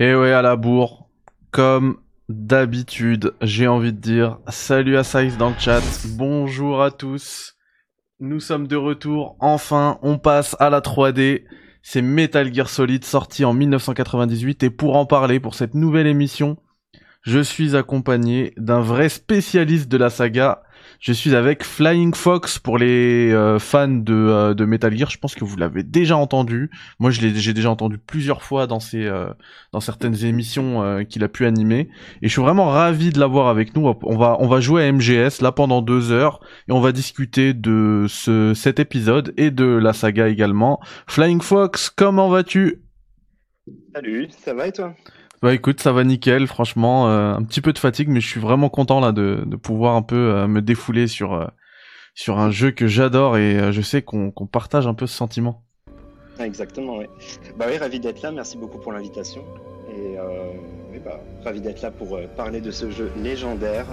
Et ouais, à la bourre, comme d'habitude, j'ai envie de dire salut à Size dans le chat, bonjour à tous. Nous sommes de retour, enfin, on passe à la 3D. C'est Metal Gear Solid sorti en 1998 et pour en parler pour cette nouvelle émission, je suis accompagné d'un vrai spécialiste de la saga, je suis avec Flying Fox pour les euh, fans de, euh, de, Metal Gear. Je pense que vous l'avez déjà entendu. Moi, je l'ai, j'ai déjà entendu plusieurs fois dans ses, euh, dans certaines émissions qu'il a pu animer. Et je suis vraiment ravi de l'avoir avec nous. On va, on va jouer à MGS là pendant deux heures et on va discuter de ce, cet épisode et de la saga également. Flying Fox, comment vas-tu? Salut, ça va et toi? Bah écoute, ça va nickel, franchement, euh, un petit peu de fatigue, mais je suis vraiment content là de, de pouvoir un peu euh, me défouler sur euh, sur un jeu que j'adore et je sais qu'on partage un peu ce sentiment. Exactement, oui. Bah oui, ravi d'être là, merci beaucoup pour l'invitation et oui, bah, ravi d'être là pour parler de ce jeu légendaire.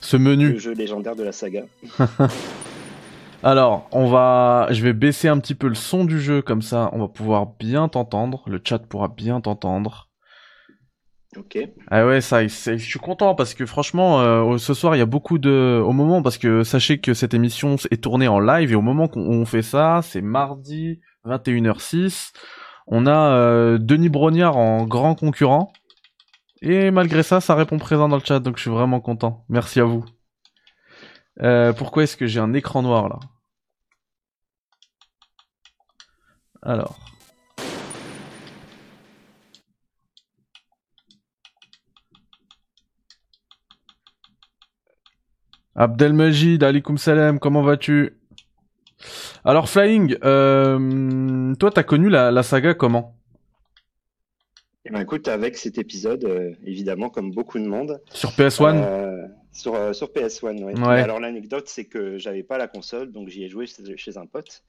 Ce menu. Le jeu légendaire de la saga. Alors, on va, je vais baisser un petit peu le son du jeu comme ça, on va pouvoir bien t'entendre. Le chat pourra bien t'entendre. Ok. Ah ouais, ça, je suis content parce que franchement, euh, ce soir il y a beaucoup de, au moment parce que sachez que cette émission est tournée en live et au moment qu'on fait ça, c'est mardi 21h06. On a euh, Denis Brognard en grand concurrent et malgré ça, ça répond présent dans le chat, donc je suis vraiment content. Merci à vous. Euh, pourquoi est-ce que j'ai un écran noir là? Alors. Abdelmajid, alikum salam, comment vas-tu? Alors Flying, euh, toi t'as connu la, saga comment? Eh ben, écoute, avec cet épisode, euh, évidemment, comme beaucoup de monde. Sur PS1 sur, euh, sur PS1, oui. Alors l'anecdote, c'est que j'avais pas la console, donc j'y ai joué chez, un pote.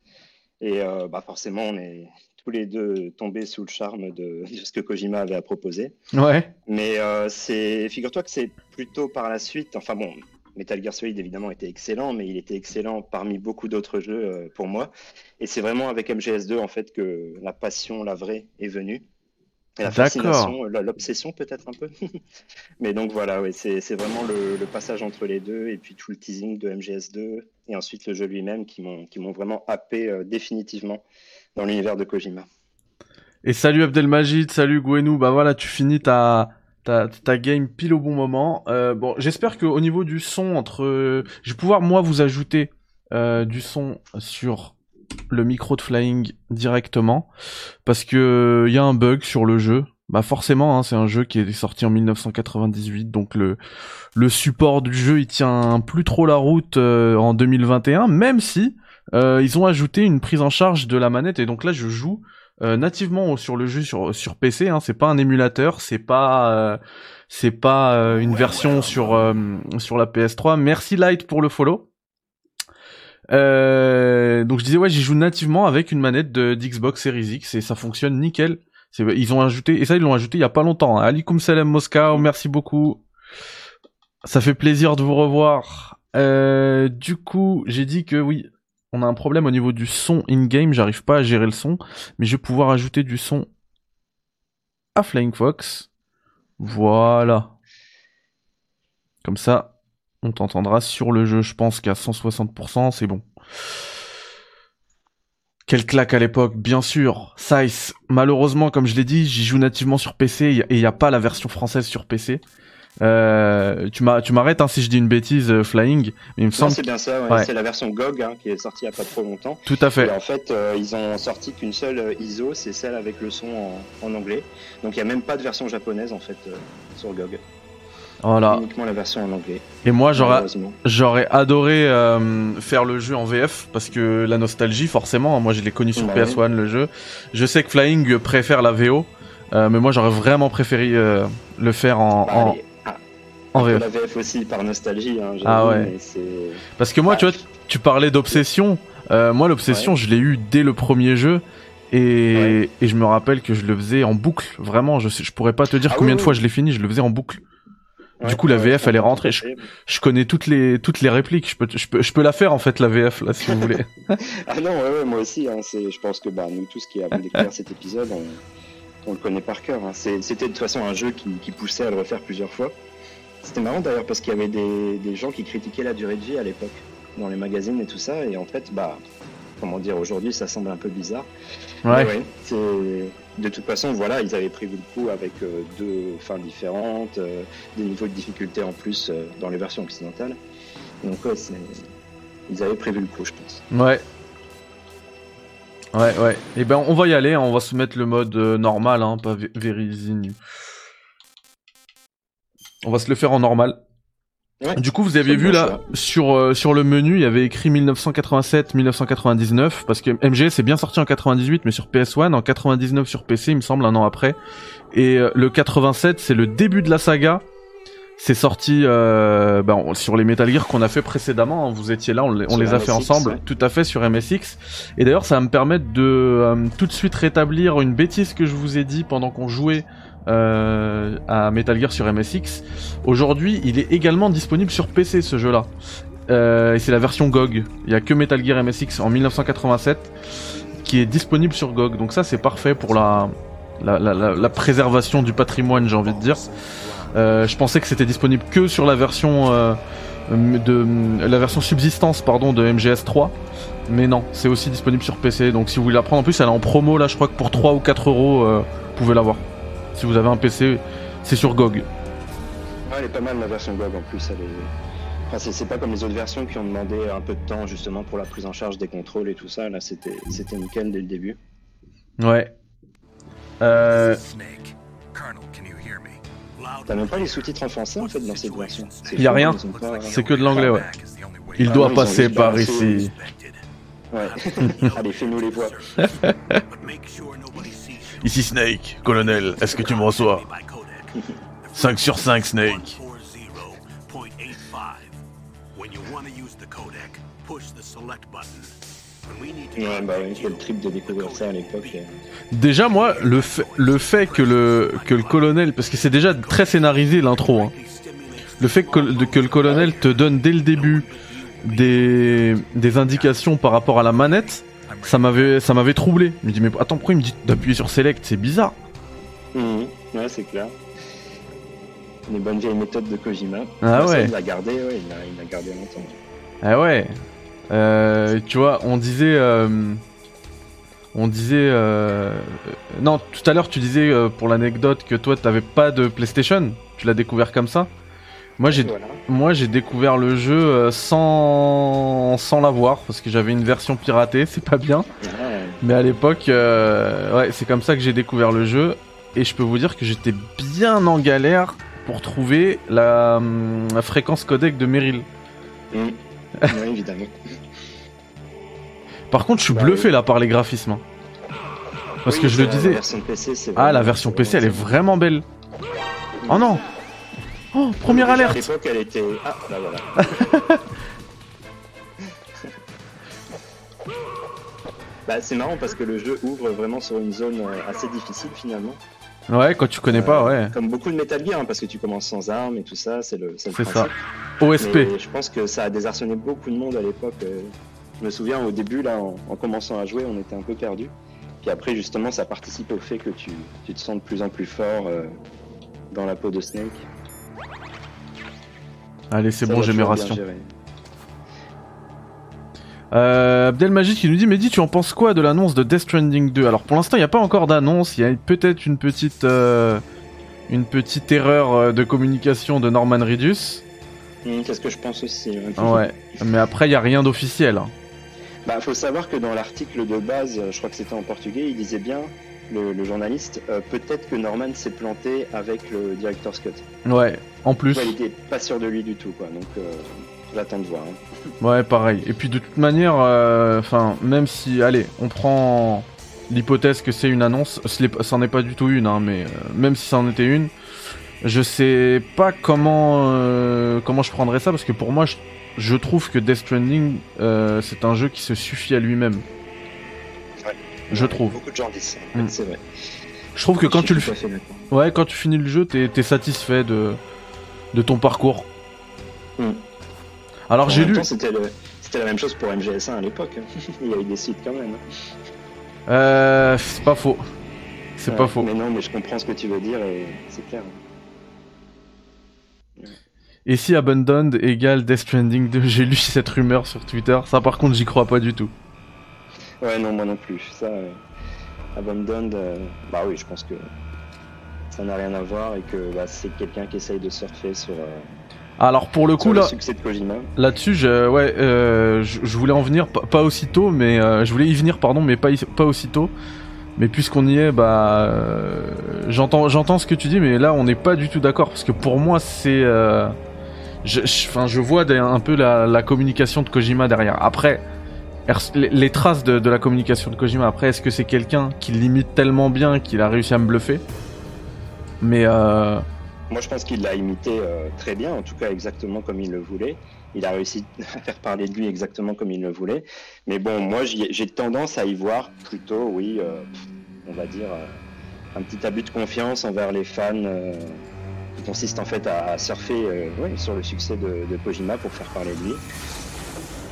Et euh, bah forcément, on est tous les deux tombés sous le charme de, ce que Kojima avait à proposer. Ouais. Mais euh, c'est, figure-toi que c'est plutôt par la suite. Enfin bon, Metal Gear Solid évidemment était excellent, mais il était excellent parmi beaucoup d'autres jeux pour moi. Et c'est vraiment avec MGS2 en fait que la passion, la vraie, est venue la fascination, l'obsession peut-être un peu. Mais donc voilà, ouais, c'est vraiment le, passage entre les deux et puis tout le teasing de MGS2 et ensuite le jeu lui-même qui m'ont vraiment happé euh, définitivement dans l'univers de Kojima. Et salut Abdelmajid, salut Gwenou, bah voilà, tu finis ta, ta, ta game pile au bon moment. Euh, bon, j'espère qu'au niveau du son, entre, je vais pouvoir moi vous ajouter euh, du son sur le micro de Flying directement parce que il y a un bug sur le jeu. Bah forcément, hein, c'est un jeu qui est sorti en 1998, donc le le support du jeu il tient plus trop la route euh, en 2021, même si euh, ils ont ajouté une prise en charge de la manette et donc là je joue euh, nativement sur le jeu sur sur PC. Hein, c'est pas un émulateur, c'est pas c'est pas une version sur sur la PS3. Merci Light pour le follow. Euh, donc je disais ouais, j'y joue nativement avec une manette de d'Xbox Series X et ça fonctionne nickel. Ils ont ajouté et ça ils l'ont ajouté il y a pas longtemps. Hein. Alikum salam Moscow, merci beaucoup. Ça fait plaisir de vous revoir. Euh, du coup, j'ai dit que oui, on a un problème au niveau du son in-game, j'arrive pas à gérer le son, mais je vais pouvoir ajouter du son à Flying Fox. Voilà. Comme ça, on t'entendra sur le jeu, je pense qu'à 160%, c'est bon. Quelle claque à l'époque, bien sûr. Size, malheureusement, comme je l'ai dit, j'y joue nativement sur PC et il n'y a pas la version française sur PC. Euh, tu m'arrêtes hein, si je dis une bêtise, euh, Flying. Mais il me semble. C'est bien ça. C'est la version GOG hein, qui est sortie il n'y a pas trop longtemps. Tout à fait. Et en fait, euh, ils ont sorti qu'une seule ISO, c'est celle avec le son en, en anglais. Donc il n'y a même pas de version japonaise en fait sur GOG. Voilà. Uniquement la version en anglais. Et moi, j'aurais, j'aurais adoré euh, faire le jeu en VF parce que la nostalgie, forcément. Hein, moi, je l'ai connu sur bah PS1 le jeu. Je sais que Flying préfère la VO, euh, mais moi, j'aurais vraiment préféré euh, le faire en, bah, en, ah, en VF. La VF aussi par nostalgie. Hein, ah ouais. Parce que moi, tu vois, tu parlais d'obsession. moi, l'obsession, je l'ai eu dès le premier jeu. Et, et, je me rappelle que je le faisais en boucle. Vraiment, je, sais, je pourrais pas te dire ah combien de fois je l'ai fini. Je le faisais en boucle du coup, la VF, elle est rentrée. Je, connais toutes les toutes les répliques. Je peux, je peux je peux la faire en fait la VF là si vous voulez. ah non, ouais, ouais moi aussi. Hein, je pense que bah nous tous qui avons découvert cet épisode, on le connaît par cœur. hein. C'est- C'était de toute façon un jeu qui, qui poussait à le refaire plusieurs fois. C'était marrant d'ailleurs parce qu'il y avait des, des gens qui critiquaient la durée de vie à l'époque dans les magazines et tout ça. Et en fait, bah, comment dire, aujourd'hui, ça semble un peu bizarre. Ouais. Ouais, c'est- de toute façon, voilà, ils avaient prévu le coup avec euh, deux fins différentes, euh, des niveaux de difficulté en plus euh, dans les versions occidentales. Donc ils avaient prévu le coup, je pense. Ouais. Ouais, ouais. Et ben, on va y aller. hein, On va se mettre le mode normal, hein, pas Verizin. On va se le faire en normal. Ouais. Du coup, vous aviez vu là, sur, euh, sur le menu, il y avait écrit 1987-1999, parce que MGS est bien sorti en 98, mais sur PS1, en 99 sur PC, il me semble, un an après. Et euh, le 87, c'est le début de la saga. C'est sorti euh, ben, on- sur les Metal Gear qu'on a fait précédemment. hein. Vous étiez là, on, les- on Sur les a fait ensemble, ouais. tout à fait sur MSX. Et d'ailleurs, ça va me permettre de euh, tout de suite rétablir une bêtise que je vous ai dit pendant qu'on jouait euh, à Metal Gear sur MSX. Aujourd'hui, il est également disponible sur PC ce jeu-là. Euh, et c'est la version GOG. Il y a que Metal Gear MSX en 1987 qui est disponible sur GOG. Donc ça, c'est parfait pour la, préservation du patrimoine, j'ai envie de dire. Euh, je pensais que c'était disponible que sur la version de la version subsistance pardon de MGS 3 mais non c'est aussi disponible sur PC donc si vous voulez la prendre en plus elle est en promo là je crois que pour 3 ou 4 euros vous pouvez l'avoir si vous avez un PC c'est sur GOG Ouais, elle est pas mal la version GOG en plus. Elle est... enfin, c'est, pas comme les autres versions qui ont demandé un peu de temps justement pour la prise en charge des contrôles et tout ça. Là, c'était, c'était nickel dès le début. ouais euh, T'as même pas les sous-titres en français en fait dans cette version. C'est Y a rien. c'est que de l'anglais ouais il Ah doit non, passer par ici. Ouais. Allez, fais-nous les voix. ici Snake colonel est-ce que tu me reçois? By codec. 5 sur 5 Snake 140.85. When you want to use the codec, push the select button. When we need to Ouais, bah oui, contact c'est le you, trip de découvrir ça à l'époque. et- Déjà moi le fait, le fait que le que le colonel parce que c'est déjà très scénarisé l'intro hein. Le fait que, que le colonel te donne dès le début des des indications par rapport à la manette, ça m'avait ça m'avait troublé. Je me dis mais attends pourquoi il me dit d'appuyer sur select, c'est bizarre. Ouais, c'est clair. Les bonnes vieilles méthodes de Kojima. Ah Ça, ouais. Il l'a gardé, ouais, il l'a, il l'a gardé longtemps. Ah ouais. Euh, tu vois, on disait euh, on disait euh, non, tout à l'heure tu disais pour l'anecdote que toi t'avais pas de PlayStation, tu l'as découvert comme ça. Moi j'ai Voilà. Moi, j'ai découvert le jeu euh, sans sans l'avoir parce que j'avais une version piratée, c'est pas bien. Mais à l'époque, euh, ouais, c'est comme ça que j'ai découvert le jeu et je peux vous dire que j'étais bien en galère pour trouver la, hum, la fréquence codec de Meryl. mhm. Ouais, évidemment. Par contre, je suis Bah bluffé oui. là par les graphismes. hein. Parce Oui, que je le disais. La PC, Ah, la version PC, elle est vraiment belle. Oh non Oh, première Déjà, À alerte l'époque, elle était. Ah, là voilà. bah, c'est marrant parce que le jeu ouvre vraiment sur une zone euh, assez difficile finalement. Ouais, quand tu connais pas, ouais. Comme beaucoup de Metal Gear, hein, parce que tu commences sans armes et tout ça, c'est le, c'est le C'est principe. ça. OSP. Mais je pense que ça a désarçonné beaucoup de monde à l'époque. euh. Je me souviens au début, là, en, en commençant à jouer, on était un peu perdu. Puis après, justement, ça participe au fait que tu, tu te sens de plus en plus fort euh, dans la peau de Snake. Allez, c'est bon, j'ai mes rations. Euh, Abdelmajid qui nous dit Mehdi tu en penses quoi de l'annonce de Death Stranding 2 Alors pour l'instant il n'y a pas encore d'annonce, il y a peut-être une petite euh, une petite erreur euh, de communication de Norman Reedus. Hum, c'est ce que je pense aussi. Ouais, mais après il y a rien d'officiel. hein. Bah, faut savoir que dans l'article de base, je crois que c'était en portugais, il disait bien, le, le journaliste, euh, peut-être que Norman s'est planté avec le directeur Scott. Ouais, en plus. Ouais, il était pas sûr de lui du tout, quoi. Donc, euh, j'attends de voir. hein. Ouais, pareil. Et puis de toute manière, euh, enfin, même si, allez, on prend l'hypothèse que c'est une annonce, c'en est pas du tout une, hein, mais même si ça en était une, je sais pas comment comment je prendrais ça parce que pour moi, je, je trouve que Death Stranding, c'est un jeu qui se suffit à lui-même. Je trouve. Beaucoup de gens disent ça, en fait, Mm. c'est vrai. Je trouve que quand tu le fais, fait ouais, quand tu finis le jeu, t'es es satisfait de de ton parcours. Mm. Alors j'ai lu. C'était le- la même chose pour MGS1 à l'époque. hein. il y a eu des suites quand même. hein. Euh, c'est pas faux. C'est Ouais, pas faux. Mais non, mais je comprends ce que tu veux dire et c'est clair. Et si Abandoned égale Death Stranding 2 J'ai lu cette rumeur sur Twitter. Ça, par contre, j'y crois pas du tout. Ouais, non, moi non plus. Ça, euh, Abandoned, euh, bah oui, je pense que ça n'a rien à voir et que bah, c'est quelqu'un qui essaye de surfer sur, euh, Alors, pour le coup, là, là-dessus, je, ouais, euh, je, je voulais en venir, pas, aussitôt, mais euh, je voulais y venir, pardon, mais pas, pas aussitôt. Mais puisqu'on y est, bah, j'entends, j'entends ce que tu dis, mais là, on n'est pas du tout d'accord parce que pour moi, c'est, je, je- enfin, je vois un peu la, la communication de Kojima derrière. Après, les, traces de, la communication de Kojima. Après, est-ce que c'est quelqu'un qui l'imite tellement bien qu'il a réussi à me bluffer? Mais euh, Moi, je pense qu'il l'a imité euh, très bien, en tout cas exactement comme il le voulait. Il a réussi à faire parler de lui exactement comme il le voulait. Mais bon, moi, j'ai tendance à y voir plutôt, oui, euh, on va dire, un petit abus de confiance envers les fans qui consiste en fait à, surfer sur le succès de, de Kojima pour faire parler de lui.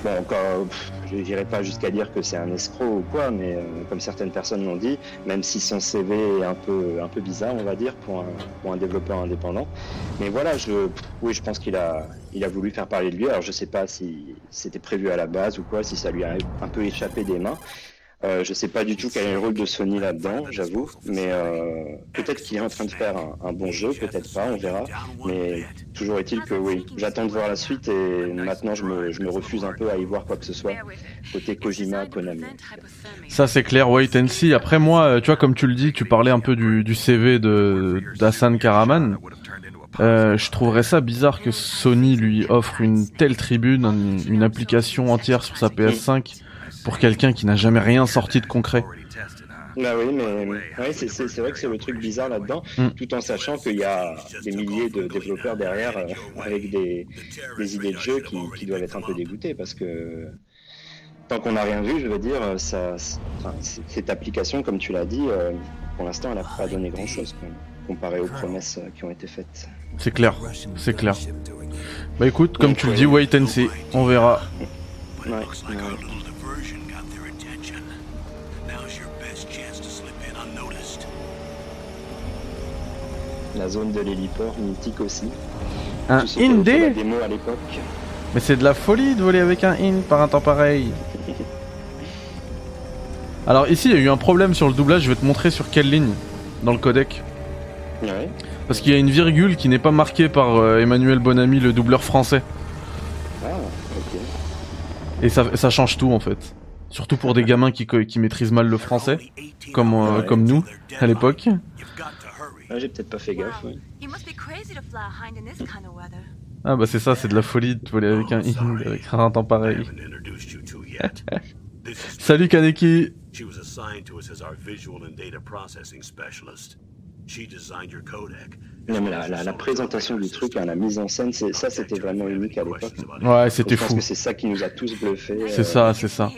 Bon, encore, je n'irai pas jusqu'à dire que c'est un escroc ou quoi, mais euh, comme certaines personnes l'ont dit, même si son CV est un peu, un peu bizarre, on va dire, pour un, pour un développeur indépendant. Mais voilà, je, oui, je pense qu'il a, il a voulu faire parler de lui. Alors, je sais pas si c'était prévu à la base ou quoi, si ça lui a un peu échappé des mains. Euh, je sais pas du tout quel est le rôle de Sony là-dedans, j'avoue, mais euh, peut-être qu'il est en train de faire un, bon jeu, peut-être pas, on verra. Mais toujours est-il que oui, j'attends de voir la suite et maintenant je me, refuse un peu à y voir quoi que ce soit côté Kojima, Konami. Ça c'est clair, wait and see. Après moi, euh, tu vois, comme tu le dis, tu parlais un peu du, CV de d'Hassan Karaman. Euh, je trouverais ça bizarre que Sony lui offre une telle tribune, une, une application entière sur sa PS5 pour quelqu'un qui n'a jamais rien sorti de concret. Bah oui, mais ouais, c'est vrai que c'est le truc bizarre là-dedans, Mm. tout en sachant qu'il y a des milliers de développeurs derrière euh, avec des, des idées de jeu qui, qui doivent être un peu dégoûtés parce que tant qu'on n'a rien vu, je veux dire, ça, enfin, cette application, comme tu l'as dit, euh, pour l'instant, elle n'a pas donné grand-chose comparé aux promesses euh, qui ont été faites. C'est clair, c'est clair. Bah écoute, comme tu le dis, wait and see. On verra. Ouais, La zone de l'héliport, mythique aussi. Un démo à l'époque. Mais c'est de la folie de voler avec un in par un temps pareil. Alors ici, il y a eu un problème sur le doublage. Je vais te montrer sur quelle ligne dans le codec. Ouais. Parce qu'il y a une virgule qui n'est pas marquée par euh, Emmanuel Bonamy, le doubleur français. Ah, ok. Et ça, ça change tout en fait. Surtout pour des gamins qui, qui maîtrisent mal le français, comme, euh, comme nous à l'époque. Ah, J'ai peut-être pas fait gaffe. ouais. You must be crazy to fly a hind in this kind of weather. Ah bah c'est ça, c'est de la folie de voler avec un in, avec un temps pareil. Salut Kaneki She was assigned to us as our visual and data processing specialist. She designed your codec. Non, mais la, la- la présentation du truc, hein, la mise en scène, c'est- ça c'était vraiment unique à l'époque. Ouais, c'était Je pense fou. que c'est ça qui nous a tous bluffés. C'est euh, ça, c'est ça.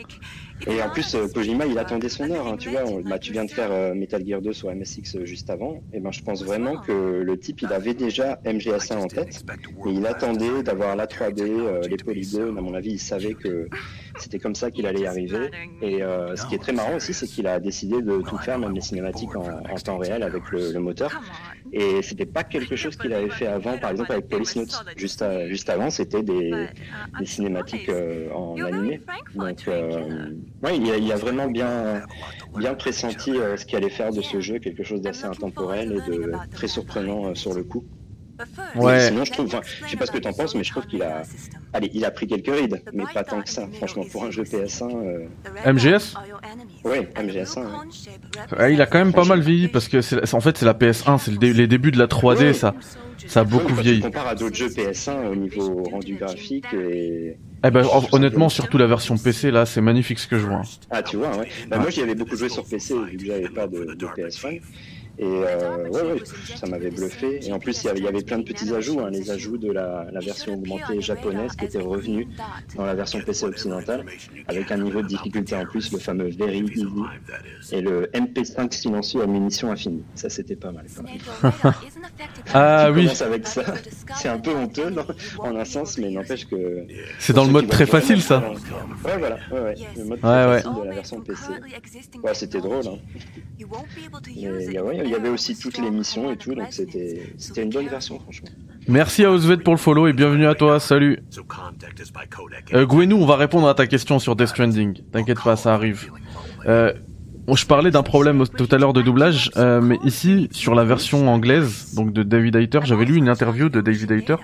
Et en plus, euh, Kojima, il attendait son heure. hein, tu vois, on- bah, tu viens de faire euh, Metal Gear 2 sur MSX euh, juste avant. Et ben, je pense vraiment que le type, il avait déjà MGS1 en tête. Et il attendait d'avoir la 3D, euh, les polygones. À mon avis, il savait que c'était comme ça qu'il allait y arriver. Et euh, ce qui est très marrant aussi, c'est qu'il a décidé de tout faire, même les cinématiques en, en temps réel avec le, le moteur. Et c'était pas quelque chose qu'il avait fait avant, par exemple avec Police Notes. Juste, à- juste avant, c'était des, uh, des cinématiques euh, en animé. Donc, euh, ouais, il a, il a vraiment bien, bien pressenti euh, ce qu'il allait faire de ce jeu, quelque chose d'assez intemporel et de très surprenant euh, sur le coup. Ouais. Mais sinon, je trouve, enfin, je sais pas ce que t'en penses, mais je trouve qu'il a, allez, il a pris quelques rides, mais pas tant que ça. Franchement, pour un jeu PS1, euh, MGS Ouais, MGS1, ouais. Ouais, il a quand même pas mal vieilli parce que c'est, en fait c'est la PS1, c'est le dé- les débuts de la 3D, Ouais. ça, ça a beaucoup vieilli. compares à d'autres jeux PS1 au niveau rendu graphique et Eh ben hon- honnêtement, surtout la version PC là, c'est magnifique ce que je vois. hein. Ah, tu vois, ouais. Bah, moi, j'y avais beaucoup joué sur PC, vu que j'avais pas de, de PS1. Et euh, ouais, ouais, ça m'avait bluffé. Et en plus, il y avait, plein de petits ajouts, hein, les ajouts de la, la version augmentée japonaise qui étaient revenus dans la version PC occidentale, avec un niveau de difficulté en plus, le fameux Very Easy, et le MP5 silencieux à munitions infinies. Ça, c'était pas mal. quand même. Ah Tu oui. commences avec ça. C'est un peu honteux non en un sens, mais n'empêche que. C'est dans le mode très facile ça. faire- Ouais, voilà, ouais, ouais. Le mode Ouais, très ouais. facile de la version PC. Ouais, c'était drôle. Hein. Mais il y, avait aussi toutes les missions et tout, donc c'était c'était une bonne version, franchement. Merci à Osvet pour le follow et bienvenue à toi, salut. Euh, Gwenou, on va répondre à ta question sur Death Stranding. T'inquiète pas, ça arrive. Euh, bon, je parlais d'un problème tout à l'heure de doublage, euh, mais ici, sur la version anglaise, donc de David Hayter, j'avais lu une interview de David Hayter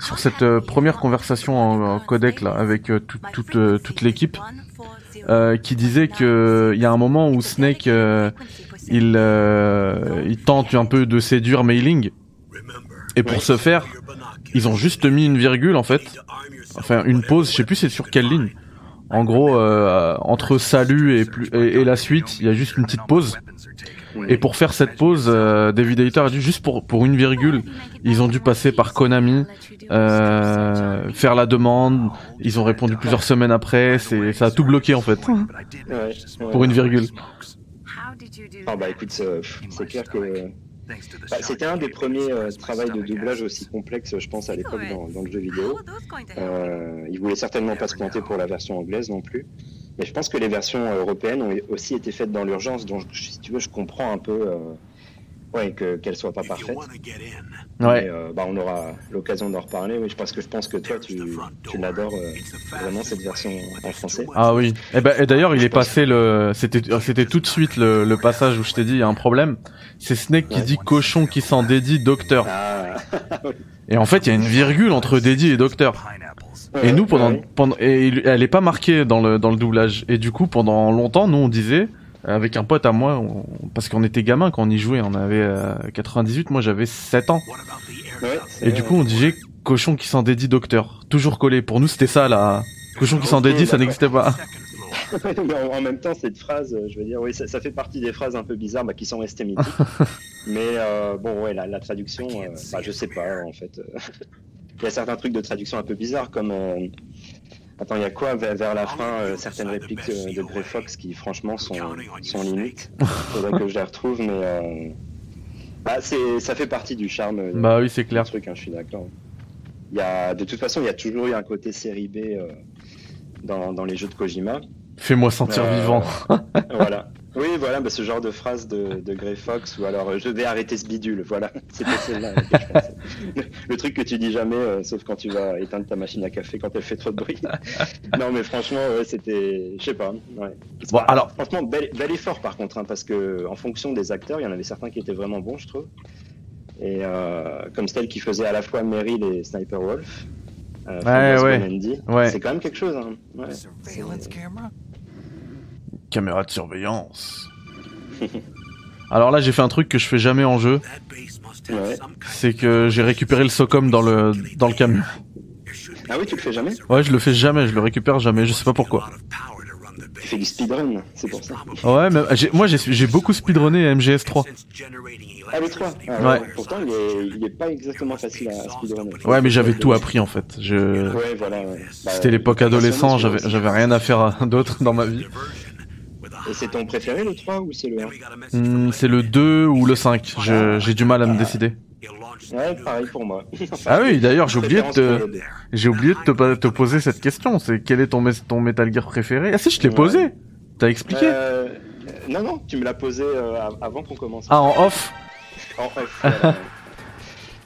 sur cette euh, première conversation en, en codec là, avec euh, tout- toute, euh, toute l'équipe, euh, qui disait que il y a un moment où Snake, euh, il, euh, il tente un peu de séduire Mailing, et pour ce faire, ils ont juste mis une virgule en fait, enfin une pause, je sais plus c'est sur quelle ligne. En gros, euh, entre salut et, plus, et, et la suite, il y a juste une petite pause. Et pour faire cette pause, euh, David Hayter a dit juste pour pour une virgule, ils ont dû passer par Konami, euh, faire la demande. Ils ont répondu plusieurs semaines après. C'est ça a tout bloqué en fait ouais. pour une virgule. Ah bah écoute, c'est c'est clair que bah, c'était un des premiers euh, travails de doublage aussi complexes, je pense, à l'époque dans, le jeu vidéo. Euh, ils voulaient certainement pas se planter pour la version anglaise non plus. Mais je pense que les versions euh, européennes ont aussi été faites dans l'urgence, donc si tu veux, je comprends un peu euh, ouais, que, qu'elles soient pas in, Ouais. Mais, euh, bah, on aura l'occasion d'en reparler, oui, parce que je pense que toi, tu, tu l'adores euh, vraiment cette version en français. Ah oui. Et, ben et d'ailleurs, il est passé le. C'était c'était tout de suite le, le passage où je t'ai dit il y a un problème. C'est Snake qui Ouais. dit cochon qui s'en dédie docteur. Ah, Et en fait, il y a une virgule entre dédie et docteur. Et nous pendant ouais. pendant et il- elle est pas marquée dans le dans le doublage. Et du coup, pendant longtemps, nous on disait avec un pote à moi, on- parce qu'on était gamin quand on y jouait, on avait euh, 98, moi j'avais 7 ans. Ouais, Et du coup, on disait cochon qui s'en dédie docteur, toujours collé. Pour nous, c'était ça là. Cochon qui s'en dédie, ça n'existait pas. En, même temps, cette phrase, euh, je veux dire, oui, ça, ça fait partie des phrases un peu bizarres bah, qui sont restées mythiques. Mais euh, bon, ouais, la, la traduction, euh, bah, je sais pas, en fait. euh, Il y a certains trucs de traduction un peu bizarres, comme. Attends, il y a quoi vers, vers la fin euh, Certaines répliques euh, de Grey Fox qui, franchement, sont, sont limites. Faudrait que je les retrouve, mais. euh, Bah, c'est, ça fait partie du charme. euh, Bah oui, c'est du clair. truc, hein, je suis d'accord. Il y a, de toute façon, il y a toujours eu un côté série B euh, dans, dans les jeux de Kojima. Fais-moi sentir Euh, vivant. voilà. Oui, voilà, bah, ce genre de phrase de, de Grey Fox, ou alors euh, je vais arrêter ce bidule, voilà. C'était celle-là à laquelle je pensais. Le, truc que tu dis jamais, euh, sauf quand tu vas éteindre ta machine à café quand elle fait trop de bruit. non, mais franchement, ouais, c'était. Je sais pas. Ouais. C'est Bon, pas- alors- Franchement, bel, bel effort par contre, hein, parce que en fonction des acteurs, il y en avait certains qui étaient vraiment bons, je trouve. Et euh, comme celle qui faisait à la fois Meryl et Sniper Wolf. Euh, ouais. Ouais. C'est quand même quelque chose. Hein. Ouais. Caméra de surveillance. Alors là, j'ai fait un truc que je fais jamais en jeu, Ouais. c'est que j'ai récupéré le Socom dans le dans le camion. Ah oui, tu le fais jamais? Ouais, je le fais jamais, je le récupère jamais, je sais pas pourquoi. Tu fais du speedrun, c'est pour ça. Ouais, mais j'ai- moi j'ai beaucoup speedrunné MGS3. Since generating Ah, le 3 electricity ah, Ouais. Pourtant, il est, il est pas exactement facile à speedrunner. Ouais, mais j'avais tout appris en fait. Je Ouais, voilà. ouais. Bah, c'était l'époque adolescent, j'avais rien à faire d'autre dans ma vie. Et c'est ton préféré, le 3 ou c'est le 1 Hmm, c'est le 2 ou le 5, je- j'ai du mal à me décider. Ouais, pareil pour moi. Ah oui, d'ailleurs, j'ai oublié de te j'ai oublié de te, poser cette question, c'est quel est ton ton Metal Gear préféré? Ah si, je Ouais. posé. T'as expliqué Euh, non, non, tu me l'as posé euh, av- avant qu'on commence. Ah en off En off, voilà.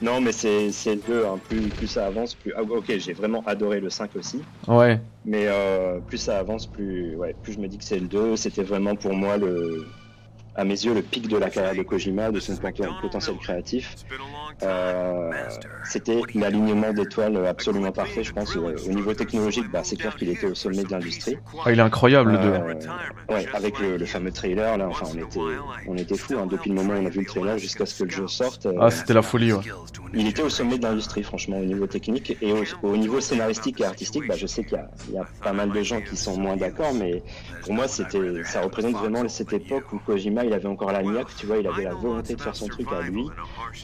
Non, mais c'est c'est le 2. Hein. Plus, plus ça avance, plus. Ah, ok, j'ai vraiment adoré le 5 aussi. Ouais. Mais euh, plus ça avance, plus, ouais, plus je me dis que c'est le 2. C'était vraiment pour moi, le, à mes yeux, le pic de la carrière de Kojima, de son poten- potentiel créatif. Euh, C'était l'alignement d'étoiles absolument parfait, je pense. euh, Au niveau technologique, bah, c'est clair qu'il était au sommet de l'industrie. Ah, il est incroyable le 2. Euh, ouais, avec le, le fameux trailer, là, enfin, on était, on était fous. Hein, depuis le moment où on a vu le trailer jusqu'à ce que le jeu sorte. euh, Ah, c'était la folie, ouais. il était au sommet de l'industrie, franchement, au niveau technique. Et au, au niveau scénaristique et artistique, bah, je sais qu'il y, y a pas mal de gens qui sont moins d'accord, mais pour moi, c'était, ça représente vraiment cette époque où Kojima, il avait encore la niaque, tu vois, il avait la volonté de faire son truc à lui.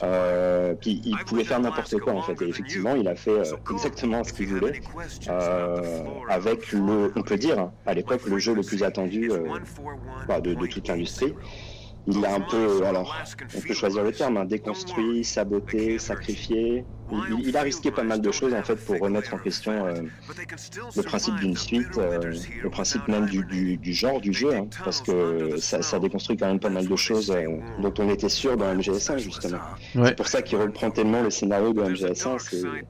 Euh, puis il pouvait faire n'importe quoi, en fait. Et effectivement, il a fait euh, exactement ce qu'il voulait. Euh, avec le, on peut dire, à l'époque, le jeu le plus attendu bah, de, de toute l'industrie. Il l'a un peu, alors, on peut choisir le terme, hein, déconstruit, saboté, sacrifié. Il, a risqué pas mal de choses en fait pour remettre en question euh, le principe d'une suite, euh, le principe même du, du, du genre du jeu, hein, parce que ça, ça déconstruit quand même pas mal de choses euh, dont on était sûr dans MGS1 justement. Ouais. C'est pour ça qu'il reprend tellement le scénario de MGS1.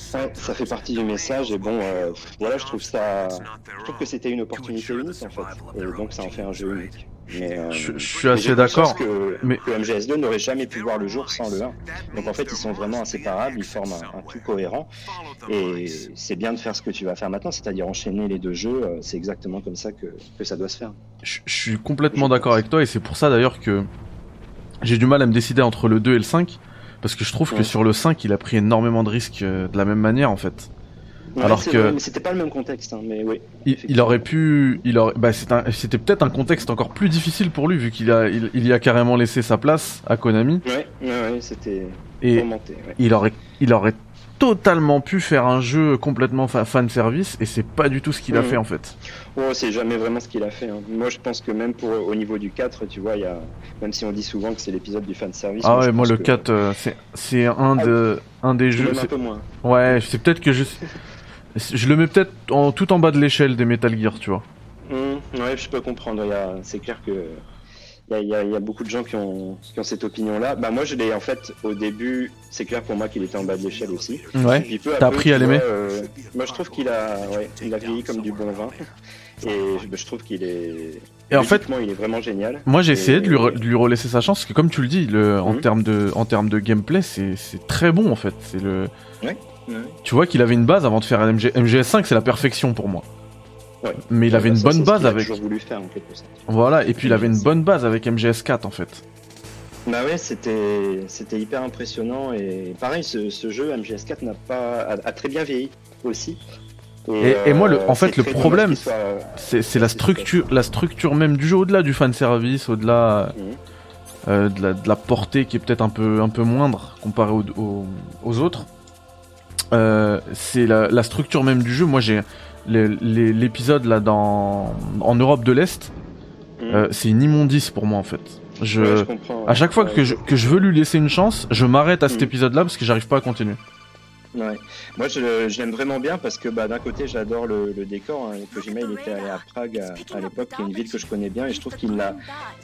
Ça fait partie du message et bon, euh, voilà, je trouve ça, je trouve que c'était une opportunité unique en fait, et donc ça en fait un jeu unique. Mais, euh, Je, je suis assez d'accord. Que, mais- que MGS2 n'aurait jamais pu voir le jour sans le 1. Donc en fait, ils sont vraiment inséparables, ils forment un, un tout cohérent. Et c'est bien de faire ce que tu vas faire maintenant, c'est-à-dire enchaîner les deux jeux. euh, C'est exactement comme ça que, que ça doit se faire. Je, je suis complètement d'accord avec toi et c'est pour ça d'ailleurs que j'ai du mal à me décider entre le 2 et le 5 parce que je trouve que sur le 5 il a pris énormément de risques euh, de la même manière en fait. Ouais, Alors que- vrai, mais c'était pas le même contexte, hein, mais oui. Il, il aurait pu, il aurait, bah c'était peut-être un contexte encore plus difficile pour lui vu qu'il a, il, il y a carrément laissé sa place à Konami Ouais, ouais, ouais, c'était et tourmenté. Ouais. il aurait, il aurait totalement pu faire un jeu complètement fa- fan service et c'est pas du tout ce qu'il a Mhm. fait en fait. Oh, c'est jamais vraiment ce qu'il a fait. hein. Moi, je pense que même pour au niveau du 4, tu vois, il y a, même si on dit souvent que c'est l'épisode du fan service. Ah ouais, moi le que 4 euh, c'est, c'est un de, un des jeux. un peu moins. Ouais, c'est peut-être que je, je le mets peut-être en, tout en bas de l'échelle des Metal Gear, tu vois. Hum, ouais, je peux comprendre. A- C'est clair que il y a, y y beaucoup de gens qui ont, qui ont cette opinion-là. Bah moi, je l'ai en fait au début. C'est clair pour moi qu'il était en bas de l'échelle aussi. Ouais. T'as appris à l'aimer euh, Moi, je trouve qu'il a, ouais, il a vieilli comme du bon vin. Et je, je trouve qu'il est. Et en fait, il est vraiment génial. Moi j'ai essayé de lui, re- de lui relaisser sa chance parce que comme tu le dis, le, en Mhm. termes de en termes de gameplay, c'est c'est très bon en fait. C'est le Ouais. tu vois qu'il avait une base avant de faire un MG... MGS5, c'est la perfection pour moi. Ouais. Mais il avait une Ça, bonne base avec toujours voulu faire en quelque sorte. voilà et puis il avait une bonne base avec MGS4 en fait. Bah ouais, c'était c'était hyper impressionnant et pareil, ce, ce jeu MGS4 n'a pas a, a très bien vieilli aussi. Et- et moi, le- en fait, le problème, soit- C'est la structure la structure même du jeu au-delà du fan service, au-delà Mhm. euh, de, la, de la portée qui est peut-être un peu un peu moindre comparée aux, aux, aux autres. Euh, c'est la, la structure même du jeu. Moi j'ai l'épisode là dans en Europe de l'Est. Mhm. Euh, c'est une immondice pour moi en fait. Je, Ouais, je comprends, à chaque fois ouais. que je, que je veux lui laisser une chance, je m'arrête à cet Mm. épisode-là parce que j'arrive pas à continuer. Ouais. Moi, je, je l'aime vraiment bien parce que bah, d'un côté, j'adore le, le décor. Hein. Kojima, il était allé à Prague à, à l'époque, qui est une ville que je connais bien, et je trouve qu'il l'a,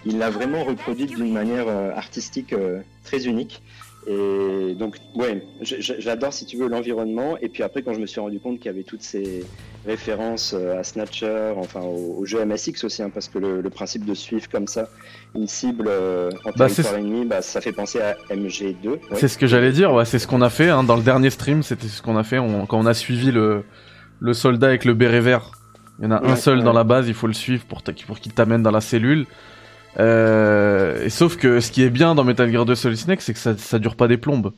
il l'a vraiment reproduite d'une manière euh, artistique euh, très unique. Et donc, ouais, j'adore si tu veux l'environnement. Et puis après, quand je me suis rendu compte qu'il y avait toutes ces références euh, à Snatcher, enfin au, au jeu MSX aussi, hein, parce que le, le principe de suivre comme ça une cible euh, en Bah, territoire ennemi, bah, ça fait penser à MG2. ouais. C'est ce que j'allais dire, ouais, c'est ce qu'on a fait hein, dans le dernier stream, c'était ce qu'on a fait on- quand on a suivi le, le soldat avec le béret vert. Il y en a un seul ouais. dans la base, il faut le suivre pour qu'il t'amène dans la cellule. Euh, et sauf que ce qui est bien dans Metal Gear 2 Solid Snake, c'est que ça, ça dure pas des plombes.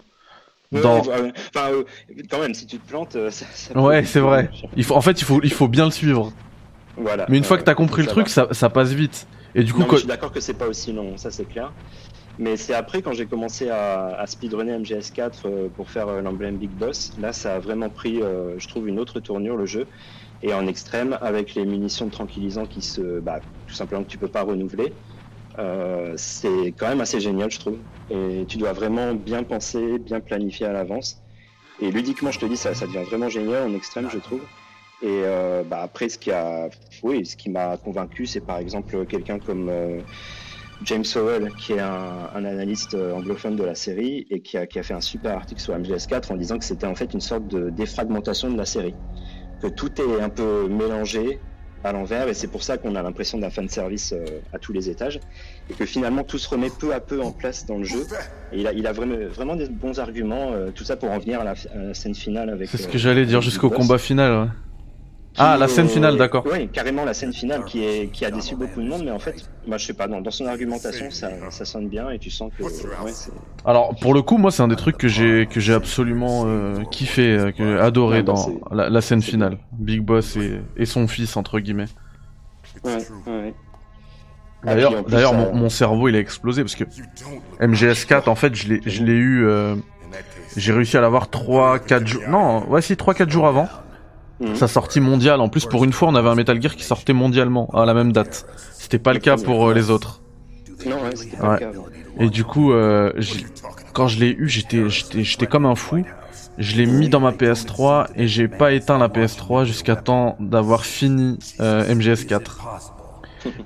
Dans... ouais. Enfin, euh, quand même, si tu te plantes, euh, ça, ça peut- Ouais, c'est vrai. Il faut, en fait, il faut, il faut bien le suivre. Voilà. Mais une fois que t'as compris le truc, ça, ça passe vite. Et du coup, Non, je suis d'accord que c'est pas aussi long, ça c'est clair. Mais c'est après quand j'ai commencé à, à speedrunner MGS4 euh, pour faire euh, l'emblème Big Boss, là ça a vraiment pris, euh, je trouve, une autre tournure le jeu. Et en extrême, avec les munitions de tranquillisant qui se, bah, tout simplement que tu peux pas renouveler, euh, c'est quand même assez génial, je trouve. Et tu dois vraiment bien penser, bien planifier à l'avance. Et ludiquement, je te dis, ça, ça devient vraiment génial en extrême, je trouve. Et euh, bah, après, ce qui a, oui, ce qui m'a convaincu, c'est par exemple quelqu'un comme euh, James Howell, qui est un, analyste anglophone de la série et qui a, qui a fait un super article sur MGS4 en disant que c'était en fait une sorte de défragmentation de la série, que tout est un peu mélangé à l'envers et c'est pour ça qu'on a l'impression d'un fan service euh, à tous les étages et que finalement tout se remet peu à peu en place dans le jeu et il a, il a vraiment, vraiment des bons arguments euh, tout ça pour en venir à la, à la scène finale avec c'est ce euh, que j'allais dire jusqu'au combat final. ouais. Ah, la scène finale, d'accord. Oui, carrément la scène finale qui, est, qui a déçu beaucoup de monde, mais en fait, moi je sais pas, non, dans son argumentation, ça, ça sonne bien et tu sens que. Ouais, Alors pour le coup, moi c'est un des trucs que j'ai que j'ai absolument euh, kiffé, euh, que j'ai adoré Ouais, bah, dans la, la scène finale. Big Boss et, et son fils entre guillemets. ouais, ouais. Ah, D'ailleurs, d'ailleurs, ça- mon, mon cerveau il a explosé parce que MGS4 en fait je l'ai je l'ai eu, euh, j'ai réussi à l'avoir 3-4 jours, non, ouais si 3-4 jours avant Mhm. sa sortie mondiale. En plus pour une fois on avait un Metal Gear qui sortait mondialement à la même date. C'était pas le cas pour euh, les autres. Non, ouais, c'était pas Ouais. le cas avant. Et du coup, euh, quand je l'ai eu, j'étais, j'étais, j'étais comme un fou. Je l'ai mis dans ma PS3 et j'ai pas éteint la PS3 jusqu'à temps d'avoir fini euh, MGS4.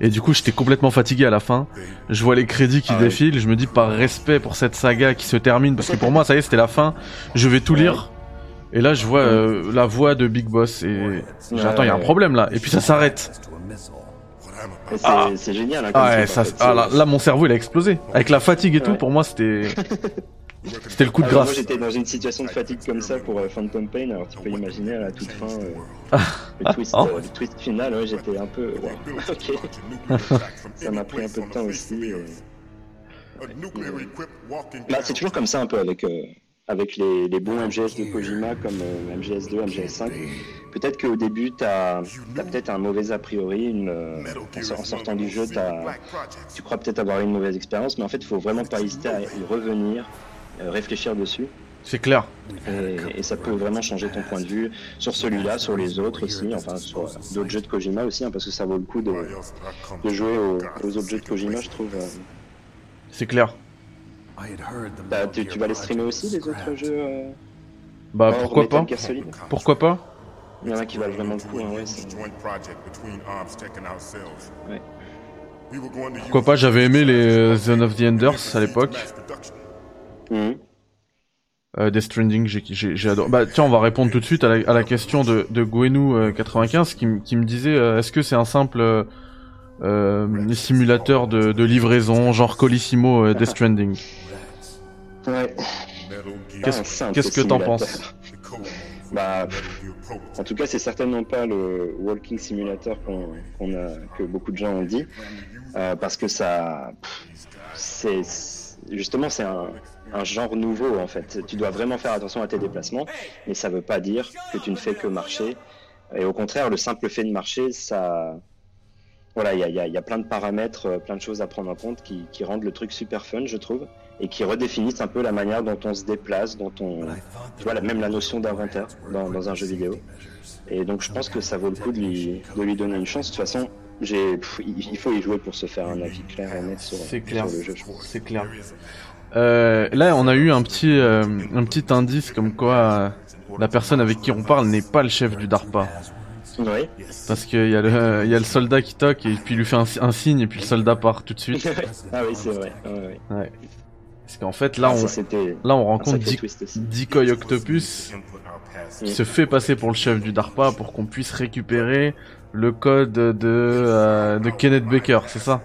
Et du coup, j'étais complètement fatigué à la fin. Je vois les crédits qui Ah ouais. défilent. Je me dis par respect pour cette saga qui se termine, parce que pour moi, ça y est, c'était la fin. Je vais tout lire. Et là, je vois euh, la voix de Big Boss et j'attends, il y a un problème là. Et puis ça s'arrête. C'est Ah. c'est génial. Hein, comme Ah ouais, truc, ça, en fait. ah, là, là, mon cerveau il a explosé. Avec la fatigue et tout, Ouais. pour moi, c'était, c'était le coup de Moi grâce. j'étais dans une situation de fatigue comme ça pour euh, Phantom Pain, alors tu peux imaginer à la toute fin euh, Ah. le, twist, Ah. euh, le twist final, ouais, j'étais un peu. wow, ok. Ça m'a pris un peu de temps aussi. euh. Bah, c'est toujours comme ça un peu avec, euh, avec les, les bons MGS de Kojima comme euh, MGS2, MGS5. Peut-être qu'au début t'as as, peut-être un mauvais a priori, une, euh, en, sor- en sortant du jeu t'as- tu crois peut-être avoir eu une mauvaise expérience, mais en fait il faut vraiment pas hésiter à y revenir, euh, réfléchir dessus. C'est clair. Et, et ça peut vraiment changer ton point de vue sur celui-là, sur les autres aussi, enfin sur d'autres jeux de Kojima aussi, hein, parce que ça vaut le coup de, de jouer aux, aux autres jeux de Kojima, je trouve. euh. C'est clair. Bah, tu, tu vas les streamer aussi, les autres jeux euh, Bah pourquoi pas Pourquoi pas Il y en a qui valent vraiment le coup, hein, ouais, c'est- Ouais. Pourquoi pas J'avais aimé les euh, Zone of the Enders à l'époque. Mhm. Euh, Death Stranding, j'ai adoré. Bah tiens, on va répondre tout de suite à la, à la question de, de Gwenou95 qui, me disait euh, est-ce que c'est un simple euh, euh, simulateur de, de livraison genre Colissimo euh, Death Stranding? Ouais. Qu'est-ce- Ah, qu'est-ce que t'en penses Bah, En tout cas, c'est certainement pas le walking simulator qu'on a, que beaucoup de gens ont dit, euh, parce que ça, c'est justement c'est un, un genre nouveau en fait. Tu dois vraiment faire attention à tes déplacements, mais ça veut pas dire que tu ne fais que marcher. Et au contraire, le simple fait de marcher, ça, voilà, il y a, il y a- il y a plein de paramètres, euh, plein de choses à prendre en compte qui, qui rendent le truc super fun, je trouve, et qui redéfinissent un peu la manière dont on se déplace, dont on, tu vois, même la notion d'inventaire dans, dans un jeu vidéo. Et donc je pense que ça vaut le coup de lui, de lui donner une chance. De toute façon, j'ai, pff, il faut y jouer pour se faire un avis clair et net sur, C'est clair. sur le jeu. je trouve. C'est clair. Euh, là, on a eu un petit, euh, un petit indice comme quoi euh, la personne avec qui on parle n'est pas le chef du DARPA. Oui. Parce qu'il y, a le- il y a le soldat qui toque et puis il lui fait un, un signe et puis le soldat part tout de suite. ah oui, c'est vrai. Ouais, ouais. Parce qu'en fait, là, Ah, on, là, on rencontre. Decoy Octopus qui se fait passer pour le chef du DARPA pour qu'on puisse récupérer le code de, euh, de Kenneth Baker, c'est ça?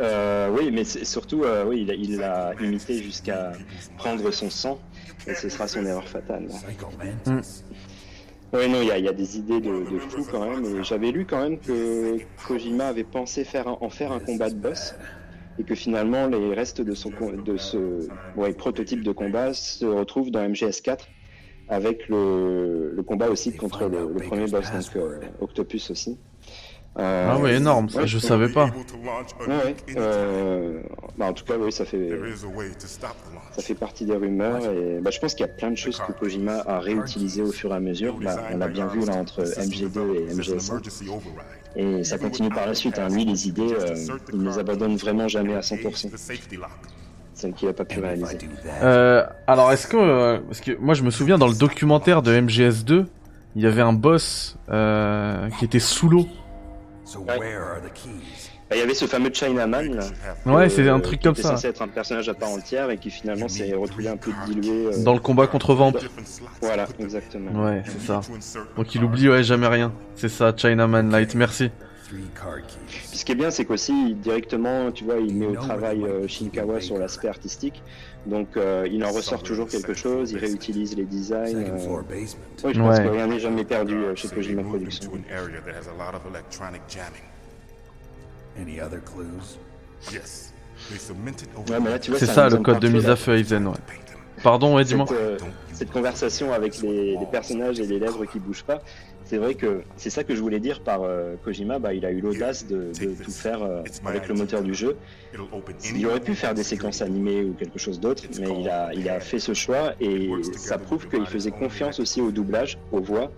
Euh, oui, mais surtout, euh, oui, il l'a imité jusqu'à prendre son sang, et ce sera son erreur fatale. Mm. Oui, non, il y a, il y a des idées de, de fou quand même. J'avais lu quand même que Kojima avait pensé faire un- en faire un combat de boss, et que finalement les restes de, son, co- de ce ouais, prototype de combat se retrouvent dans MGS4 avec le, le combat aussi contre le, le premier boss, donc euh, Octopus aussi. Euh, Ah ouais, énorme, ça, ouais, je savais pas. Ouais, ouais. Euh, bah, en tout cas, oui, ça fait, ça fait partie des rumeurs. Et bah, je pense qu'il y a plein de choses que Kojima a réutilisées au fur et à mesure. Bah, on l'a bien vu là entre MG2 et MGS1. Et ça continue par la suite. Hein. Lui, les idées, euh, il ne les abandonne vraiment jamais à 100%. Celles qu'il n'a pas pu réaliser. Euh, alors, est-ce que... euh, parce que moi, je me souviens, dans le documentaire de MGS2, il y avait un boss euh, qui était sous l'eau. Bah, Il y avait ce fameux Chinaman. Là, Ouais, euh, c'est un truc qui comme était ça. censé être un personnage à part entière et qui finalement s'est retrouvé un peu dilué. euh, Dans le combat contre Vamp. Voilà, exactement. Ouais, c'est ça. Donc il oublie, ouais, jamais rien. C'est ça, Chinaman Light, merci. Ce qui est bien, c'est qu'aussi directement, tu vois, il met au travail euh, Shinkawa sur l'aspect artistique. Donc euh, il en ressort toujours quelque chose, il réutilise les designs. euh, Oui, je pense Ouais. que rien n'est jamais perdu euh, chez Kojima Productions. Ouais, mais là, tu vois, C'est ça le code de mise à feu Aizen, ouais. Pardon, ouais, dis-moi. cette, euh, cette conversation avec les, les personnages et les lèvres qui bougent pas, c'est vrai que c'est ça que je voulais dire par euh, Kojima. Bah, il a eu l'audace de, de tout faire euh, avec le moteur du jeu. Il aurait pu faire des séquences animées ou quelque chose d'autre, mais il a, il a fait ce choix et ça prouve qu'il faisait confiance aussi au doublage, aux voix,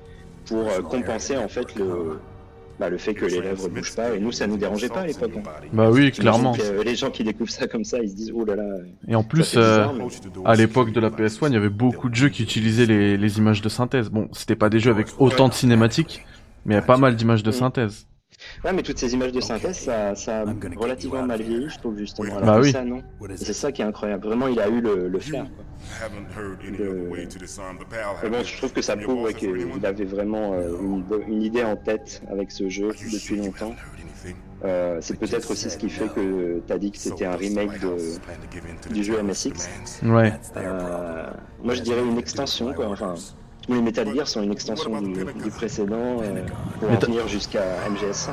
pour euh, compenser en fait le, bah, le fait que les lèvres bougent pas. Et nous, ça nous dérangeait pas à l'époque. hein. Bah oui, clairement. Que, euh, les gens qui découvrent ça comme ça, ils se disent oh là là. Et en plus, bizarre, euh, mais- à l'époque de la PS1, il y avait beaucoup de jeux qui utilisaient les, les images de synthèse. Bon, c'était pas des jeux avec autant de cinématiques, mais il y a pas mal d'images de Mm. synthèse. Ouais, mais toutes ces images de synthèse, ça, ça a relativement mal vieilli, je trouve justement. Alors Bah oui. ça, non. C'est ça qui est incroyable. Vraiment, il a eu le, le flair. quoi. Haven't heard any The- other way to disarm the pal. Mais bon, je trouve que ça prouve ouais, qu'il avait vraiment euh, une, idée en tête avec ce jeu depuis longtemps. Euh, c'est peut-être aussi ce qui fait que t'as dit que c'était un remake de, du jeu MSX. Ouais. Euh, moi, je dirais une extension, quoi. Enfin, tous les Metal Gear sont une extension du, du précédent euh, pour en venir jusqu'à MGS.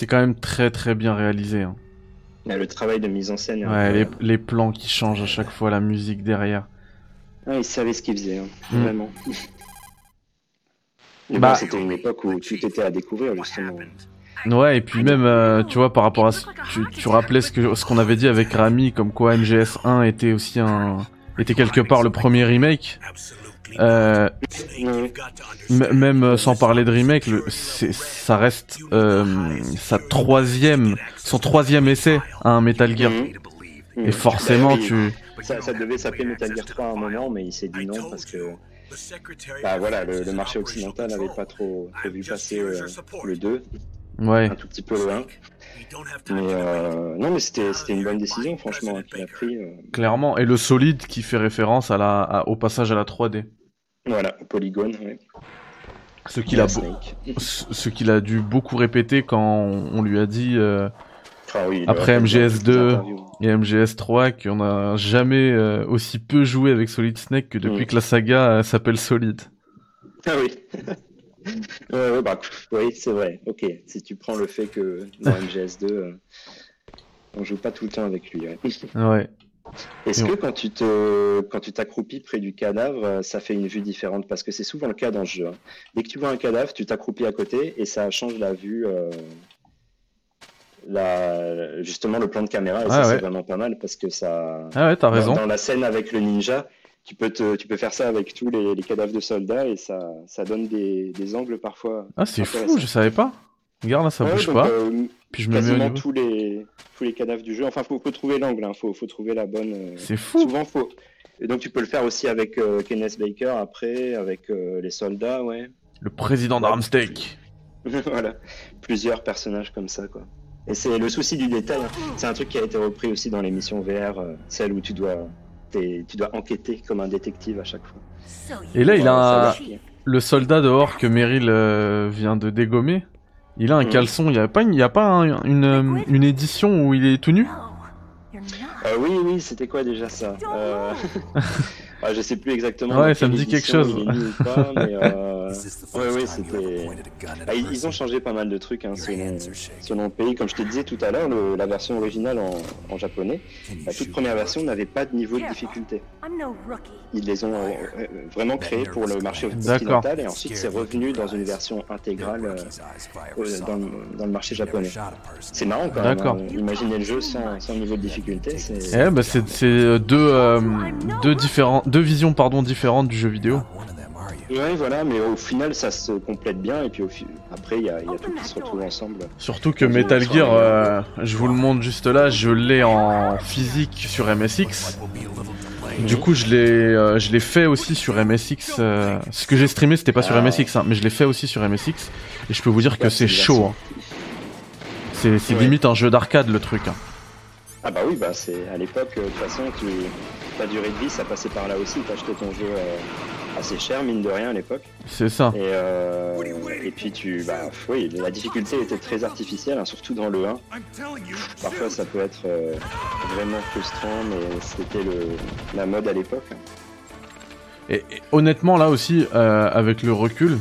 C'était quand même très très bien réalisé. hein. Là, le travail de mise en scène. Ouais, les, plans qui changent à chaque fois, la musique derrière. Ah, il savait ce qu'il faisait, hein, Mm. vraiment. Bah- bon, c'était une époque où tout était à découvrir, justement. Ouais, et puis même, euh, tu vois, par rapport à ce, tu, tu rappelais ce que ce qu'on avait dit avec Rami, comme quoi MGS1 était aussi un, était quelque part le premier remake. Euh, même sans parler de remake, le, ça reste euh, sa troisième, son troisième essai à un Metal Gear. Mhm. Et forcément, D'ailleurs, tu, Ça, ça devait s'appeler Metal Gear 3 à un moment, mais il s'est dit non parce que bah, voilà, le, marché occidental n'avait pas trop, vu passer euh, le 2, ouais. un tout petit peu loin. Mais euh, non, mais c'était une bonne décision, franchement, hein, qu'il a pris. euh, Clairement, et le solide qui fait référence à la, à- au passage à la 3D. voilà, au polygone. Ouais. Ce qu'il a, ce qu'il a dû beaucoup répéter quand on, lui a dit euh, Ah oui, Après le répète dans MGS2, toutes les interviews. et MGS3 qu'on n'a jamais euh, aussi peu joué avec Solid Snake que depuis Mm. que la saga s'appelle Solid. Ah oui. bah, pff, oui, c'est vrai. Ok, si tu prends le fait que dans MGS2, euh, on joue pas tout le temps avec lui. ouais. Ouais. Est-ce que quand tu te, quand tu t'accroupis près du cadavre, euh, ça fait une vue différente? Parce que c'est souvent le cas dans ce jeu. hein. Dès que tu vois un cadavre, tu t'accroupis à côté et ça change la vue. euh, la, justement, le plan de caméra, et Ah ça, ouais. c'est vraiment pas mal parce que ça. Ah ouais, t'as dans- raison. Dans, la scène avec le ninja, tu peux, te, tu peux faire ça avec tous les, les cadavres de soldats et ça, ça donne des, des angles parfois. Ah, c'est fou, je savais pas. Regarde là, ça Ouais, bouge donc, pas. euh, Puis je me mets au tous les, tous les cadavres du jeu. Enfin, faut, faut trouver l'angle, hein. faut, faut trouver la bonne. euh, C'est fou. Souvent, faut. Et donc, tu peux le faire aussi avec euh, Kenneth Baker après, avec euh, les soldats, ouais. Le président d'Armsteak. voilà. Plusieurs personnages comme ça, quoi. Et c'est le souci du détail. hein. C'est un truc qui a été repris aussi dans l'émission VR, euh, celle où tu dois, tu dois enquêter comme un détective à chaque fois. Et là, il a un-. Le soldat dehors que Meryl euh, vient de dégommer. Il a un Mm. caleçon. Il y a pas, il y a pas un- une, euh, une édition où il est tout nu? Euh, oui, oui, c'était quoi déjà ça? Euh... ah, Je sais plus exactement. Ouais, ça me dit quelque chose. pas, mais euh, ouais, ever c'était. Ah, ils, ont changé pas mal de trucs hein, selon, selon le pays. Comme je te disais tout à l'heure, la version originale en, en japonais, la toute première version n'avait pas de niveau de difficulté. I'm no rookie. Ils les ont euh, euh, vraiment créés pour le marché D'accord. occidental et ensuite c'est revenu dans une version intégrale euh, dans, le, dans le marché japonais. C'est marrant quand même. D'accord. hein. Imaginez le jeu sans, sans niveau de difficulté. C'est... Eh bah c'est deux euh, deux différents deux visions pardon différentes du jeu vidéo. Ouais, voilà, mais au final ça se complète bien et puis au fi- après il y a, il y a tout qui se retrouve ensemble. Surtout que Metal Gear, euh, je vous le montre juste là, je l'ai en physique sur MSX. Du coup, je l'ai, euh, je l'ai fait aussi sur MSX. euh, ce que j'ai streamé, c'était pas sur Ah. MSX, hein, mais je l'ai fait aussi sur MSX. Et je peux vous dire que Ouais, c'est chaud. hein. C'est, limite un jeu d'arcade le truc. hein. Ah bah oui, bah c'est à l'époque, euh, de toute façon, tu, ta durée de vie, ça passait par là aussi. Acheté ton jeu euh, assez cher, mine de rien, à l'époque. C'est ça. Et, euh, et puis tu, bah oui, la difficulté était très artificielle, hein, surtout dans le 1. Parfois, ça peut être euh, vraiment frustrant, mais c'était le, la mode à l'époque. hein. Et, et honnêtement, là aussi, euh, avec le recul,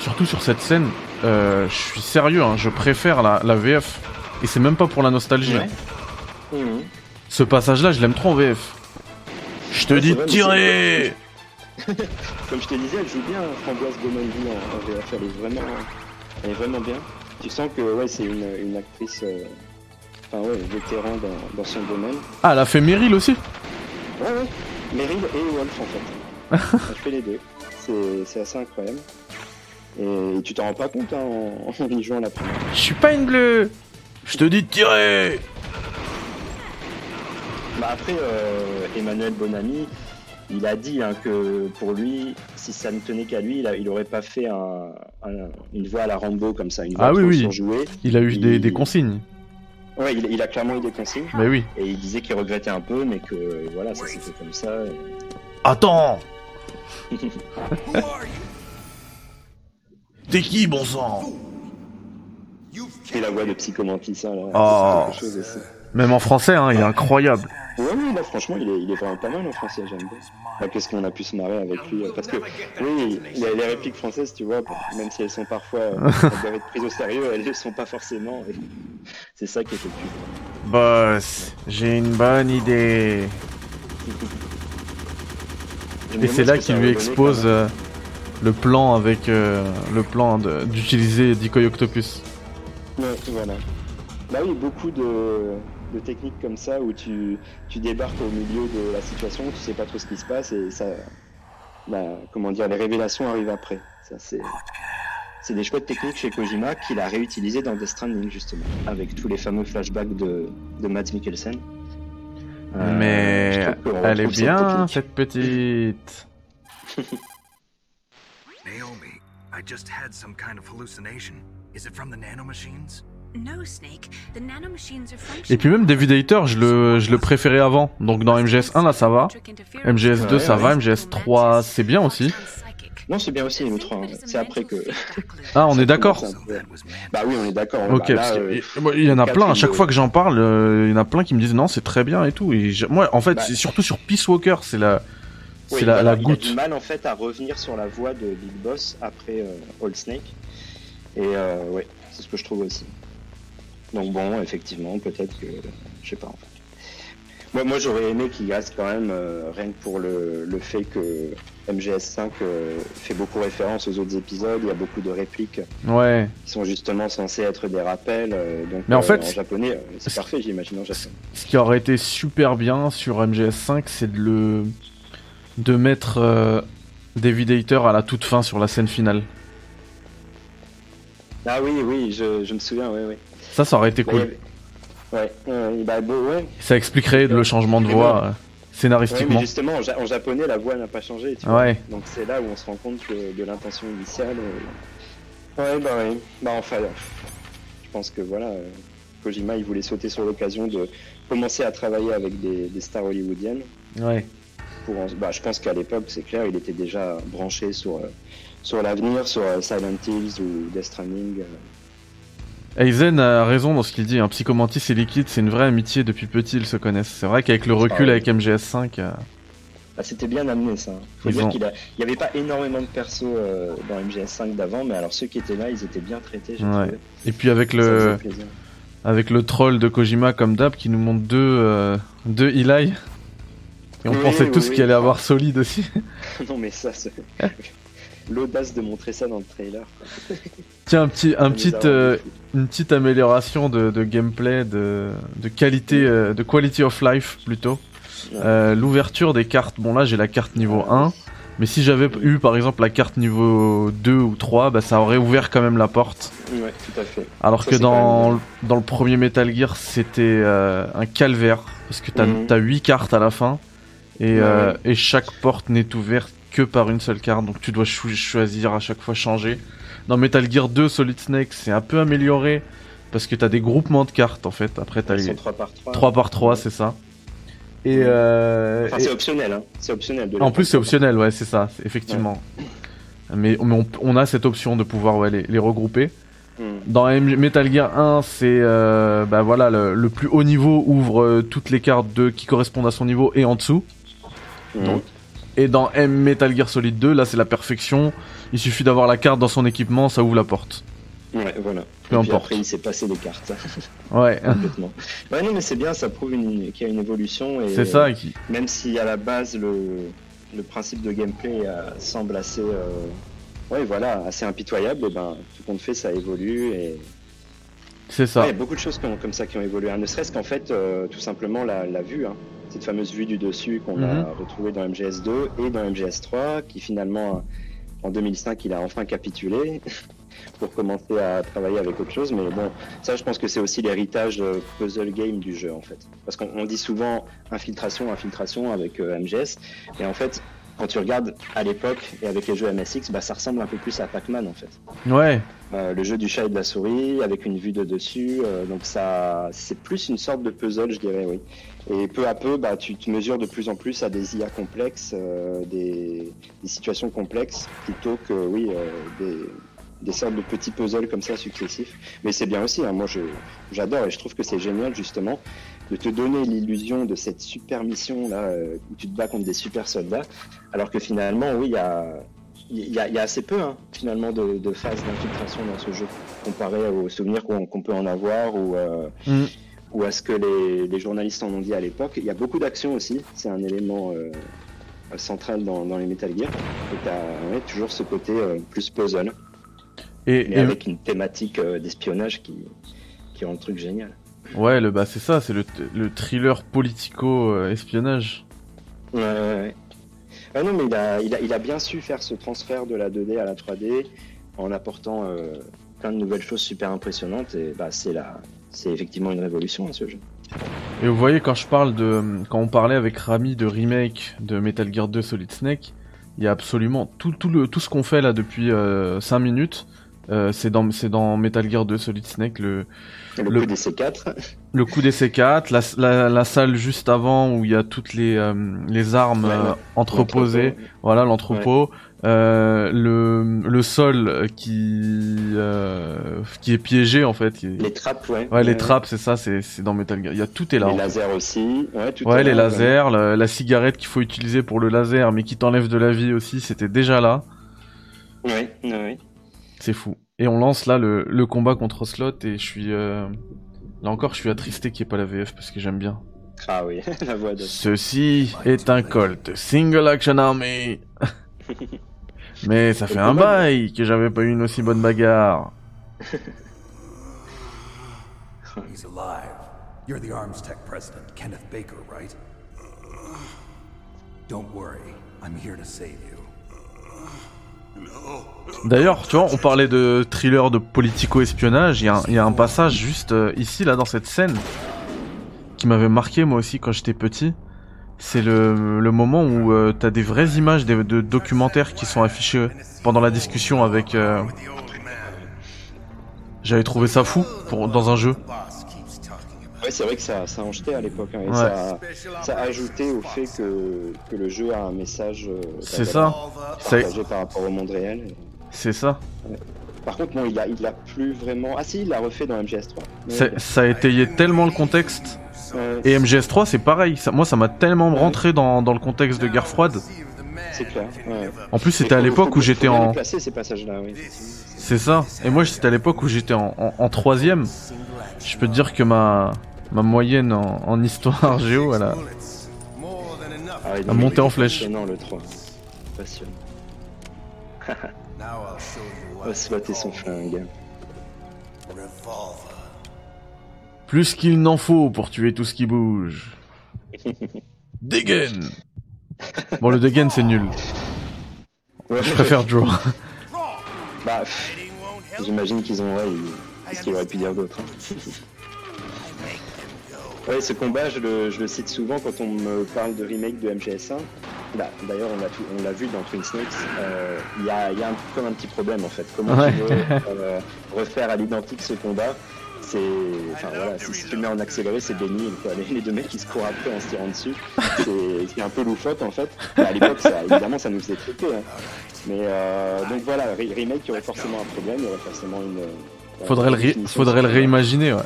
surtout sur cette scène, euh, je suis sérieux, hein, je préfère la, la VF. Et c'est même pas pour la nostalgie. Ouais. Mhm. Ce passage-là, je l'aime trop en VF. Je te Ouais, dis de tirer Comme je te disais, elle joue bien Framboise Beaumonville en, en VF, elle est vraiment, elle est vraiment bien. Tu sens que ouais, c'est une, une actrice, euh, enfin ouais, vétéran dans, dans son domaine. Ah, elle a fait Meryl aussi? Ouais, ouais. Meryl et Wolf en fait. elle fait les deux. C'est, c'est assez incroyable. Et tu t'en rends pas compte hein, en, en y jouant la première. Je suis pas une bleue Je te dis de tirer Bah après, euh, Emmanuel Bonamy, il a dit hein, que pour lui, si ça ne tenait qu'à lui, il, a- il aurait pas fait un- un- une voix à la Rambo comme ça, une voix Ah oui, oui. surjouée. Il a eu des, Il- des consignes. Ouais, il, il a clairement eu des consignes. Mais oui. Et il disait qu'il regrettait un peu, mais que voilà, ça s'est fait comme ça. et- Attends? T'es qui, bon sang? Et la voix de Psychomantis, ça, là, Oh. c'est quelque chose aussi. Même en français, hein, il est incroyable. Ouais, oui, là, franchement, il est, il est vraiment pas mal en français, j'aime bien. Qu'est-ce qu'on a pu se marrer avec lui euh, Parce que, oui, il y a les répliques françaises, tu vois, même si elles sont parfois, euh, elles doivent être prises au sérieux, elles ne le sont pas forcément. C'est ça qui était plus. Boss, j'ai une bonne idée. Et c'est ce là qu'il lui expose euh, le plan avec euh, le plan d'utiliser Decoy Octopus. Ouais, voilà. Bah oui, beaucoup de, de techniques comme ça où tu, tu débarques au milieu de la situation, tu sais pas trop ce qui se passe et ça. Bah, comment dire, les révélations arrivent après. Ça, c'est. C'est des chouettes techniques chez Kojima qu'il a réutilisé dans Death Stranding justement, avec tous les fameux flashbacks de, de Mads Mikkelsen. Euh, Mais elle est cette bien cette petite. Naomi, I just had some kind of hallucination. Is it from the nanomachines? No, Snake. The nanomachines are functional. Et puis même David Hater, je le, je le préférais avant. Donc dans MGS1 là ça va. MGS2 Ouais, ça ouais. va. MGS3 c'est bien aussi. Non, c'est bien aussi le 3. hein. C'est après que. Ah on est d'accord. Bah oui, on est d'accord. Ok, Bah, là, parce que- euh, il y en a plein. À chaque fois que j'en parle, euh, il y en a plein qui me disent non, c'est très bien et tout. Et moi, en fait, Bah. c'est surtout sur Peace Walker, c'est la, c'est Oui, la, la Il a goutte. du mal en fait à revenir sur la voie de Big Boss après euh, Old Snake. Et euh, ouais, c'est ce que je trouve aussi. Donc bon, effectivement, peut-être que je sais pas. En fait. Moi, moi j'aurais aimé qu'il reste quand même euh, rien que pour le, le fait que MGS5 euh, fait beaucoup référence aux autres épisodes. Il y a beaucoup de répliques Ouais. qui sont justement censées être des rappels. euh, donc Mais en fait, en japonais, c'est parfait, j'imagine en japonais. Ce qui aurait été super bien sur MGS5, c'est de le, de mettre David Hater à la toute fin sur la scène finale. Ah oui, oui, je, je me souviens, oui, oui. Ça, ça aurait été Bah, cool. Ouais, ouais, bah, bon, ouais. Ça expliquerait le changement de voix euh, Ouais, scénaristiquement. mais justement, en, ja- en japonais, la voix n'a pas changé. Tu vois. Donc c'est là où on se rend compte que de l'intention initiale. euh, Ouais, bah ouais. Bah enfin, euh, je pense que voilà, euh, Kojima, il voulait sauter sur l'occasion de commencer à travailler avec des, des stars hollywoodiennes. Ouais. Pour en- bah, je pense qu'à l'époque, c'est clair, il était déjà branché sur, euh, sur l'avenir, sur euh, Silent Hills ou Death Stranding. Euh. Aizen a raison dans ce qu'il dit. Hein. Psychomantis et Liquid, c'est une vraie amitié depuis petit, ils se connaissent. C'est vrai qu'avec le recul, ouais. avec MGS5, euh, Bah, c'était bien amené ça. Faut dire ont- qu'il a... il n'y avait pas énormément de persos euh, dans MGS5 d'avant, mais alors ceux qui étaient là, ils étaient bien traités. j'ai Ouais. et puis avec Ça le, avec le troll de Kojima comme d'hab qui nous montre deux, euh, deux Eli. Et on Oui, pensait oui, tous oui. qu'il allait avoir Solid aussi. non mais ça, c'est l'audace de montrer ça dans le trailer. Tiens, un petit, un petit, euh, une petite amélioration de, de gameplay, de, de qualité, euh, de quality of life plutôt. Euh, L'ouverture des cartes, bon là j'ai la carte niveau 1, mais si j'avais eu par exemple la carte niveau 2 ou 3, bah ça aurait ouvert quand même la porte. Ouais, tout à fait. Alors Ça, que dans, même dans le premier Metal Gear c'était un calvaire, parce que t'as Mhm. as 8 cartes à la fin, et, Ouais, ouais. et chaque porte n'est ouverte que par une seule carte, donc tu dois choisir à chaque fois changer. Dans Metal Gear 2 Solid Snake c'est un peu amélioré, parce que t'as des groupements de cartes en fait, après t'as les sont 3 par 3. 3 par 3 c'est ça. Et, euh, Enfin, et- c'est optionnel, hein. C'est optionnel. De en plus, c'est optionnel, ouais, c'est ça, effectivement. Mais, mais on, on a cette option de pouvoir ouais, les, les regrouper. Hmm. Dans Metal Gear 1, c'est euh, bah voilà le, le plus haut niveau ouvre euh, toutes les cartes de qui correspondent à son niveau et en dessous. Hmm. Donc, Et dans M Metal Gear Solid 2, là c'est la perfection. Il suffit d'avoir la carte dans son équipement, ça ouvre la porte. Ouais, voilà. Peu importe. après, il s'est passé des cartes, Ouais, complètement. Ouais, non, mais c'est bien, ça prouve qu'il y a une évolution. et c'est ça qui. Même si à la base, le, le principe de gameplay euh, semble assez. euh, ouais, voilà, assez impitoyable, et ben, tout compte fait, ça évolue. Et... C'est ça. il y a beaucoup de choses comme ça qui ont évolué. hein. Ne serait-ce qu'en fait, euh, tout simplement, la, la vue, hein. Cette fameuse vue du dessus qu'on a Mhm. retrouvée dans MGS2 et dans MGS3, qui finalement, en 2005, il a enfin capitulé pour commencer à travailler avec autre chose. Mais bon, ça, je pense que c'est aussi l'héritage euh, puzzle game du jeu, en fait. Parce qu'on on dit souvent infiltration, infiltration avec euh, MGS, et en fait, quand tu regardes à l'époque et avec les jeux MSX, bah, ça ressemble un peu plus à Pac-Man, en fait. Ouais, Euh, le jeu du chat et de la souris avec une vue de dessus. euh, donc ça, c'est plus une sorte de puzzle, je dirais, oui. Et peu à peu, bah, tu te mesures de plus en plus à des IA complexes, euh, des, situations complexes, plutôt que, oui, euh, des, des sortes de petits puzzles comme ça successifs. Mais c'est bien aussi. hein, moi, j'adore et je trouve que c'est génial justement de te donner l'illusion de cette super mission là euh, où tu te bats contre des super soldats, alors que finalement, oui, il y a assez peu hein, finalement de, phases d'infiltration dans ce jeu comparé aux souvenirs qu'on peut en avoir ou, Mm. Ou à ce que les, les journalistes en ont dit à l'époque. Il y a beaucoup d'action aussi, c'est un élément euh, central dans, dans les Metal Gear. Et t'as ouais, toujours ce côté euh, plus puzzle, et, avec une thématique euh, d'espionnage qui, qui rend le truc génial. ouais, le bah c'est ça, c'est le, le thriller politico-espionnage. Ouais, ouais, ouais. Ah non, mais il a, il, a, il a bien su faire ce transfert de la 2D à la 3D en apportant euh, plein de nouvelles choses super impressionnantes. Et bah, c'est la, c'est effectivement une révolution à ce jeu. Et vous voyez, quand je parle de. Quand on parlait avec Rami de remake de Metal Gear 2 Solid Snake, il y a absolument tout, tout, le, tout ce qu'on fait là depuis 5 minutes. euh, c'est dans, c'est dans Metal Gear 2 Solid Snake, le, le, Le- coup des C4, le coup des C4, la, la, la salle juste avant où il y a toutes les, euh, les armes Ouais, euh, entreposées, voilà l'entrepôt, euh, le, le sol qui, euh, qui est piégé en fait. qui est- les trappes, ouais. Ouais, les Ouais, trappes, c'est ça, c'est c'est dans Metal Gear. Il y a tout est là. Les fait. lasers aussi. Ouais, tout Ouais, est les là, lasers, la, la cigarette qu'il faut utiliser pour le laser, mais qui t'enlève de la vie aussi, c'était déjà là. Ouais, ouais. C'est fou. Et on lance là le, le combat contre Slot et je suis euh, là encore, je suis attristé qu'il n'y ait pas la VF parce que j'aime bien. Ah oui, la voix de. Ceci est un Colt Single Action Army. mais ça fait un bail que j'avais pas eu une aussi bonne bagarre. He's alive. You're the Arms Tech president, Kenneth Baker, right? Don't worry. I'm here to save you. D'ailleurs, tu vois, on parlait de thriller de politico-espionnage. Il y, a un- il y a un passage juste euh, ici, là, dans cette scène, qui m'avait marqué moi aussi quand j'étais petit. C'est le, le moment où euh, t'as des vraies images de, de documentaires qui sont affichés pendant la discussion avec. euh, J'avais trouvé ça fou pour dans un jeu. Ouais, c'est vrai que ça, ça en jeté à l'époque. hein, et Ouais. ça, ça a ajouté au fait que, que le jeu a un message euh, C'est ça. C'est partagé par rapport au monde réel. c'est ça. Par contre, non, il a, il a plus vraiment. Ah si, il l'a refait dans MGS3. Mais- C'est- Ça a étayé tellement le contexte. Et MGS3, c'est pareil. Ça, moi, ça m'a tellement rentré dans, dans le contexte de guerre froide. c'est clair. Ouais. En plus, c'était à l'époque où j'étais en. les placer, ces passages-là, oui. C'est ça. Et moi, c'était à l'époque où j'étais en, en, en troisième. Je peux te dire que ma, ma moyenne en, en histoire géo, elle a... Ah, À monter en flèche. Non, le 3. Passionnant. Oh, Slot et son flingue. Plus qu'il n'en faut pour tuer tout ce qui bouge. Degen Bon, le Degen, c'est nul. Ouais, Je préfère Joe. Bah, j'imagine qu'ils ont. Ouais, ils- qu'est-ce qu'il aurait pu dire d'autre hein. Ouais, ce combat, je le, je le cite souvent quand on me parle de remake de MGS1. Là, D'ailleurs, on l'a tout- on l'a vu dans Twin Snakes. euh, Il y a, y a un, comme un petit problème en fait. Comment Ouais. tu veux euh, refaire à l'identique ce combat? C'est, enfin voilà, si, tu le mets en accéléré, c'est béni. Quoi. Les, les deux mecs qui se courent après en se tirant dessus, c'est un peu loufoque en fait. Mais à l'époque, ça, évidemment, ça nous faisait triper. hein. Mais euh, donc voilà, re- remake, il y aurait forcément un problème, il y aurait forcément une. euh, Faudrait le, faudrait le réimaginer, ouais.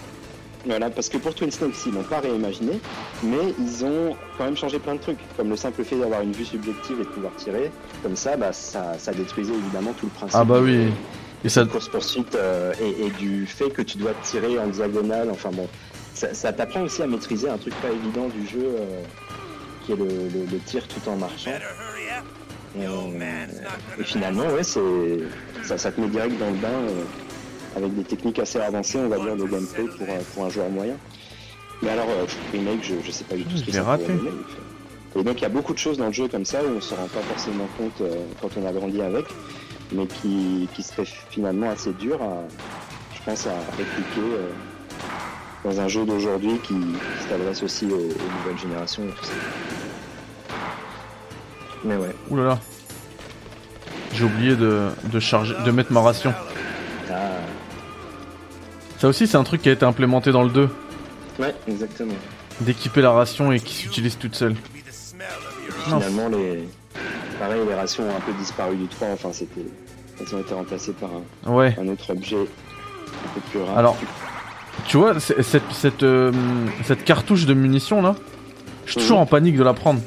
Voilà, parce que pour Twin Snakes, ils l'ont pas réimaginé, mais ils ont quand même changé plein de trucs, comme le simple fait d'avoir une vue subjective et de pouvoir tirer. Comme ça, bah, ça, ça détruisait évidemment tout le principe Ah bah oui. Et ça, course poursuite euh, et, et du fait que tu dois tirer en diagonale. Enfin bon, ça, ça t'apprend aussi à maîtriser un truc pas évident du jeu, euh, qui est le, le- le tir tout en marchant. Euh, et finalement, ouais, c'est ça, ça te met direct dans le bain euh, avec des techniques assez avancées, on va dire, de gameplay pour, pour un joueur moyen. Mais alors, euh, remake, je, je sais pas du tout ce que pourrait raté. donner. Et donc, il y a beaucoup de choses dans le jeu comme ça où on se rend pas forcément compte euh, quand on a grandi avec, mais qui, qui serait finalement assez dur à, je pense, à répliquer euh, dans un jeu d'aujourd'hui qui, qui s'adresse aussi aux, aux nouvelles générations et tout ça. Mais ouais. oulala. J'ai oublié de, de charger, de mettre ma ration. Ah, Ça aussi, c'est un truc qui a été implémenté dans le 2. ouais, exactement. D'équiper la ration et qui s'utilise toute seule. Finalement, les, pareil, les rations ont un peu disparu du 3. Enfin, c'était, elles ont été remplacées par un, Ouais. un autre objet un peu plus rare. Alors, tu vois, cette, cette, euh, cette cartouche de munitions là, je suis toujours Mhm. en panique de la prendre.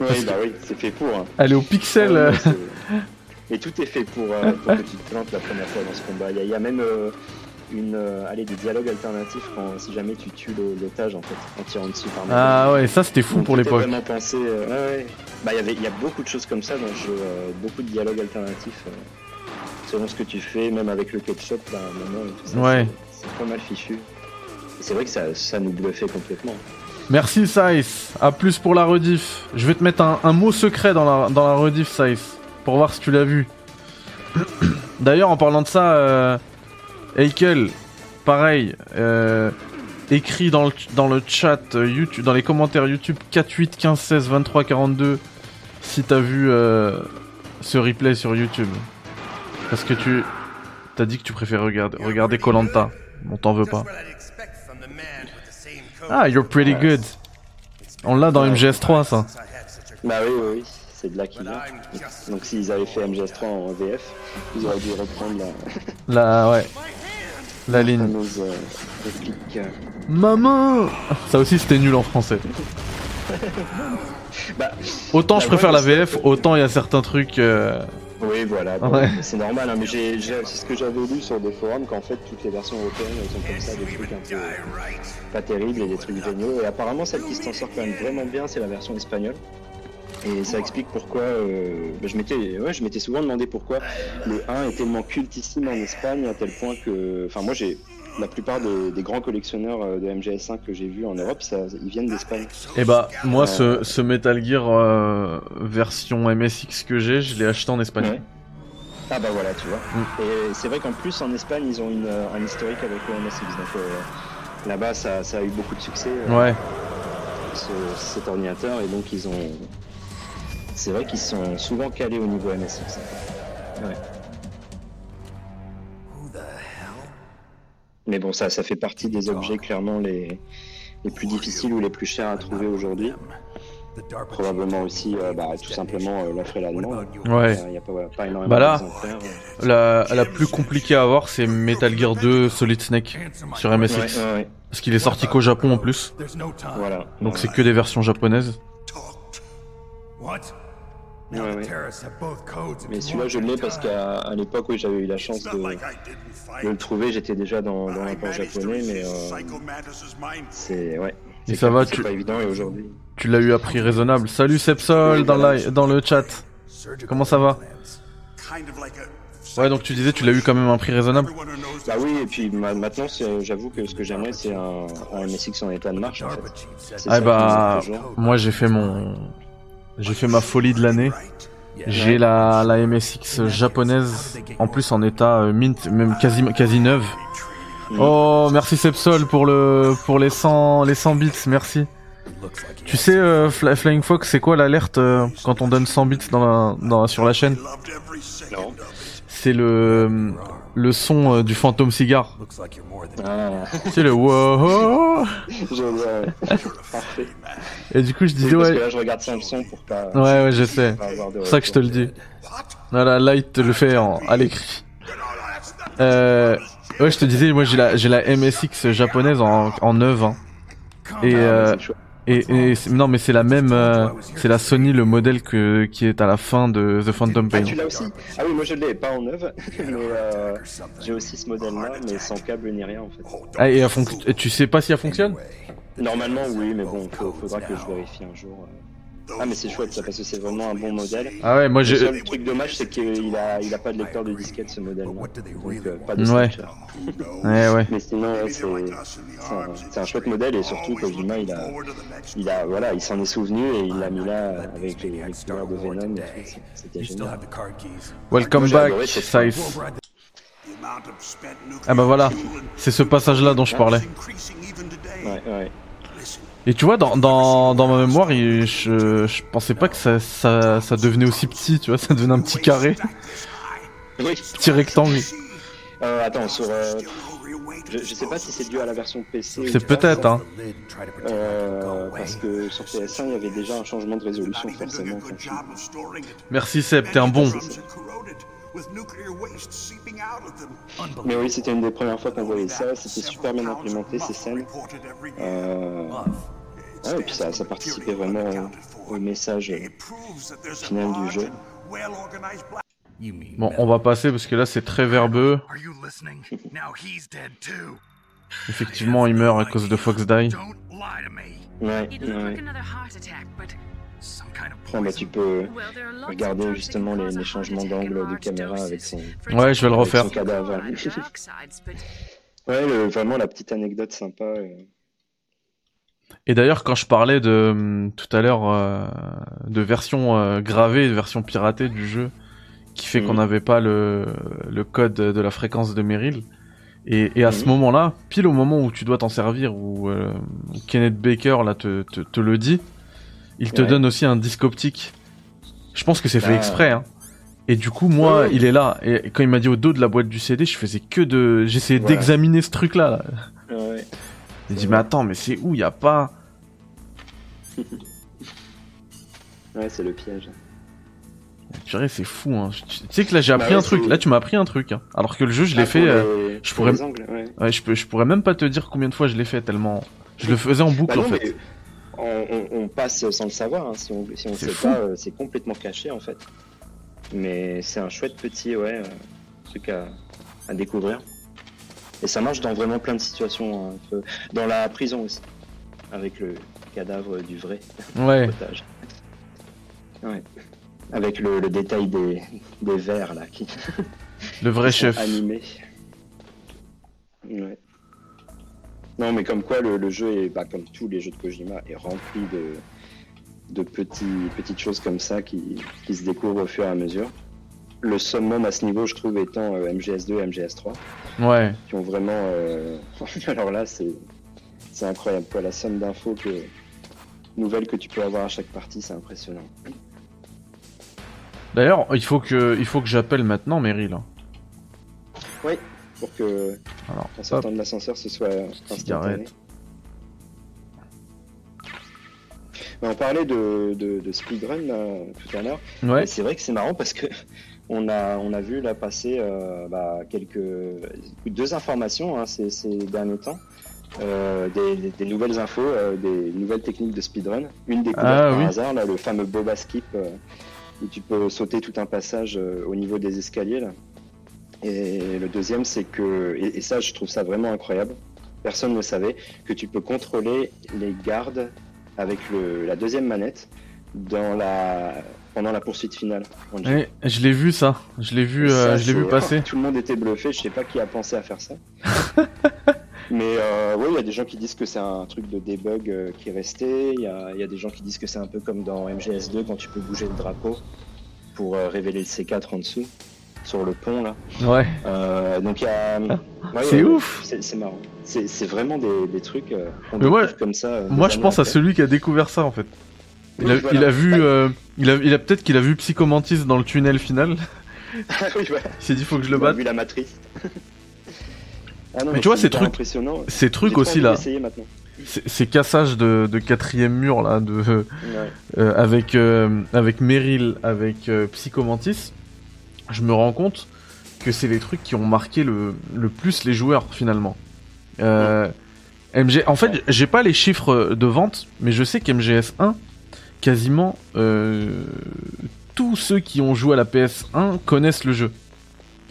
oui, bah oui, c'est fait pour. hein. Elle est au pixel. C'est- Et tout est fait pour, euh, pour que tu te plantes la première fois dans ce combat. Il y a, il y a même euh, une, euh, allez, des dialogues alternatifs quand, si jamais tu tues l'otage en fait, en tirant dessus par Ah ouais, ça c'était fou Donc, pour l'époque. vraiment pensé. euh, ouais, ouais. Bah, il y avait, il y a beaucoup de choses comme ça dans le jeu, euh, beaucoup de dialogues alternatifs. selon ce que tu fais, même avec le ketchup, là, et tout ça. Ouais. c'est- pas mal fichu. C'est vrai que ça, ça nous bluffait complètement. Merci Saïs. À plus pour la rediff. Je vais te mettre un, un mot secret dans la, dans la rediff Saïs. Pour voir si tu l'as vu. D'ailleurs, en parlant de ça, euh, Eikel, pareil, euh, écrit dans le, dans le chat euh, YouTube, dans les commentaires YouTube 4, 8, 15, 16, 23, 42, si t'as vu euh, ce replay sur YouTube. Parce que tu t'as dit que tu préfères regarder regarder Colanta. On t'en veut pas. Ah, you're pretty good. On l'a dans MGS3 ça. Bah oui, oui, oui, c'est de là qu'il vient. Donc s'ils avaient fait MGS3 en VF, ils auraient dû reprendre la La ouais. La ligne. euh, réplique. euh. Maman Ça aussi c'était nul en français. Bah, Autant Bah je préfère la VF, autant il y a certains trucs. euh, oui, voilà, bon, Ouais. c'est normal, hein, mais j'ai, c'est ce que j'avais lu sur des forums, qu'en fait toutes les versions européennes elles ont comme ça des trucs un peu pas terribles et des trucs géniaux. Et apparemment celle qui s'en sort quand même vraiment bien, c'est la version espagnole. Et ça explique pourquoi. euh, bah, je m'étais, ouais, je m'étais souvent demandé pourquoi le 1 est tellement cultissime en Espagne à tel point que, enfin moi j'ai la plupart des, des grands collectionneurs euh, de MGS1 que j'ai vus en Europe, ça, ils viennent d'Espagne. Et bah moi ce, ce Metal Gear euh, version MSX que j'ai, je l'ai acheté en Espagne. Ouais. Ah bah voilà, tu vois. Mm. Et c'est vrai qu'en plus en Espagne ils ont une, euh, un historique avec le MSX, donc euh, là-bas ça, ça a eu beaucoup de succès. Ouais. ce- cet ordinateur et donc ils ont c'est vrai qu'ils sont souvent calés au niveau MSX ouais. mais bon ça ça fait partie des objets clairement les les plus difficiles ou les plus chers à trouver aujourd'hui probablement aussi euh, bah, tout simplement euh, l'offre et la demande Ouais. il n'y a pas, pas énormément Bah là. La, la plus compliquée à avoir c'est Metal Gear 2 Solid Snake sur MSX. Ouais, ouais, ouais. Parce qu'il est sorti qu'au Japon en plus. voilà Donc c'est que des versions japonaises. What? Ouais, ouais. mais celui-là je l'ai parce qu'à à l'époque oui j'avais eu la chance de, de le trouver. J'étais déjà dans, dans l'import japonais mais euh, c'est ouais. Et ça va, tu, pas évident et aujourd'hui? tu l'as eu à prix raisonnable. Salut Sepsol dans, la, dans le chat. Comment ça va? Ouais donc tu disais tu l'as eu quand même à un prix raisonnable. Bah oui, et puis ma- maintenant, j'avoue que ce que j'aimerais, c'est un, un MSX en état de marche, en fait. Ah bah moi j'ai fait mon j'ai fait ma folie de l'année. J'ai la, la MSX japonaise en plus en état euh, mint même quasi quasi neuve. Oh merci Sepsol pour le pour les 100 les 100 bits merci. Tu sais euh, Fly- Flying Fox c'est quoi l'alerte euh, quand on donne 100 bits dans la, dans sur la chaîne? Non. C'est le le son euh, du fantôme cigare. Ah, C'est le wow. Et du coup je disais ouais que là, je regarde sans le son pour pas. ouais ouais je sais. C'est pour ça que je te le dis. Voilà, là, il te le fait en, à l'écrit. Euh, ouais, je te disais, moi j'ai la, j'ai la MSX japonaise en, en 9 hein. Et, Ah, euh. Et, non, mais c'est la même, euh, c'est la Sony le modèle que qui est à la fin de The Phantom Ah, Pain. tu l'as aussi Ah oui, moi je l'ai, pas en neuve, mais euh, j'ai aussi ce modèle-là, mais sans câble ni rien en fait. Ah, et elle fonc- et tu sais pas si elle fonctionne? Normalement, oui, mais bon, faudra que je vérifie un jour. euh. Ah, mais c'est chouette ça, parce que c'est vraiment un bon modèle. Ah ouais, moi Le j'ai. seul truc dommage, c'est qu'il a, il a pas de lecteur de disquette ce they Donc, euh, pas de Ouais. Ouais, ouais. Mais sinon, ouais, c'est c'est un, c'est un chouette modèle et surtout Kojima, il a, il a, voilà, il s'en est souvenu et il l'a mis là avec les, les couleurs de Venom et tout. c'est- C'était génial. Welcome back, nuclear Ah bah voilà, c'est ce passage-là dont je parlais. Ouais, ouais. Et tu vois, dans, dans, dans ma mémoire, je, je pensais pas que ça, ça, ça devenait aussi petit, tu vois, ça devenait un petit carré, Oui. petit rectangle. Euh, attends, sur, euh, je, je sais pas si c'est dû à la version PC. C'est peut-être, hein. Euh, parce que sur PS1, il y avait déjà un changement de résolution, forcément. Merci Seb, t'es un bon. Many of the drums are corroded, with nuclear waste seeping out of them. Mais oui, c'était une des premières fois qu'on voyait ça. C'était super bien implémenté ces scènes. Euh, ouais, et puis ça, ça participait vraiment au, au message. euh, final du jeu. Bon, on va passer parce que là c'est très verbeux. Effectivement, il meurt à cause de Fox Die. Ouais, ouais. Ah, poison. tu peux regarder justement les, changements d'angle de caméra avec son. Ouais, je vais le refaire. Ouais, le- vraiment la petite anecdote sympa. euh. Et d'ailleurs, quand je parlais de hum, tout à l'heure euh, de version euh, gravée, de version piratée du jeu, qui fait qu'on Mhm. n'avait pas le, le code de la fréquence de Meryl. Et, et à ce Mhm. moment-là, pile au moment où tu dois t'en servir, où euh, Kenneth Baker là te, te, te le dit, il te Ouais. donne aussi un disque optique. Je pense que c'est fait Ah. exprès. Hein. Et du coup, moi, Ouais. il est là. Et quand il m'a dit au dos de la boîte du CD, je faisais que de, j'essayais Voilà. d'examiner ce truc-là. Là. Ouais. J'ai dit mais attends, mais c'est où? Il y a pas. Ouais, c'est le piège. Purée, c'est fou, hein. Tu sais que là j'ai Bah appris ouais, un truc. Là, tu m'as appris un truc. Hein. Alors que le jeu, je l'ai Ah, fait. euh, je pour pourrais- angles, ouais. Ouais, je peux, je pourrais même pas te dire combien de fois je l'ai fait tellement. Je le faisais en boucle Bah en non, fait. On, passe sans le savoir. hein. Si on si on C'est sait fou. pas, euh, c'est complètement caché en fait. Mais c'est un chouette petit ouais, euh, truc à, à découvrir. Et ça marche dans vraiment plein de situations. hein. Dans la prison aussi, avec le cadavre du vrai Ouais. otage. Ouais. Avec le, le détail des, des vers là qui, Le vrai chef. animés. Ouais. Non, mais comme quoi le, le jeu est, bah, comme tous les jeux de Kojima, est rempli de, de petits, petites choses comme ça qui, qui se découvrent au fur et à mesure. Le summum à ce niveau, je trouve, étant euh, MGS2 et MGS3, Ouais. qui ont vraiment. euh, Alors là, c'est c'est incroyable. Quoi. La somme d'infos que nouvelles que tu peux avoir à chaque partie, c'est impressionnant. D'ailleurs, il faut que, il faut que j'appelle maintenant Meryl. hein. Oui, pour que Alors, en hop, sortant de l'ascenseur, ce soit instantané. Mais on parlait de, de, de speedrun là, tout à l'heure. Ouais. C'est vrai que c'est marrant parce que on a, on a vu là passer euh, bah, quelques deux informations hein, ces, ces derniers temps. Euh, des, des- des nouvelles infos, euh, des nouvelles techniques de speedrun. Une découverte Ah, par oui. hasard, là, le fameux Boba Skip, où tu peux sauter tout un passage au niveau des escaliers. Là. Et le deuxième, c'est que, et, et ça, je trouve ça vraiment incroyable. Personne ne le savait, que tu peux contrôler les gardes avec le, la deuxième manette dans la, pendant la poursuite finale. je l'ai vu ça. Je l'ai vu, euh, je l'ai vu passer. Tout le monde était bluffé, je sais pas qui a pensé à faire ça. Mais euh, oui, il y a des gens qui disent que c'est un truc de debug euh, qui est resté. Il y a, y a des gens qui disent que c'est un peu comme dans MGS2 quand tu peux bouger le drapeau pour euh, révéler le C4 en dessous, sur le pont là. Ouais. Euh, donc il y a. ouais, C'est ouais, ouf. C'est marrant. C'est c'est vraiment des, des trucs euh, Mais découvre comme ça. euh, Moi, je pense à celui qui a découvert ça en fait. Il a, voilà. il a vu, Ouais. il a, il a peut-être qu'il a vu Psychomantis dans le tunnel final. oui, voilà. Il s'est dit faut que je le On a batte. vu la matrice. Ah non, Mais tu vois, ces trucs- impressionnant. Ces trucs aussi là, ces cassages de, de quatrième mur là, de Ouais. avec avec Meryl, avec Psychomantis, je me rends compte que c'est les trucs qui ont marqué le, le plus les joueurs finalement. Euh, MG... En fait, j'ai pas les chiffres de vente, mais je sais qu'MGS1, quasiment euh, tous ceux qui ont joué à la PS1 connaissent le jeu.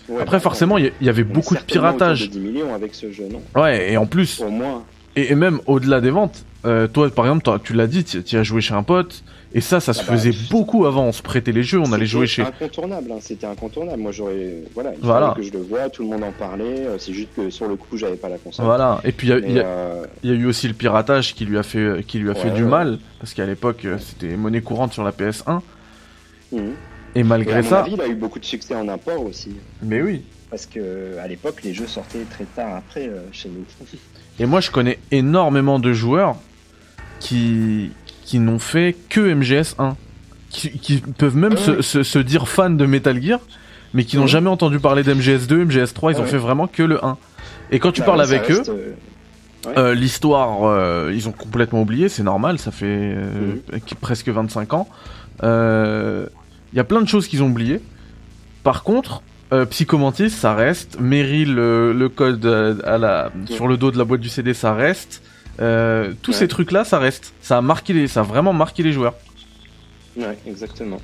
Ouais, Après, bah, forcément, il y, avait beaucoup de piratage. De 10 millions avec ce jeu, non? Ouais, et en plus, Au moins. et, et même au-delà des ventes, euh, toi, par exemple, tu l'as dit, tu tu as joué chez un pote, et ça, ça se Ah bah, faisait je- beaucoup avant. On se prêtait les jeux, on allait C'était jouer chez. incontournable, hein, c'était incontournable. Moi, j'aurais. Voilà, il Voilà. que je le vois, tout le monde en parlait. euh, C'est juste que sur le coup, j'avais pas la console. Voilà. Et puis il y a- y, euh, il y a eu aussi le piratage qui lui a fait, qui lui a fait Ouais, du mal, parce qu'à l'époque, euh, c'était monnaie courante sur la PS1. mhm. Et Et malgré à mon ça, avis, il a eu beaucoup de succès en import aussi. mais oui. Parce que à l'époque, les jeux sortaient très tard après euh, chez nous. Et moi, je connais énormément de joueurs qui, qui n'ont fait que MGS1. Qui, qui peuvent même Ah se, ouais. se- se dire fans de Metal Gear, mais qui n'ont jamais entendu parler d'MGS2, MGS3, ils Ah ont ouais. fait vraiment que le 1. Et quand tu Bah parles avec eux, euh, euh, l'histoire, euh, ils ont complètement oublié, c'est normal, ça fait Mhm. presque 25 ans. Il y a plein de choses qu'ils ont oubliées. Par contre, euh, Psychomantis, ça reste. Meryl, le, le code à la, sur le dos de la boîte du CD, ça reste. Euh, tous Ouais. ces trucs-là, ça reste. Ça a marqué les, ça a vraiment marqué les joueurs. Ouais, exactement.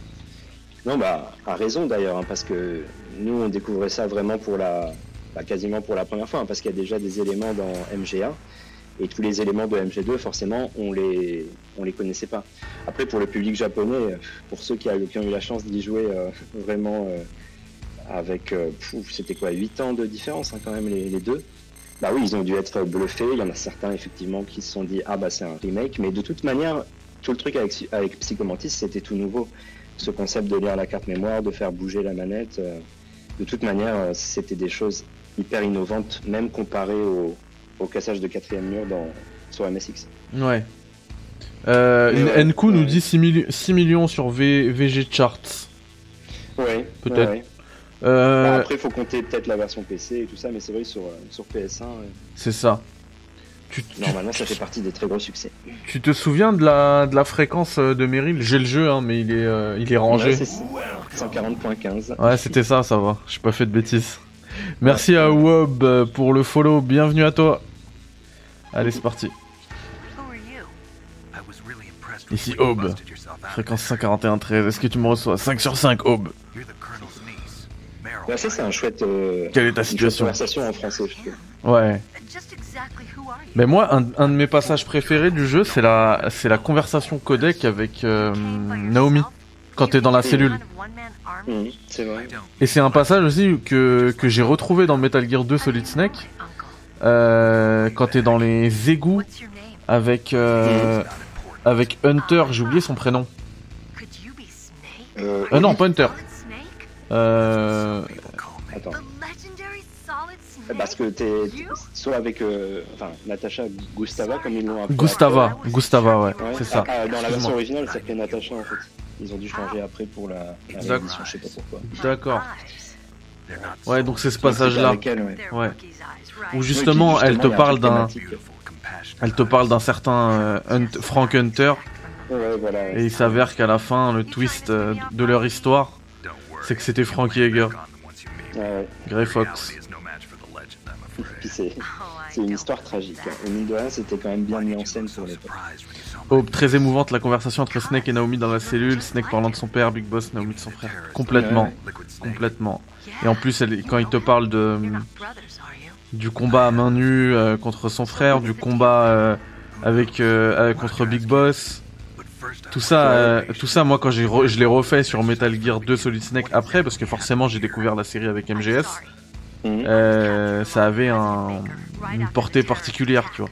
Non, bah, à raison d'ailleurs, hein, parce que nous, on découvrait ça vraiment pour la, bah, quasiment pour la première fois, hein, parce qu'il y a déjà des éléments dans MGA, et tous les éléments de MG2, forcément, on les, on les connaissait pas. Après, pour le public japonais, pour ceux qui, ont eu la chance d'y jouer euh, vraiment euh, avec, c'était quoi, 8 ans de différence hein, quand même les, les deux. Bah oui, ils ont dû être bluffés. Il y en a certains effectivement qui se sont dit ah bah c'est un remake, mais de toute manière, tout le truc avec, avec Psychomantis, c'était tout nouveau. Ce concept de lire la carte mémoire, de faire bouger la manette, euh, de toute manière, euh, c'était des choses hyper innovantes, même comparé au, au cassage de quatrième mur dans, sur MSX. Ouais. Euh, ouais, nous dit 6, milli- 6 millions sur v, VG Charts. Ouais, Peut-être. ouais, ouais. Euh, Bah, après, il faut compter peut-être la version PC et tout ça, mais c'est vrai sur, euh, sur PS1, euh, c'est ça. Tu, tu- normalement, ça fait partie des très gros succès. tu te souviens de la, de la fréquence euh, de Meryl? J'ai le jeu, hein, mais il est, euh, il est rangé. Ouais, c'est ça. 140.15. Ouais, c'était ça, ça va. J'ai pas fait de bêtises. Merci à Wob pour le follow. Bienvenue à toi. Allez, c'est parti. Ici, Aube. Fréquence there. 141.13. Est-ce que tu me reçois? 5 sur 5, Aube. Ça, c'est un chouette. euh, Quelle est ta situation conversation en français. Ouais. Mais moi, un, un de mes passages préférés du jeu, c'est la, c'est la conversation codec avec euh, Naomi. quand t'es dans la cellule. C'est vrai. Et c'est un passage aussi que, que j'ai retrouvé dans Metal Gear 2 Solid Snake. Euh, quand t'es dans les égouts avec, euh, avec Hunter, j'ai oublié son prénom. Euh, non, pas Hunter. Euh, attends. Parce que t'es soit avec euh, enfin, Natacha Gustava, comme ils l'ont appelé. Gustava, Gustava, ouais, Ouais. c'est ça. Ah, ah, dans la version originale, elle s'appelait Natacha en fait. Ils ont dû changer après pour la, la réédition, je sais pas pourquoi. D'accord. Not Ouais, donc c'est ce passage-là. ouais. Ouais. Où Oui, justement, elle te parle d'un, elle te parle d'un certain euh, Hunt- Frank Hunter, Ouais, voilà. ouais. et il s'avère qu'à la fin, le twist euh, de leur histoire. C'est que c'était Frank Yeager. Ouais, ouais. Grey Fox. C'est une histoire tragique. hein. Et mine de rien, c'était quand même bien mis en scène pour l'époque. Aube très émouvante, la conversation entre Snake et Naomi dans la cellule, Snake parlant de son père, Big Boss, Naomi de son frère. Complètement, complètement. Et en plus, elle, quand il te parle de, du combat à main nue euh, contre son frère, du combat euh, avec euh, contre Big Boss, tout ça, euh, tout ça, moi quand j'ai re- je l'ai refait sur Metal Gear 2 Solid Snake après, parce que forcément j'ai découvert la série avec MGS, Mhm. euh, ça avait un, une portée particulière, tu vois.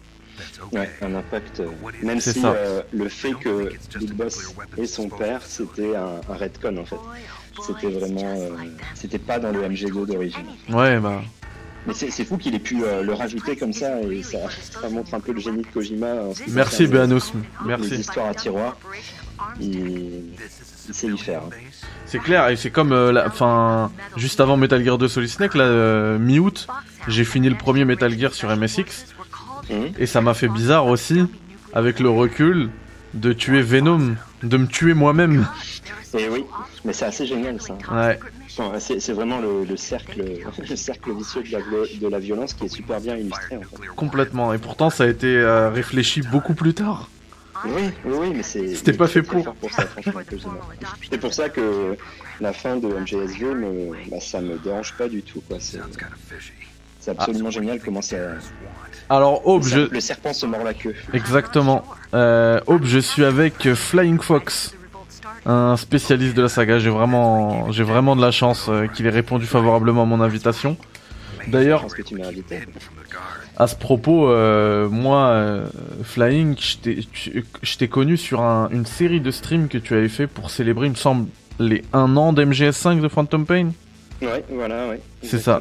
Ouais, un impact. euh, Même C'est si ça. euh, le fait que Big Boss et son père, c'était un, un retcon en fait. C'était vraiment. euh, c'était pas dans le MG2 d'origine. Ouais, bah, Mais c'est fou qu'il ait pu euh, le rajouter comme ça et ça, ça montre un peu le génie de Kojima. merci Beanos, Les merci. histoires à tiroir, il, sait y faire. hein. C'est clair, et c'est comme, euh, la- juste avant Metal Gear 2 Solid Snake, là, euh, mi-août, j'ai fini le premier Metal Gear sur MSX, Mhm. et ça m'a fait bizarre aussi, avec le recul, de tuer Venom de me tuer moi-même. Et oui, mais c'est assez génial ça. Ouais. Enfin, c'est c'est vraiment le, le cercle, le cercle vicieux de la, vi- de la violence qui est super bien illustré en fait. Complètement. Et pourtant, ça a été euh, réfléchi beaucoup plus tard. Oui, oui, oui, mais c'est. C'était pas fait pour. pour ça, franchement, Kojima. C'est pour ça que la fin de MGS2, me, bah, ça me dérange pas du tout. quoi. C'est absolument génial comment ça. Alors, Aube, le, je... le serpent se mord la queue. Exactement. Euh, Aube, je suis avec Flying Fox, un spécialiste de la saga. J'ai vraiment, j'ai vraiment de la chance euh, qu'il ait répondu favorablement à mon invitation. D'ailleurs, à ce propos, euh, moi, euh, Flying, je t'ai- connu sur un- une série de streams que tu avais fait pour célébrer, il me semble, les 1 an d'MGS5 de Phantom Pain. Ouais, voilà, ouais. C'est ça.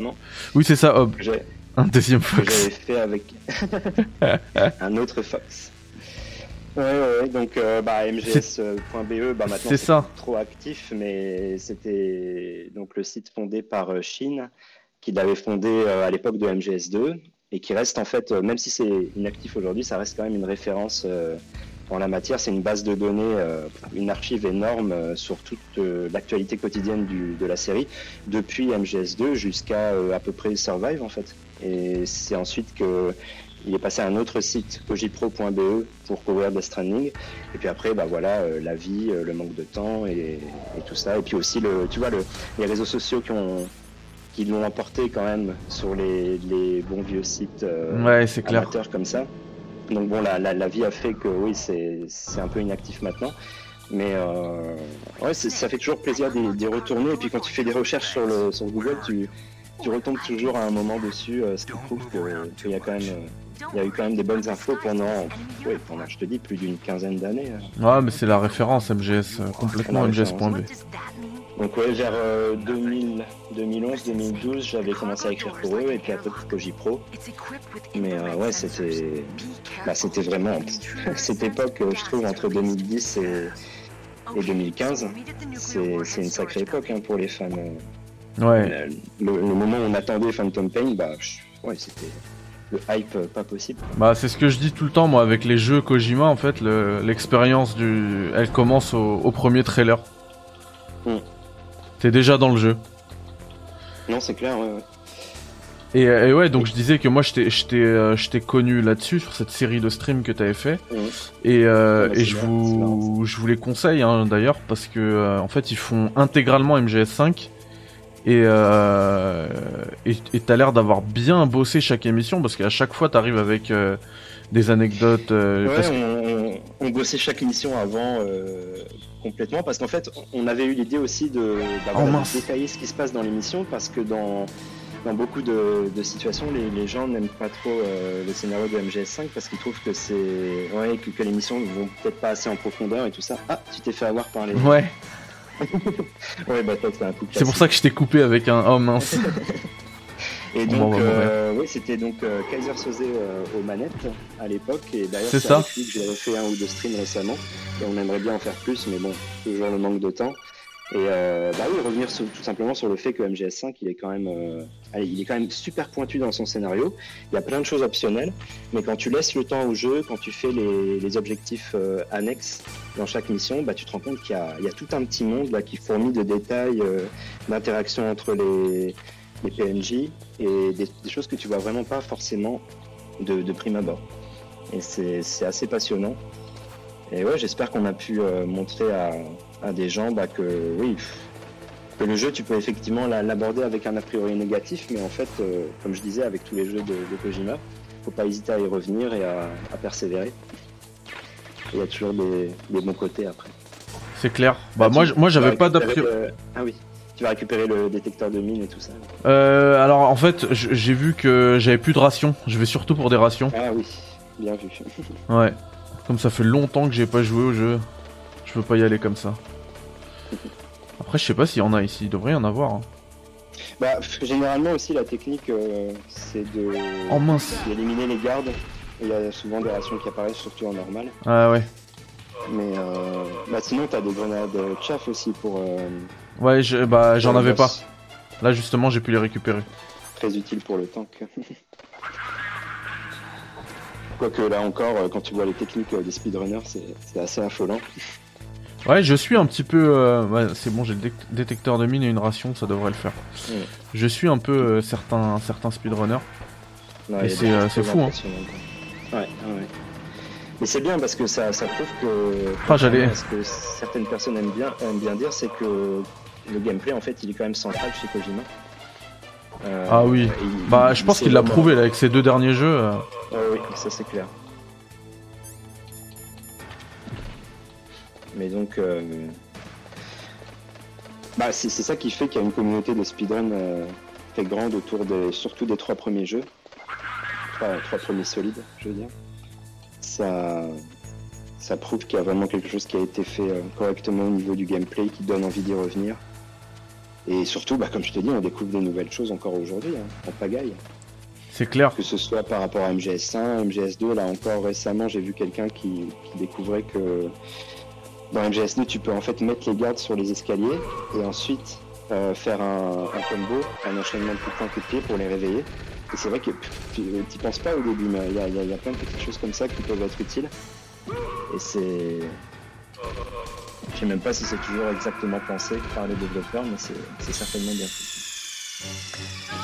Oui, c'est ça, j'ai- Un deuxième Fox. j'avais fait avec un autre Fox. Ouais, ouais, donc euh, bah, mgs.be, bah, maintenant C'est trop actif, mais c'était donc le site fondé par euh, Shin, qui l'avait fondé euh, à l'époque de MGS2, et qui reste en fait, euh, même si c'est inactif aujourd'hui, ça reste quand même une référence euh, en la matière. C'est une base de données, euh, une archive énorme euh, sur toute euh, l'actualité quotidienne du, de la série, depuis MGS2 jusqu'à euh, à peu près Survive en fait. Et c'est ensuite que il est passé à un autre site, kojipro.be, pour couvrir Death Stranding. Et puis après, bah voilà, euh, la vie, euh, le manque de temps et, et tout ça. Et puis aussi, le, tu vois, le, les réseaux sociaux qui ont qui l'ont emporté quand même sur les, les bons vieux sites euh, Ouais, c'est clair. amateurs comme ça. Donc bon, la, la, la vie a fait que oui, c'est un peu inactif maintenant. Mais euh, ouais, ça fait toujours plaisir d'y retourner. Et puis quand tu fais des recherches sur, le, sur Google, tu, tu retombes toujours à un moment dessus, euh, ce qui prouve qu'il y a quand même, euh, il y a eu quand même des bonnes infos pendant, ouais, pendant, je te dis, plus d'une quinzaine d'années. euh. Ouais, mais c'est la référence MGS, euh, complètement MGS.b. Donc ouais, vers euh, 2000, 2011, 2012, j'avais commencé à écrire pour eux et puis après pour equipped with Mais euh, ouais, c'était, bah, c'était vraiment cette époque, euh, je trouve, entre 2010 et, et 2015, c'est une sacrée époque hein, pour les fans. euh. Ouais. Le, le moment où on attendait Phantom Pain, bah, ouais, c'était le hype euh, pas possible. Bah c'est ce que je dis tout le temps moi avec les jeux Kojima en fait le- l'expérience du elle commence au, au premier trailer. Mm. T'es déjà dans le jeu. Non, c'est clair. ouais, ouais. Et, euh, et ouais donc je disais que moi je t'ai je t'ai euh, je t'ai connu là-dessus sur cette série de streams que t'avais fait Mhm. et, euh, Ouais, bah, et je bien, vous je vous les conseille hein, d'ailleurs parce que euh, en fait ils font intégralement MGS5 et euh, t'as l'air d'avoir bien bossé chaque émission parce qu'à chaque fois t'arrives avec euh, des anecdotes euh, Ouais, parce on, on- on bossait chaque émission avant euh, complètement parce qu'en fait, on avait eu l'idée aussi de, bah, Oh, de détailler ce qui se passe dans l'émission parce que dans, dans beaucoup de, de situations, les, les gens n'aiment pas trop euh, le scénario de MGS5 parce qu'ils trouvent que c'est ouais, que, que l'émission ne vont peut-être pas assez en profondeur et tout ça. Ah, tu t'es fait avoir par les. ouais Ouais, bah c'est un coup. C'est pour ça que je t'ai coupé avec un oh mince. Et Bon, donc, bah, bon, euh, oui, c'était donc euh, Kaiser Soze euh, aux manettes à l'époque. Et d'ailleurs, C'est ça. j'ai refait un ou deux streams récemment. Et on aimerait bien en faire plus, mais bon, toujours le manque de temps. Et euh, bah oui, revenir tout simplement sur le fait que MGS5, il est quand même, euh, allez, il est quand même super pointu dans son scénario. Il y a plein de choses optionnelles, mais quand tu laisses le temps au jeu, quand tu fais les, objectifs euh, annexes dans chaque mission, bah, tu te rends compte qu'il y a, tout un petit monde qui fourmille de détails, d'interactions entre les, PNJ et des, choses que tu vois vraiment pas forcément de, prime abord. Et c'est assez passionnant. Et ouais, j'espère qu'on a pu montrer à, à des gens bah, que oui, que le jeu, tu peux effectivement la- l'aborder avec un a priori négatif, mais en fait, euh, comme je disais, avec tous les jeux de, de Kojima, faut pas hésiter à y revenir et à, à persévérer. Il y a toujours des, des bons côtés après. C'est clair. Bah tu- moi moi j'avais pas d'a priori. Ah oui, tu vas récupérer le détecteur de mine et tout ça. Euh, alors en fait j'ai vu que j'avais plus de rations. Je vais surtout pour des rations. Ah oui, bien vu. Ouais. Comme ça fait longtemps que j'ai pas joué au jeu, je peux pas y aller comme ça. Après je sais pas s'il y en a ici, il devrait y en avoir. hein. Bah, généralement aussi, la technique, euh, c'est de Oh mince. d'éliminer les gardes. Il y a souvent des rations qui apparaissent, surtout en normal. Ah ouais. Mais euh, bah, sinon, t'as des grenades chaff aussi pour. euh, Ouais je- bah j'en avais pas. Là justement j'ai pu les récupérer. Très utile pour le tank. Quoique là encore, euh, quand tu vois les techniques euh, des speedrunners, c'est assez affolant. Ouais, je suis un petit peu. euh, ouais, c'est bon, j'ai le dé- détecteur de mine et une ration, ça devrait le faire. Ouais. Je suis un peu euh, certains, certains speedrunners. Non, Et c'est, euh, fou, hein. Ouais, ouais. Mais c'est bien parce que ça, ça prouve que. Ah, j'allais- Ce que certaines personnes aiment bien, aiment bien dire, c'est que le gameplay, en fait, il est quand même central chez Kojima. Euh, Ah oui. il- Bah, il- je pense qu'il l'a prouvé là avec ses deux derniers jeux. euh. Ah oui, ça c'est clair. Mais donc, euh, bah, c'est ça qui fait qu'il y a une communauté de speedrun euh, très grande autour des, surtout des trois premiers jeux, trois, trois premiers solides, je veux dire. Ça, ça prouve qu'il y a vraiment quelque chose qui a été fait euh, correctement au niveau du gameplay, qui donne envie d'y revenir. Et surtout, bah, comme je te dis, on découvre des nouvelles choses encore aujourd'hui, hein, en pagaille C'est clair. que ce soit par rapport à MGS1, MGS2, là encore récemment j'ai vu quelqu'un qui, qui découvrait que dans MGS2 tu peux en fait mettre les gardes sur les escaliers et ensuite euh, faire un, un combo, un enchaînement de coups de poing, coups de pied pour les réveiller. Et c'est vrai que tu penses pas au début, mais il y a, il y a- il y a plein de petites choses comme ça qui peuvent être utiles. Et c'est... Je sais même pas si c'est toujours exactement pensé par les développeurs, mais c'est certainement bien.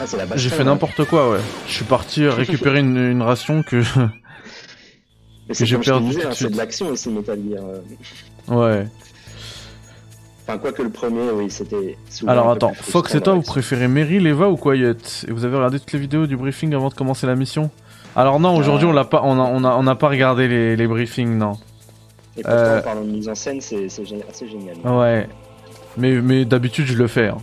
Ah, c'est la baston, J'ai fait hein. n'importe quoi, ouais. Je suis parti récupérer une, une ration que. Mais c'est j'ai perdu hein, c'est de l'action aussi Metal Gear. Euh. ouais. Enfin, quoi que le premier, oui, c'était. Alors attends, Fox et toi, vous préférez Meryl, Eva ou Quiet Et vous avez regardé toutes les vidéos du briefing avant de commencer la mission Alors non, aujourd'hui Ah. on l'a pas, on a, on a, on n'a pas regardé les, les briefings, non. Et pourtant, Euh. en parlant de mise en scène, c'est assez génial. Ouais. Mais, mais d'habitude je le fais. hein.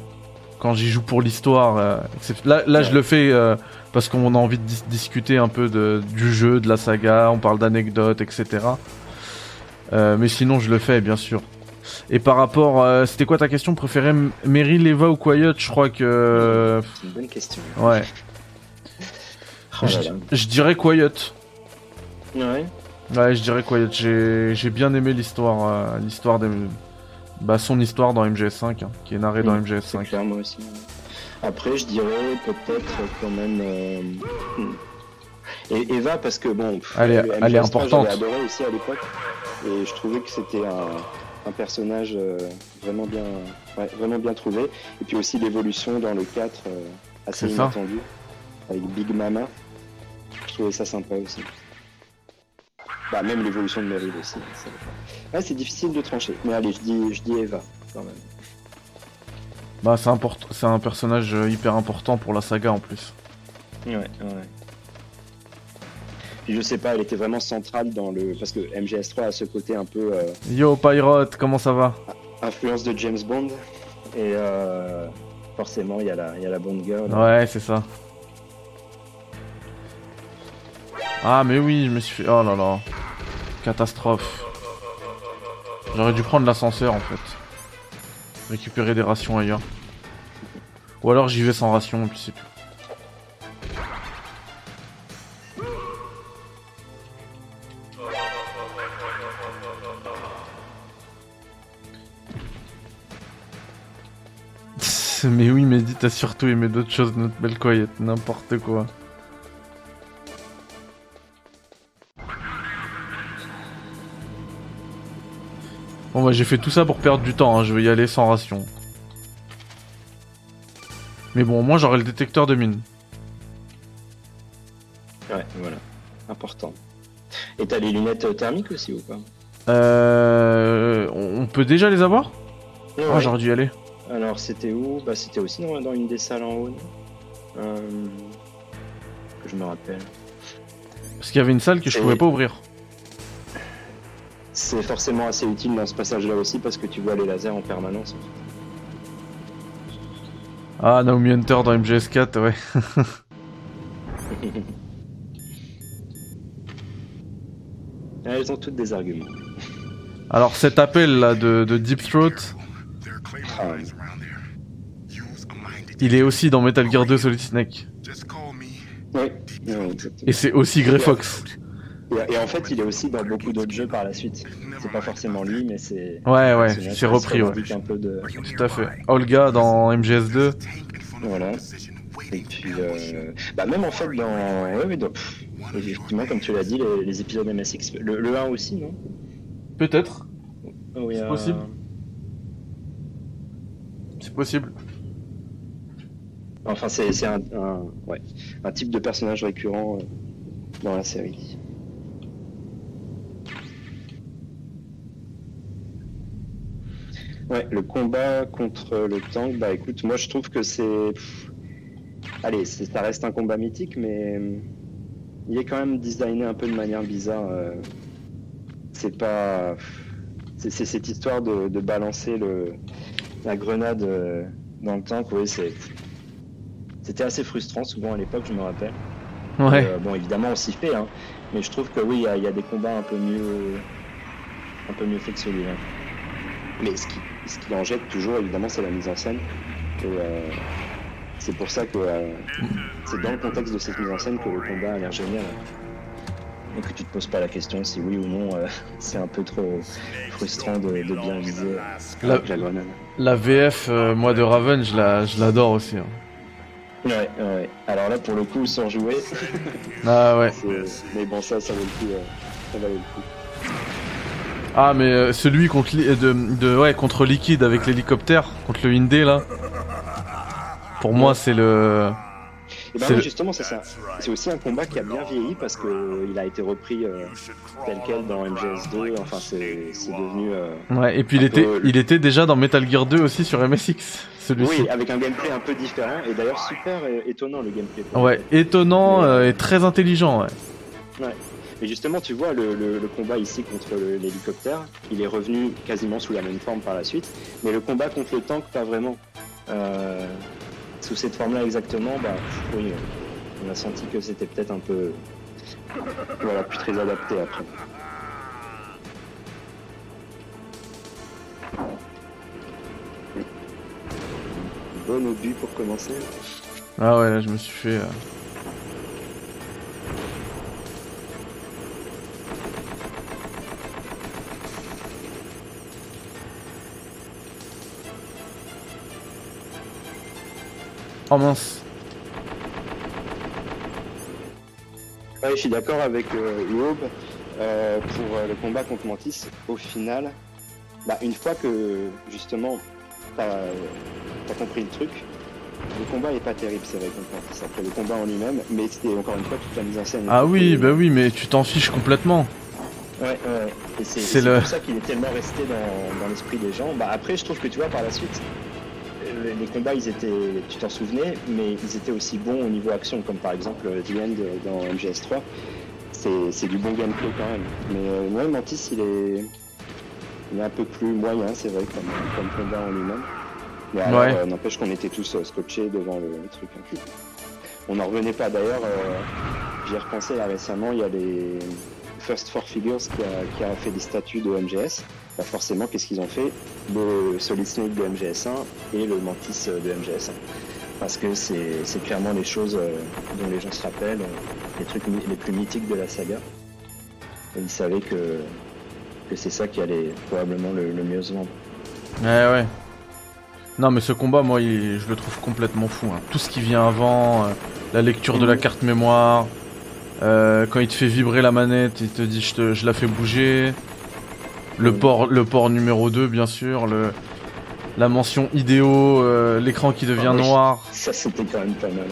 Quand j'y joue pour l'histoire. euh, là, là je le fais euh, parce qu'on a envie de dis- discuter un peu de, du jeu, de la saga, on parle d'anecdotes, etc. Euh, mais sinon je le fais, bien sûr. Et par rapport, euh, c'était quoi ta question préférée? Meryl, Eva ou Quiet? Je crois que... C'est une bonne question. Ouais. Oh je, là là. je dirais Quiet. Ouais. Ouais, je dirais Quiet. J'ai j'ai bien aimé l'histoire, euh, l'histoire des, bah son histoire dans MGS5, hein, qui est narrée dans Mm, C'est MGS5. clair, moi aussi. Après, je dirais peut-être quand même. euh, hmm. Et Eva, parce que bon. pff, Elle est- le elle est MGS3, importante. J'avais adoré aussi à l'époque. Et je trouvais que c'était un, un personnage euh, vraiment bien, ouais, vraiment bien trouvé. Et puis aussi l'évolution dans le 4, euh, assez inattendue. Avec Big Mama. Je trouvais ça sympa aussi. Bah, même l'évolution de Meryl aussi. c'est- Ouais, c'est difficile de trancher. Mais allez, je dis, je dis Eva quand même. Bah c'est import- c'est un personnage euh, hyper important pour la saga en plus. Ouais, ouais. Puis je sais pas, elle était vraiment centrale dans le. Parce que MGS3 a ce côté un peu euh, Yo Pyrote, comment ça va? influence de James Bond. Et euh, forcément, il y, a la- y a la Bond Girl. Ouais, c'est ça. Ah mais oui, je me suis fait... Oh là là. Catastrophe. J'aurais dû prendre l'ascenseur en fait. Récupérer des rations ailleurs. Ou alors j'y vais sans ration et puis c'est tout. Mais oui, mais dis, t'as surtout aimé d'autres choses, notre belle Quiet, n'importe quoi. Bon bah j'ai fait tout ça pour perdre du temps, hein, je vais y aller sans ration. Mais bon, au moins j'aurai le détecteur de mine. Ouais, voilà. Important. Et t'as les lunettes euh, thermiques aussi ou pas? Euh... On peut déjà les avoir? Ah ouais. j'aurais dû y aller. Alors, c'était où Bah, c'était aussi dans, dans une des salles en haut. Euh, Que je me rappelle. Parce qu'il y avait une salle que je Et- pouvais pas ouvrir. C'est forcément assez utile dans ce passage-là aussi parce que tu vois les lasers en permanence. Ah, Naomi Hunter dans MGS4, ouais. Elles ont toutes des arguments. Alors cet appel là de, de Deep Throat, il est aussi dans Metal Gear 2 Solid Snake. Oui, ouais. Et c'est aussi Grey Fox. Et, et en fait, il est aussi dans beaucoup d'autres jeux par la suite. C'est pas forcément lui, mais c'est. Ouais, ouais, c'est repris, ouais. Un peu de... Tout à fait. Olga dans MGS2. Voilà. Et puis, euh, bah même en fait, dans. Ouais, ouais, dans- pff, effectivement, comme tu l'as dit, les, les épisodes MSX. Le, le 1 aussi, non? Peut-être. y C'est possible. Possible. Enfin, c'est un, type de personnage récurrent euh, dans la série. Ouais, le combat contre le tank, bah écoute, moi je trouve que c'est. Allez, ça reste un combat mythique, mais hum, il est quand même designé un peu de manière bizarre. euh. C'est pas. C'est cette histoire de balancer le, la grenade euh, dans le tank, oui, c'est. C'était assez frustrant souvent à l'époque, je me rappelle. Ouais. Euh, bon, évidemment, on s'y fait, hein, mais je trouve que oui, il y, a- il y a des combats un peu mieux, un peu mieux faits que celui-là. Mais ce qui, ce qui en jette toujours, évidemment, c'est la mise en scène. Et, euh, c'est pour ça que c'est dans le contexte de cette mise en scène que le combat a l'air génial. Et que tu te poses pas la question si oui ou non euh, c'est un peu trop frustrant de, de bien viser La, avec la grenade. la VF, euh, moi de Raven, je la- je l'adore aussi. hein. Ouais, ouais. Alors là, pour le coup, sans jouer, Ah ouais. mais bon, ça, ça vaut le coup. euh, ça valait le coup. Ah mais euh, celui contre li- de, de ouais contre Liquid avec l'hélicoptère contre le Indé là. Pour moi c'est le Et ben C'est oui, justement, c'est ça. C'est aussi un combat qui a bien vieilli parce que euh, il a été repris euh, tel quel dans MGS2. Enfin, c'est c'est devenu. euh, ouais et puis il était peu il était déjà dans Metal Gear 2 aussi sur MSX celui-ci. Oui, avec un gameplay un peu différent et d'ailleurs super étonnant le gameplay. Ouais étonnant euh, et très intelligent ouais. coup. Et justement, tu vois le, le- le combat ici contre l'hélicoptère, il est revenu quasiment sous la même forme par la suite, mais le combat contre le tank, pas vraiment. Euh, sous cette forme-là exactement, bah oui, on a senti que c'était peut-être un peu, voilà, plus très adapté après. Bon obus pour commencer. Ah ouais là je me suis fait. euh, Oh mince. Ouais, je suis d'accord avec euh, Yob euh, pour euh, le combat contre Mantis. Au final, bah, une fois que justement t'as as compris le truc, le combat est pas terrible, c'est vrai contre Mantis. Après le combat en lui-même, mais c'était encore une fois toute la mise en scène. Ah oui bah oui mais tu t'en fiches complètement. Ouais, ouais. Et c'est C'est c'est le- pour ça qu'il est tellement resté dans, dans l'esprit des gens. Bah après, je trouve que tu vois par la suite. Euh, Les combats, ils étaient, tu t'en souvenais, mais ils étaient aussi bons au niveau action, comme par exemple euh, The End euh, dans MGS3. C'est c'est du bon gameplay quand même. Mais euh, ouais, Mantis, il est, il est un peu plus moyen, c'est vrai, comme, comme combat en lui-même. Mais alors, Ouais. euh, n'empêche qu'on était tous euh, scotchés devant le, le truc. hein. On n'en revenait pas d'ailleurs. euh, J'y ai repensé là récemment, il y a les First Four Figures qui a, qui a fait des statues de MGS. Bah forcément, qu'est-ce qu'ils ont fait? Le Solid Snake de MGS1 et le Mantis euh, de MGS1. Parce que c'est clairement les choses euh, dont les gens se rappellent, euh, les trucs les plus mythiques de la saga. Et ils savaient que, que c'est ça qui allait probablement le, le mieux se vendre. Ouais ouais. Non mais ce combat moi il- je le trouve complètement fou. hein. Tout ce qui vient avant, euh, la lecture de la Mhm. carte mémoire, euh, quand il te fait vibrer la manette, il te dit je, te- je la fais bouger. Le port, le port numéro 2 bien sûr, le, la mention idéo, euh, l'écran qui devient Ah noir. Ça, c'était quand même pas mal.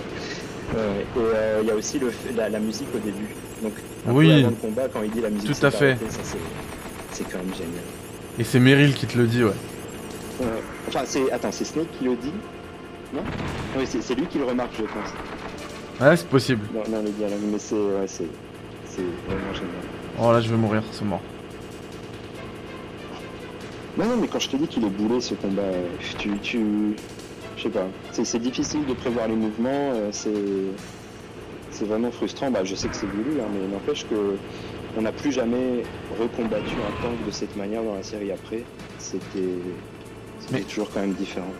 Ouais, et euh, il y a aussi le, la, la musique au début. Donc, un Oui. peu avant le combat, quand il dit la musique, Tout à fait. ça, c'est- quand même génial. Et c'est Meryl qui te le dit ouais. Ouais. Enfin, c'est attends, c'est Snake qui le dit? Non? Oui, c'est lui qui le remarque, je pense. Ouais c'est possible. Dans, dans les dialogues, mais c'est ouais, c'est c'est vraiment génial. Oh là je vais mourir, c'est mort. Non, non, mais quand je te dis qu'il est boulé ce combat, tu, tu, je sais pas, c'est c'est difficile de prévoir les mouvements, euh, c'est c'est vraiment frustrant. Bah, je sais que c'est voulu, hein, mais n'empêche que on n'a plus jamais recombattu un tank de cette manière dans la série après. C'était c'était Mais- toujours quand même différent.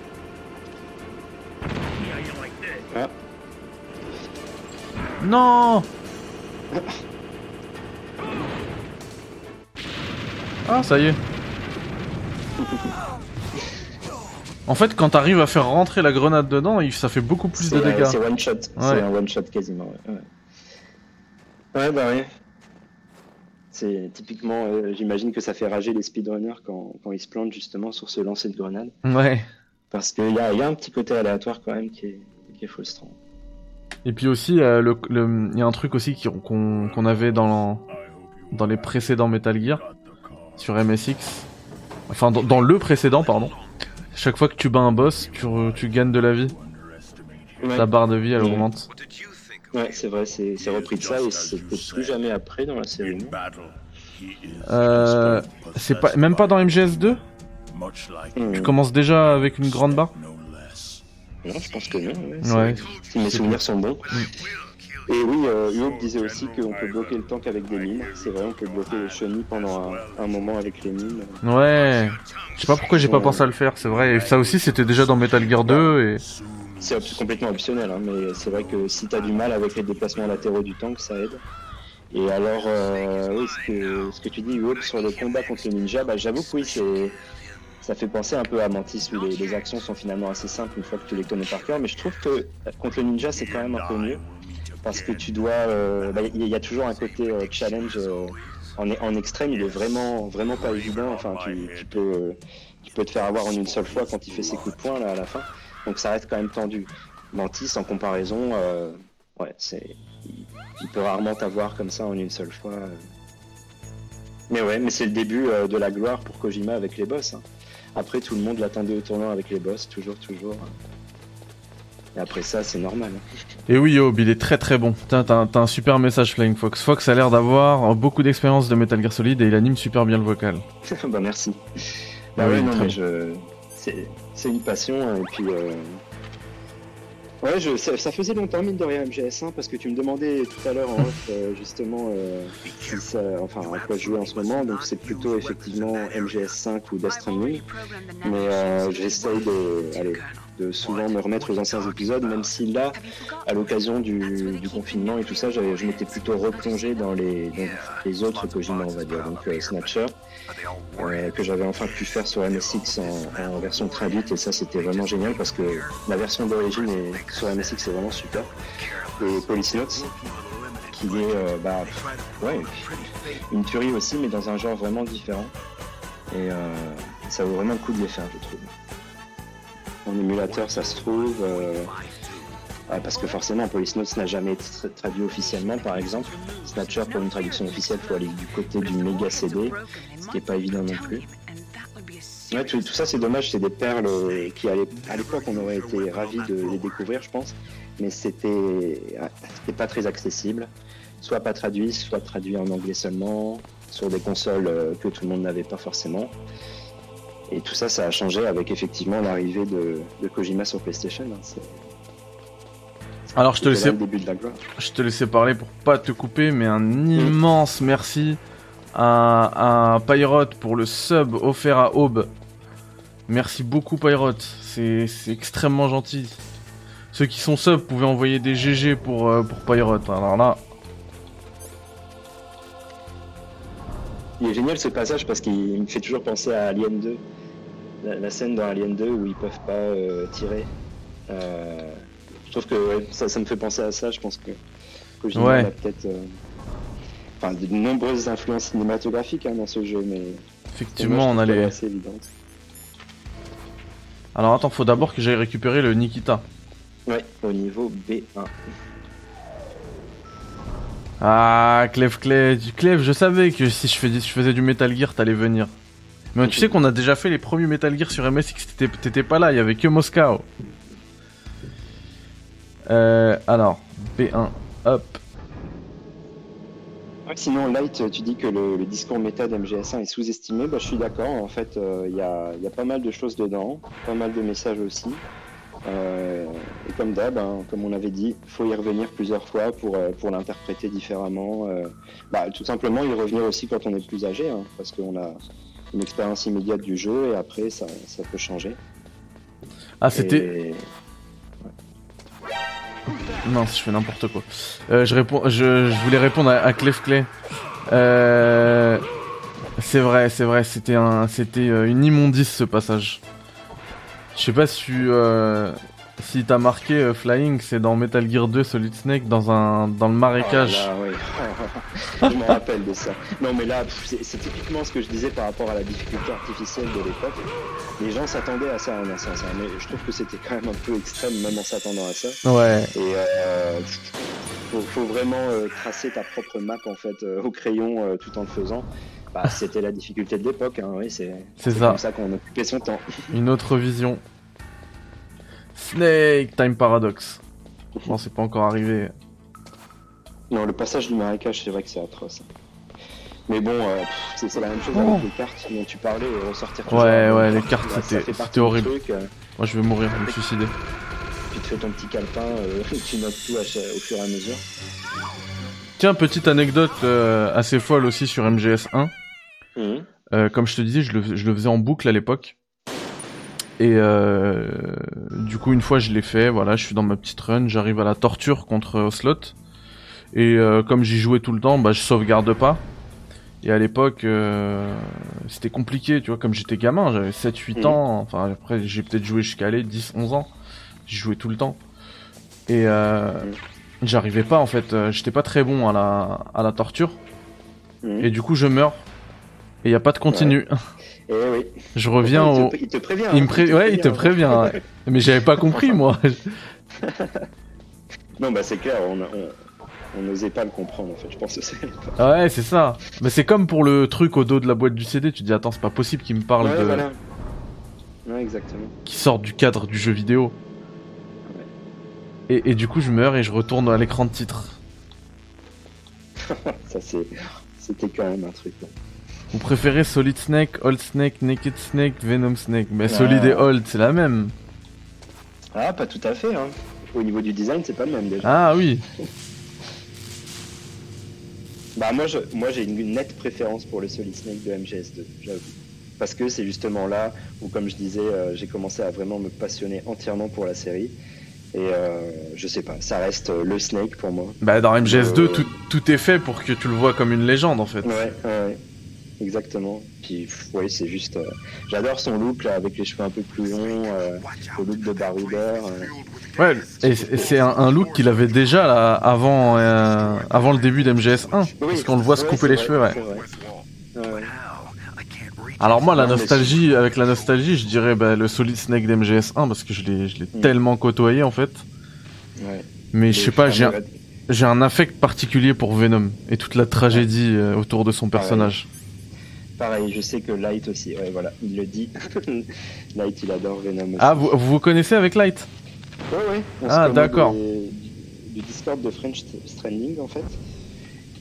Ah, Non Ah, ça y est. En fait, quand t'arrives à faire rentrer la grenade dedans, il- ça fait beaucoup plus de euh, dégâts. c'est one shot, Ouais. c'est un one shot quasiment. Ouais, ouais. Ouais, bah ouais. C'est typiquement, euh, j'imagine que ça fait rager les speedrunners quand, quand ils se plantent justement sur ce lancer de grenade. Ouais. Parce qu'il y a, il y a un petit côté aléatoire quand même qui est, qui est frustrant. Et puis aussi, euh, le- le- il y a un truc aussi qu'on avait dans, dans les précédents Metal Gear sur MSX. Enfin, dans, dans le précédent, pardon. Chaque fois que tu bats un boss, tu, tu gagnes de la vie. Ouais, Ta barre de vie, elle augmente. Ouais c'est vrai, c'est c'est repris de ça et c'était plus jamais après dans la série. Euh, c'est pas, même pas dans MGS2 Hmm. Tu commences déjà avec une grande barre? Non, je pense que non. ouais, c'est-. Si mes souvenirs sont bons. Et oui, euh, disait aussi qu'on peut bloquer le tank avec des mines. C'est vrai, on peut bloquer les chenilles pendant un, un moment avec les mines. Ouais. Je sais pas pourquoi j'ai pas Ouais. pensé à le faire, c'est vrai. Et ça aussi, c'était déjà dans Metal Gear 2 et... C'est op- complètement optionnel, hein, mais c'est vrai que si t'as du mal avec les déplacements latéraux du tank, ça aide. Et alors, euh, oui, ce que, ce que tu dis, Uob, sur le combat contre le ninja, bah, j'avoue que oui, c'est, ça fait penser un peu à Mantis, où les, les actions sont finalement assez simples une fois que tu les connais par cœur, mais je trouve que euh, contre le ninja, c'est quand même un peu mieux, parce que tu dois, euh, bah, il y a toujours un côté euh, challenge euh, en, extrême, il est vraiment, vraiment pas évident, enfin, tu, peux, tu peux te faire avoir en une seule fois quand il fait ses coups de poing, là, à la fin, donc ça reste quand même tendu. Mantis, en comparaison, ouais, c'est, il, peut rarement t'avoir comme ça en une seule fois. Mais ouais, mais c'est le début de la gloire pour Kojima avec les boss. hein. Après, tout le monde l'attendait au tournant avec les boss, toujours, toujours. Et après ça, c'est normal. hein. Et oui, Yob, il est très très bon. T'as un super message, Flying Fox. Fox a l'air d'avoir beaucoup d'expérience de Metal Gear Solid et il anime super bien le vocal. bah merci. Bah Oui, ouais, non, mais je... c'est une passion, hein, et puis... euh, Ouais, je... ça, ça faisait longtemps, mine de rien, MGS1, parce que tu me demandais tout à l'heure en off, euh, justement, euh, si ça... enfin, à quoi jouais en ce moment, donc c'est plutôt effectivement MGS5 ou Death Stranding, mais euh, j'essaye de... Allez, de souvent me remettre aux anciens épisodes, même si là, à l'occasion du, confinement et tout ça, je m'étais plutôt replongé dans les, autres Kojima, on va dire, donc euh, Snatcher, euh, que j'avais enfin pu faire sur MSX en, en version traduite, et ça c'était vraiment génial parce que la version d'origine sur MSX c'est vraiment super. Et Police Notes, qui est euh, bah, ouais, une tuerie aussi, mais dans un genre vraiment différent. Et euh, ça vaut vraiment le coup de les faire, je trouve. En émulateur, ça se trouve. euh, ah, parce que forcément, Police Notes n'a jamais été tra- traduit officiellement, par exemple. Snatcher, pour une traduction officielle, il faut aller du côté du méga CD, ce qui n'est pas évident non plus. Ouais, tout, ça, c'est dommage, c'est des perles euh, qui, à l'é- à l'époque, on aurait été ravis de les découvrir, je pense, mais c'était ah, c'était pas très accessible. Soit pas traduit, soit traduit en anglais seulement, sur des consoles euh, que tout le monde n'avait pas forcément. Et tout ça, ça a changé avec effectivement l'arrivée de, de Kojima sur PlayStation. hein. Alors je te laissais, je te laissais parler pour pas te couper, mais un immense merci à, à Pyrote pour le sub offert à Aube. Merci beaucoup Pyrote, c'est c'est extrêmement gentil. Ceux qui sont sub pouvaient envoyer des GG pour, euh, pour Pyrote. Alors là, Il est génial ce passage parce qu'il me fait toujours penser à Alien 2. La, la scène dans Alien 2 où ils peuvent pas euh, tirer. Euh, je trouve que ouais, ça, ça me fait penser à ça. Je pense que Kojima Ouais. a peut-être enfin, de nombreuses influences cinématographiques hein, dans ce jeu, mais effectivement, on a allait. assez évidente. Alors attends, faut d'abord que j'aille récupérer le Nikita. Ouais, au niveau B1. Ah, Clef, Clef, Clef, je savais que si je faisais, je faisais du Metal Gear, t'allais venir. Mais tu sais qu'on a déjà fait les premiers Metal Gear sur MSX, t'étais- pas là, il y avait que Moscow. Euh, alors, B1, hop. Ouais, sinon, Light, tu dis que le, le discours méta d'MGS1 est sous-estimé. Bah, je suis d'accord. En fait, euh, il y, a, il y a pas mal de choses dedans, pas mal de messages aussi. Euh, et comme d'hab, hein, comme on avait dit, faut y revenir plusieurs fois pour, euh, pour l'interpréter différemment. Euh, bah, tout simplement, y revenir aussi quand on est plus âgé, hein, parce qu'on a une expérience immédiate du jeu et après, ça, ça peut changer. Ah, c'était. Et- Non, je fais n'importe quoi. Euh, je, réponds, je, je voulais répondre à, à Clef Clay. Euh, c'est vrai, c'est vrai, c'était un, c'était euh, une immondice ce passage. Je sais pas si euh, si t'as marqué euh, Flying, c'est dans Metal Gear 2 Solid Snake dans un dans le marécage. Oh là oui. je me rappelle de ça. Non, mais là, c'est typiquement ce que je disais par rapport à la difficulté artificielle de l'époque. Les gens s'attendaient à ça hein, mais je trouve que c'était quand même un peu extrême, même en s'attendant à ça. Ouais. Et euh, faut, faut vraiment euh, tracer ta propre map en fait euh, au crayon tout en le faisant. Bah, c'était la difficulté de l'époque, hein, oui, c'est ça. comme ça qu'on occupait son temps. Une autre vision. Snake Time Paradox. Non, c'est pas encore arrivé. Non, le passage du marécage, c'est vrai que c'est atroce. Mais bon, euh, c'est la même chose Oh. avec les cartes dont tu parlais, et ressortir Ouais, ouais, euh, les cartes, c'était- horrible. truc, euh, Moi, je vais mourir, je vais me suicider. tu te fais ton petit calepin, euh, tu notes tout au fur et à mesure. Tiens, petite anecdote euh, assez folle aussi sur MGS1. Mhm. Euh, comme je te disais, je le, je le faisais en boucle à l'époque. Et euh, du coup, une fois, je l'ai fait. Voilà, je suis dans ma petite run. J'arrive à la torture contre Ocelot. Et euh, comme j'y jouais tout le temps, bah, je sauvegarde pas. Et à l'époque, euh, c'était compliqué, tu vois, comme j'étais gamin, j'avais 7-8 Mhm. ans. Enfin, après, j'ai peut-être joué jusqu'à aller 10-11 ans. J'y jouais tout le temps. Et euh, j'arrivais pas, en fait. euh, J'étais pas très bon à la, à la torture. Mhm. Et du coup, je meurs. Et y a pas de continu. Oui. Je reviens il, au. te, il te prévient. Il hein, me pré- ouais, il te prévient. ouais. Mais j'avais pas compris, moi. Non, bah c'est clair, on, n'osait pas le comprendre en fait, je pense que c'est. ouais, c'est ça. Mais c'est comme pour le truc au dos de la boîte du CD. Tu te dis, attends, c'est pas possible qu'il me parle Ouais, de. voilà. Ouais, exactement. qui sort du cadre du jeu vidéo. Et, et du coup, je meurs et je retourne à l'écran de titre. Ça, c'est. C'était quand même un truc. ouais. Vous préférez Solid Snake, Old Snake, Naked Snake, Venom Snake Mais. Solid et Old, c'est la même. Ah, pas tout à fait, hein. Au niveau du design, c'est pas le même déjà. Ah oui. Bah moi je, moi j'ai une nette préférence pour le Solid Snake de MGS2, j'avoue. Parce que c'est justement là où, comme je disais, euh, j'ai commencé à vraiment me passionner entièrement pour la série. Et euh, je sais pas, ça reste euh, le Snake pour moi. Bah dans MGS2, Euh. tout, tout est fait pour que tu le vois comme une légende en fait. Ouais. Exactement. Puis ouais, c'est juste, euh, j'adore son look là avec les cheveux un peu plus longs, euh, le look de baroudeur. euh. Ouais, et c'est- un, un look qu'il avait déjà là avant, avant le début d'MGS1. Oui, parce qu'on le voit se couper les vrai, cheveux, ouais. Alors moi, la nostalgie, avec la nostalgie, je dirais bah, le Solid Snake d'MGS1 parce que je l'ai, je l'ai Mm. tellement côtoyé en fait. Ouais. Mais je sais pas, j'ai un, j'ai un affect particulier pour Venom et toute la tragédie autour de son personnage. Pareil, je sais que Light aussi, ouais, voilà, il le dit. Light, il adore Venom aussi. Ah, vous, vous connaissez avec Light? Ouais, ouais. on Ah, d'accord. Du, du Discord de French Stranding, en fait.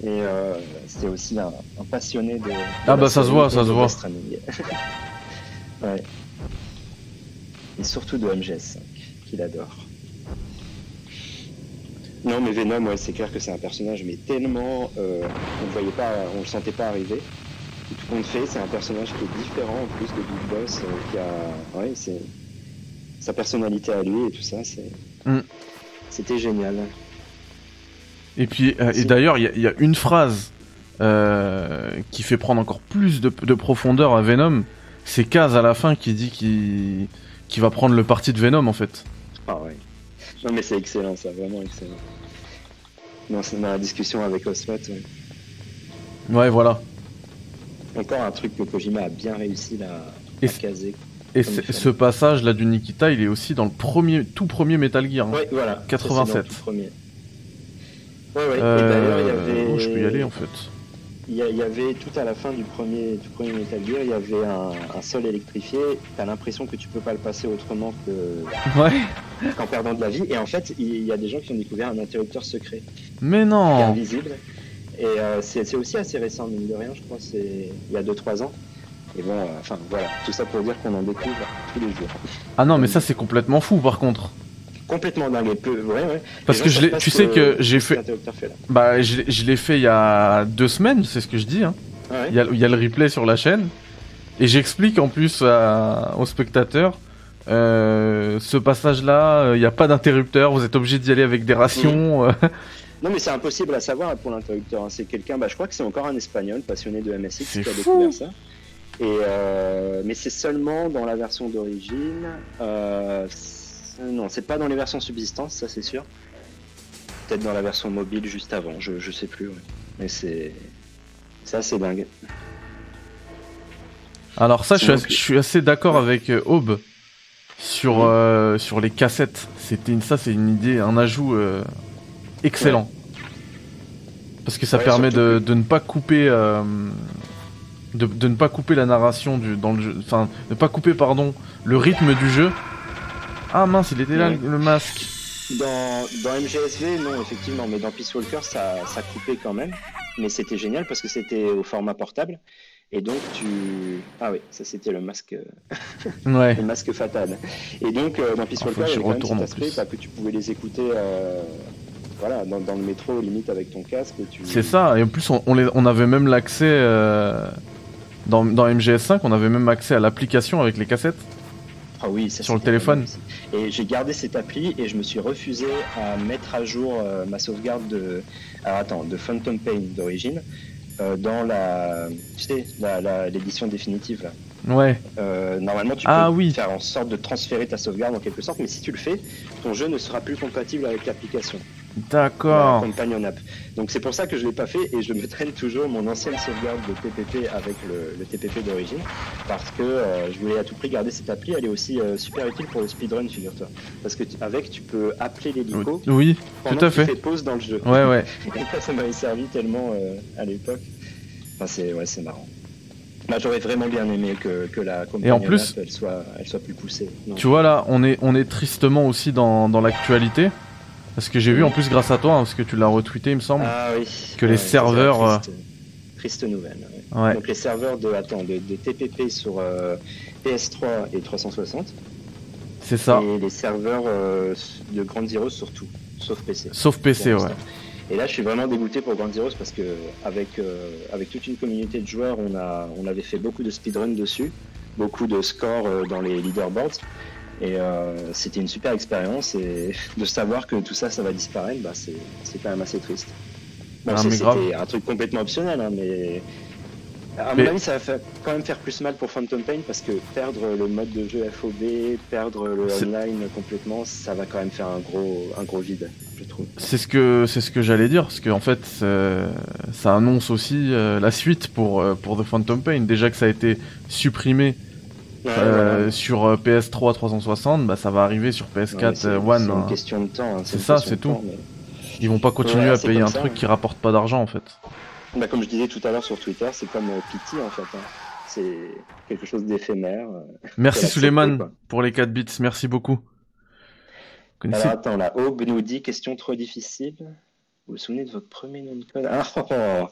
Et euh, c'était aussi un, un passionné de. de Ah bah, ça se voit, ça se voit. Ouais. Et surtout de MGS5, qu'il adore. Non, mais Venom, ouais, c'est clair que c'est un personnage, mais tellement. euh, on le voyait pas, on le sentait pas arriver. Tout compte fait, c'est un personnage qui est différent en plus de Big Boss, euh, qui a. Ouais, c'est. Sa personnalité à lui et tout ça, c'est. Mm. C'était génial. Et puis, euh, et d'ailleurs, il y, a- il y a une phrase euh, qui fait prendre encore plus de, de profondeur à Venom. C'est Kaz à la fin qui dit qu'il va prendre le parti de Venom en fait. Ah ouais. Non, mais c'est excellent, ça, vraiment excellent. Non, c'est dans la discussion avec Ocelot, ouais. Ouais, voilà. Encore un truc que Kojima a bien réussi là, à caser. Et ce- passage là du Nikita, il est aussi dans le premier, tout premier Metal Gear. hein. Ouais, voilà. Ça, 87. c'est dans le tout. Ouais, ouais. Euh, Et d'ailleurs, il y avait. oh, je peux y aller en fait. Il y, avait tout à la fin du premier, du premier Metal Gear, il y avait un, un sol électrifié. T'as l'impression que tu peux pas le passer autrement que Ouais. qu'en perdant de la vie. Et en fait, il y a des gens qui ont découvert un interrupteur secret Mais qui est non. invisible. Et euh, c'est aussi assez récent, mine de rien, je crois, c'est il y a 2-3 ans. Et bon, euh, enfin voilà, tout ça pour dire qu'on en découvre tous les jours. Ah non, mais ça c'est complètement fou par contre. Complètement dingue, et peu, ouais, ouais. Parce que je tu sais que j'ai fait-. Bah, je, l'ai- je l'ai fait il y a deux semaines, c'est ce que je dis. Hein. Ouais. Il y, a, il y a le replay sur la chaîne. Et j'explique en plus à- aux spectateurs euh, ce passage-là, il n'y a pas d'interrupteur, vous êtes obligé d'y aller avec des rations. euh. Non, mais c'est impossible à savoir pour l'interrupteur. hein. C'est quelqu'un, bah, je crois que c'est encore un espagnol passionné de MSX C'est qui a découvert ça. Et euh, mais c'est seulement dans la version d'origine. Euh, Non, c'est pas dans les versions subsistantes, ça c'est sûr. Peut-être dans la version mobile juste avant, je, je sais plus. ouais. Mais c'est. C'est assez dingue. Alors ça, je suis, assez, je suis assez d'accord avec euh, Aube sur euh, sur les cassettes. C'était une, ça, c'est une idée, un ajout euh, excellent. Parce que ça Ouais, permet de, de ne pas couper euh, de, de ne pas couper la narration du dans le jeu, enfin ne pas couper pardon le rythme du jeu. Ah mince, il était là Ouais. le, masque. Dans, dans MGSV, non, effectivement, mais dans Peace Walker, ça, ça coupait quand même. Mais c'était génial parce que c'était au format portable. Et donc, tu. Ah oui, ça c'était le masque, Ouais. le masque fatal. Et donc, euh, dans Peace Ah, Walker, il y j'y avait quand même retourne cet en aspect plus. bah, que tu pouvais les écouter euh, voilà, dans, dans le métro, limite avec ton casque. Tu... C'est ça, et en plus on, on, les- on avait même l'accès euh, dans, dans MGS5, on avait même accès à l'application avec les cassettes. Ah oui, ça, Sur le téléphone. Et j'ai gardé cette appli et je me suis refusé à mettre à jour euh, ma sauvegarde de, alors, attends, de Phantom Pain d'origine euh, dans la, tu sais, l'édition définitive. Là. Ouais, Euh, normalement, tu Ah peux oui. faire en sorte de transférer ta sauvegarde en quelque sorte, mais si tu le fais, ton jeu ne sera plus compatible avec l'application. D'accord. Companion App. Donc c'est pour ça que je l'ai pas fait et je me traîne toujours mon ancienne sauvegarde de TPP avec le, le TPP d'origine parce que euh, je voulais à tout prix garder cette appli. Elle est aussi euh, super utile pour le speedrun, figure-toi. Parce que tu- avec tu peux appeler l'hélico Oui, pendant tout à que tu fait. fais pause dans le jeu. Ouais, ouais. Et ça, m'avait servi tellement euh, à l'époque. Enfin, c'est ouais, c'est marrant. Bah, j'aurais vraiment bien aimé que, que la Companion plus- App, elle soit, elle soit plus poussée. Non. Tu vois là, on est, on est tristement aussi dans, dans l'actualité. Parce que j'ai vu en plus grâce à toi, hein, parce que tu l'as retweeté il me semble. Ah oui. Que les Ouais, serveurs, la Triste, triste nouvelle. ouais. Ouais, Donc les serveurs de, attends, de, de TPP sur euh, PS3 et 360 c'est ça. et les serveurs euh, de Grand Zero sur tout, sauf PC. Sauf PC, ouais. Et là, je suis vraiment dégoûté pour Grand Zero parce que avec euh, avec toute une communauté de joueurs, on a on avait fait beaucoup de speedrun dessus, beaucoup de scores euh, dans les leaderboards. Et euh, c'était une super expérience et de savoir que tout ça, ça va disparaître, bah, c'est quand même assez triste. Bon, c'était un truc complètement optionnel, hein, mais à Mais- mon avis, ça va faire- quand même faire plus mal pour Phantom Pain parce que perdre le mode de jeu FOB, perdre le online complètement, ça va quand même faire un gros, un gros vide, je trouve. C'est ce que c'est ce que j'allais dire, parce que en fait, ça annonce aussi euh, la suite pour euh, pour The Phantom Pain. Déjà que ça a été supprimé euh. Sur euh, PS3 360, bah, ça va arriver sur PS4 euh, One. C'est une hein. question de temps. Hein. C'est ça, c'est tout. Ils vont pas continuer à payer un truc hein. qui rapporte pas d'argent en fait. Bah, comme je disais tout à l'heure sur Twitter, c'est comme euh, Pity en fait. Hein. C'est quelque chose d'éphémère. Merci Suleiman pour les 4 bits, merci beaucoup. Alors attends, la Aube nous dit question trop difficile. Vous vous souvenez de votre premier nom de code ah. Oh, oh, oh.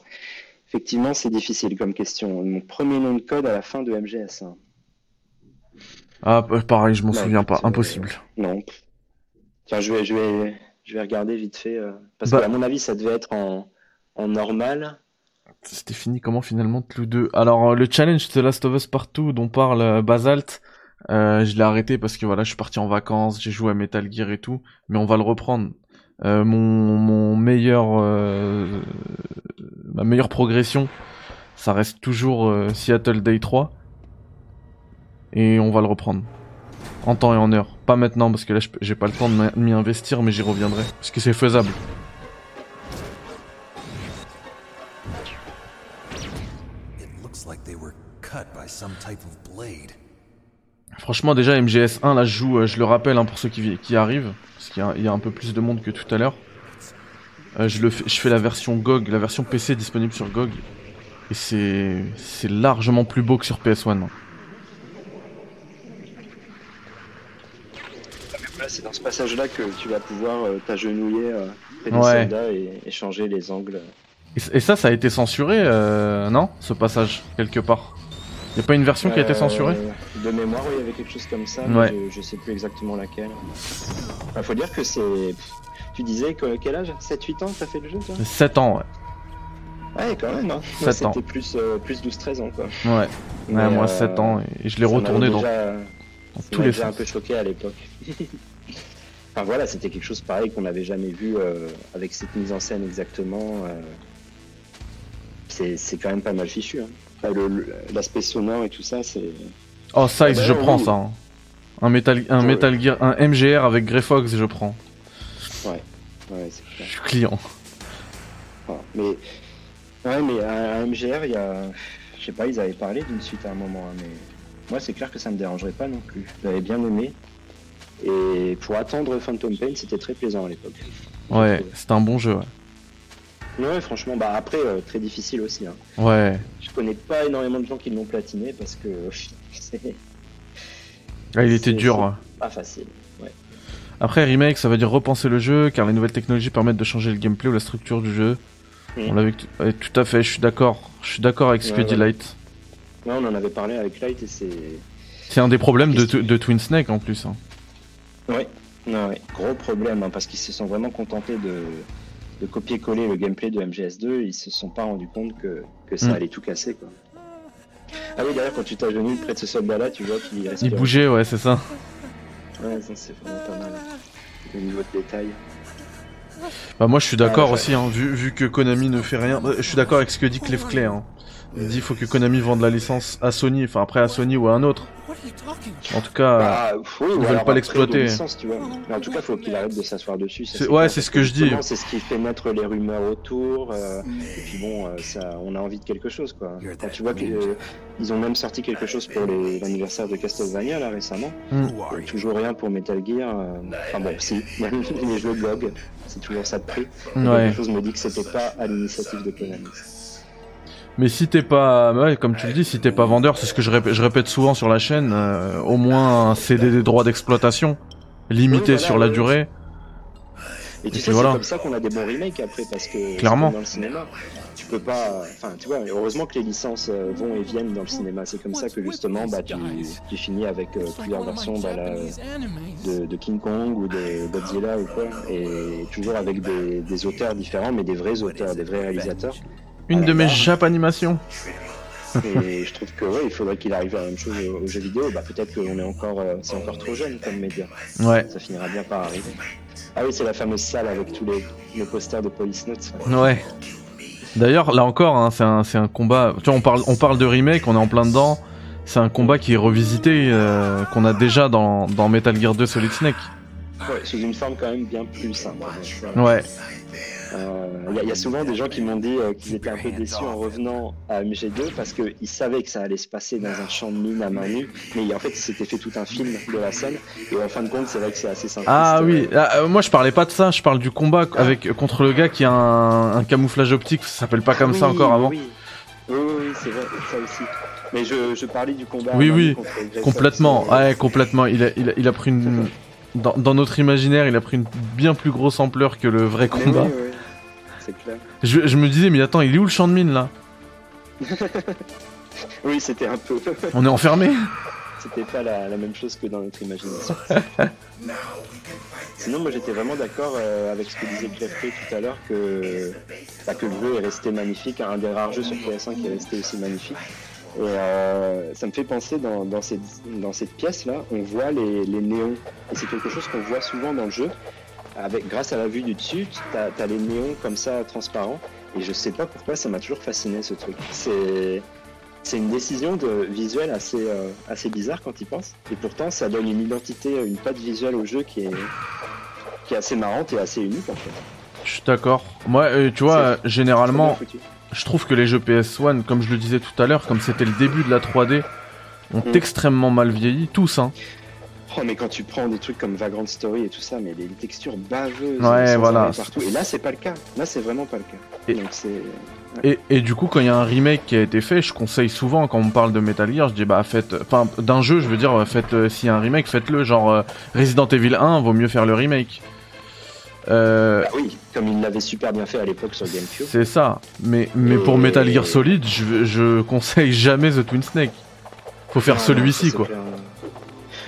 Effectivement, c'est difficile comme question. Mon premier nom de code à la fin de MGS1. Hein. Ah p- pareil, je m'en souviens pas, euh, impossible. Non. Tiens, je vais, je vais, je vais regarder vite fait. euh, parce Bah- que à mon avis, ça devait être en, en normal. C'était fini comment finalement Clou 2 Alors euh, le challenge The Last of Us Partout dont parle euh, Basalt, euh, je l'ai arrêté parce que voilà, je suis parti en vacances, j'ai joué à Metal Gear et tout, mais on va le reprendre. Euh, mon, mon meilleur euh, ma meilleure progression, ça reste toujours euh, Seattle Day 3 et on va le reprendre en temps et en heure. Pas maintenant parce que là j'ai pas le temps de m'y- investir mais j'y reviendrai parce que c'est faisable. Franchement, déjà MGS1, là, je joue, euh, je le rappelle hein, pour ceux qui, qui arrivent, parce qu'il y a, il y a un peu plus de monde que tout à l'heure. Euh, je, le fais, je fais la version GOG, la version PC disponible sur GOG, et c'est c'est largement plus beau que sur PS1. hein. Voilà, c'est dans ce passage-là que tu vas pouvoir euh, t'agenouiller euh, près des Ouais. soldats et, et changer les angles. Et, et ça, ça a été censuré, euh, non Ce passage, quelque part? Y a pas une version qui a été Euh, censurée? De mémoire, oui, il y avait quelque chose comme ça, Ouais. mais je, je sais plus exactement laquelle. Il faut dire que c'est. Tu disais que quel âge? 7-8 ans t'as fait le jeu toi? 7 ans, ouais. Ouais, quand même. Hein. Sept Moi, ans. C'était plus, euh, plus 12-13 ans quoi. Ouais, ouais Mais, moi euh, 7 ans, et je l'ai retourné dans, dans tous les un peu choqué à l'époque. enfin voilà, c'était quelque chose pareil qu'on n'avait jamais vu euh, avec cette mise en scène exactement. euh. C'est quand même pas mal fichu. hein. Enfin, L'aspect sonore et tout ça, c'est. Oh, Size, bah, je oui. prends ça. hein. Un Metal, un Ouais. Metal Gear, un MGR avec Grey Fox, je prends. Ouais, c'est Je suis client. Voilà. Mais, ouais, mais à MGR, il y a. Je sais pas, ils avaient parlé d'une suite à un moment, hein, mais moi, c'est clair que ça me dérangerait pas non plus. J'avais bien aimé. Et pour attendre Phantom Pain, c'était très plaisant à l'époque. Ouais, c'est un bon jeu. Ouais. Ouais, franchement, bah après, euh, très difficile aussi. Hein. Ouais. Je connais pas énormément de gens qui l'ont platiné parce que c'est Ah, il était dur. ouais. pas facile. Ouais. Après, remake, ça veut dire repenser le jeu, car les nouvelles technologies permettent de changer le gameplay ou la structure du jeu. Mhm. On l'avait tout à fait, je suis d'accord. Je suis d'accord avec Ouais, Speedy ouais. Light. Ouais, on en avait parlé avec Light et c'est. C'est un des problèmes de, de Twin Snake en plus. hein. Ouais, ouais, gros problème hein, parce qu'ils se sont vraiment contentés de, de copier-coller le gameplay de MGS2. Ils se sont pas rendus compte que, que ça Mm. allait tout casser quoi. Ah oui, d'ailleurs, quand tu t'agenouilles près de ce soldat-là, tu vois qu'il respire. Il bougeait, ouais, c'est ça. Ouais, ça, c'est vraiment pas mal. Au niveau de détail. Bah, moi, je suis d'accord ouais. aussi, hein, vu, vu que Konami ne fait rien. Bah, Je suis d'accord avec ce que dit Cliff Clay. Hein. Il dit faut que Konami vende la licence à Sony, enfin après à Sony ou à un autre. En tout cas, Bah, oui, ou veulent pas l'exploiter. en tout cas, faut qu'il arrête de s'asseoir dessus. ça, C'est- c'est ouais, c'est ce que je dis. C'est ce qui fait naître les rumeurs autour. euh, et puis bon, euh, ça, on a envie de quelque chose, quoi. Quand tu vois qu'ils ont même sorti quelque chose pour les- l'anniversaire de Castlevania là récemment. Euh, you? Toujours rien pour Metal Gear. euh, Enfin bon, si, même les jeux blog, c'est toujours ça de prix. Ouais. Quelque chose me dit que c'était pas à l'initiative de Konami. Mais si t'es pas, ouais, comme tu le dis, si t'es pas vendeur, c'est ce que je répète, je répète souvent sur la chaîne, euh, au moins céder des droits d'exploitation, limité Oui, voilà, sur la durée. Et tu sais, voilà. c'est comme ça qu'on a des bons remakes après, parce que Clairement. dans le cinéma, tu peux pas. Enfin, tu vois, heureusement que les licences euh, vont et viennent dans le cinéma. C'est comme ça que justement, bah, tu, tu finis avec euh, plusieurs versions bah, là, de, de King Kong ou de Godzilla ou quoi, et toujours avec des, des auteurs différents, mais des vrais auteurs, des vrais réalisateurs. Une la de mes. Japanimations. Et je trouve que ouais, il faudrait qu'il arrive à la même chose aux, jeux vidéo. Bah, peut-être qu'on est encore, euh, c'est encore trop jeune comme média. Ouais, Ça finira bien par arriver. Ah oui, c'est la fameuse salle avec tous les, les posters de Police Notes. ouais. D'ailleurs, là encore, hein, c'est un, un combat. Tu vois, on parle, on parle de remake, on est en plein dedans. C'est un combat qui est revisité, euh, qu'on a déjà dans, dans Metal Gear 2 Solid Snake. Ouais, sous une forme quand même bien plus simple. Ouais, Il y, a- y a souvent des gens qui m'ont dit euh, qu'ils étaient un peu déçus en revenant à MG2 parce qu'ils savaient que ça allait se passer dans un champ de mine à main nue, mais en fait, il s'était fait tout un film de la scène, et en fin de compte, c'est vrai que c'est assez simple. Ah oui, ah, euh, moi je parlais pas de ça, je parle du combat avec contre le gars qui a un, un camouflage optique, ça s'appelle pas comme ça encore avant. Oui, oui, oui, oui, c'est vrai, ça aussi. Mais je, je parlais du combat. Oui, oui, Complètement, euh, ouais, complètement. Il a, il a, il a pris une. Dans, dans notre imaginaire, il a pris une bien plus grosse ampleur que le vrai combat. oui, oui, c'est clair. Je, je me disais, mais attends, il est où le champ de mine là? Oui, c'était un peu. On est enfermé C'était pas la, la même chose que dans notre imagination. Sinon, moi j'étais vraiment d'accord euh, avec ce que disait Clefray tout à l'heure que, bah, que le jeu est resté magnifique, un des rares jeux sur PS1 qui est resté aussi magnifique. Et euh, ça me fait penser dans, dans cette, dans cette pièce-là, on voit les, les néons. Et c'est quelque chose qu'on voit souvent dans le jeu. Avec, grâce à la vue du dessus, t'as as les néons comme ça transparents. Et je sais pas pourquoi ça m'a toujours fasciné ce truc. C'est c'est une décision de visuelle assez, euh, assez bizarre quand il pense. Et pourtant, ça donne une identité, une patte visuelle au jeu qui est, qui est assez marrante et assez unique en fait. Je suis d'accord. Moi, euh, tu vois, euh, généralement, je trouve que les jeux PS1, comme je le disais tout à l'heure, comme c'était le début de la 3D, ont Mm. extrêmement mal vieilli, tous, hein. Oh, mais quand tu prends des trucs comme Vagrant Story et tout ça, mais les textures baveuses Ouais, voilà. partout. Et là, c'est pas le cas. Là, c'est vraiment pas le cas. Et- Donc c'est. Et, et du coup, quand il y a un remake qui a été fait, je conseille souvent quand on me parle de Metal Gear, je dis bah faites, enfin d'un jeu, je veux dire, faites euh, s'il y a un remake, faites-le. Genre euh, Resident Evil 1, vaut mieux faire le remake. Euh, Bah oui, comme il l'avait super bien fait à l'époque sur GameCube. c'est ça. Mais mais pour Et- Metal Gear Solid, je, je conseille jamais The Twin Snake. Faut faire celui-ci quoi. clair.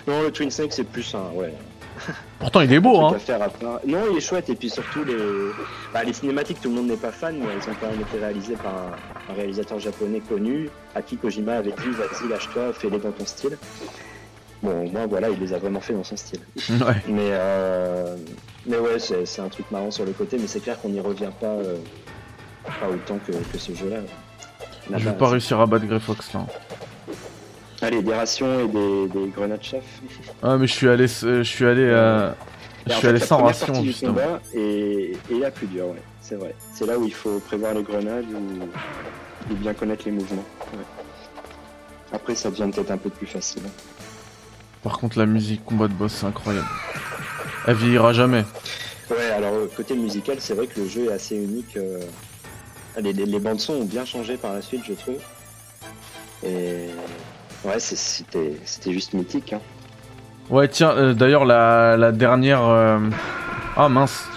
Non, le Twin Snake, c'est plus un. Ouais. Pourtant il est beau hein. à. Non, il est chouette et puis surtout les, bah, les cinématiques, tout le monde n'est pas fan, mais elles ont quand même été réalisées par un, un réalisateur japonais connu, qui Kojima avait dit vas-y lâche-toi, fais-les dans ton style. Bon, au moins voilà, il les a vraiment fait dans son style. Ouais. Mais euh, mais ouais, c'est c'est un truc marrant sur le côté, mais c'est clair qu'on n'y revient pas, euh, pas autant que, que ce jeu-là. Je vais pas réussir à battre Grey Fox là. Allez, des rations et des, des grenades chef. Ah, mais je suis allé, euh, je suis allé, euh, je Et suis fait, allé la sans première ration partie du justement. est, est la plus dure, ouais, c'est vrai. C'est là où il faut prévoir les grenades ou, ou bien connaître les mouvements. ouais. Après, ça devient peut-être un peu plus facile. Par contre, la musique combat de boss, c'est incroyable. Elle vieillira jamais. Ouais, alors euh, côté musical, c'est vrai que le jeu est assez unique. Les, les, les bandes son ont bien changé par la suite, je trouve. Et ouais, c'était juste mythique. Hein. Ouais, tiens, euh, d'ailleurs, la, la dernière. euh, Ah mince.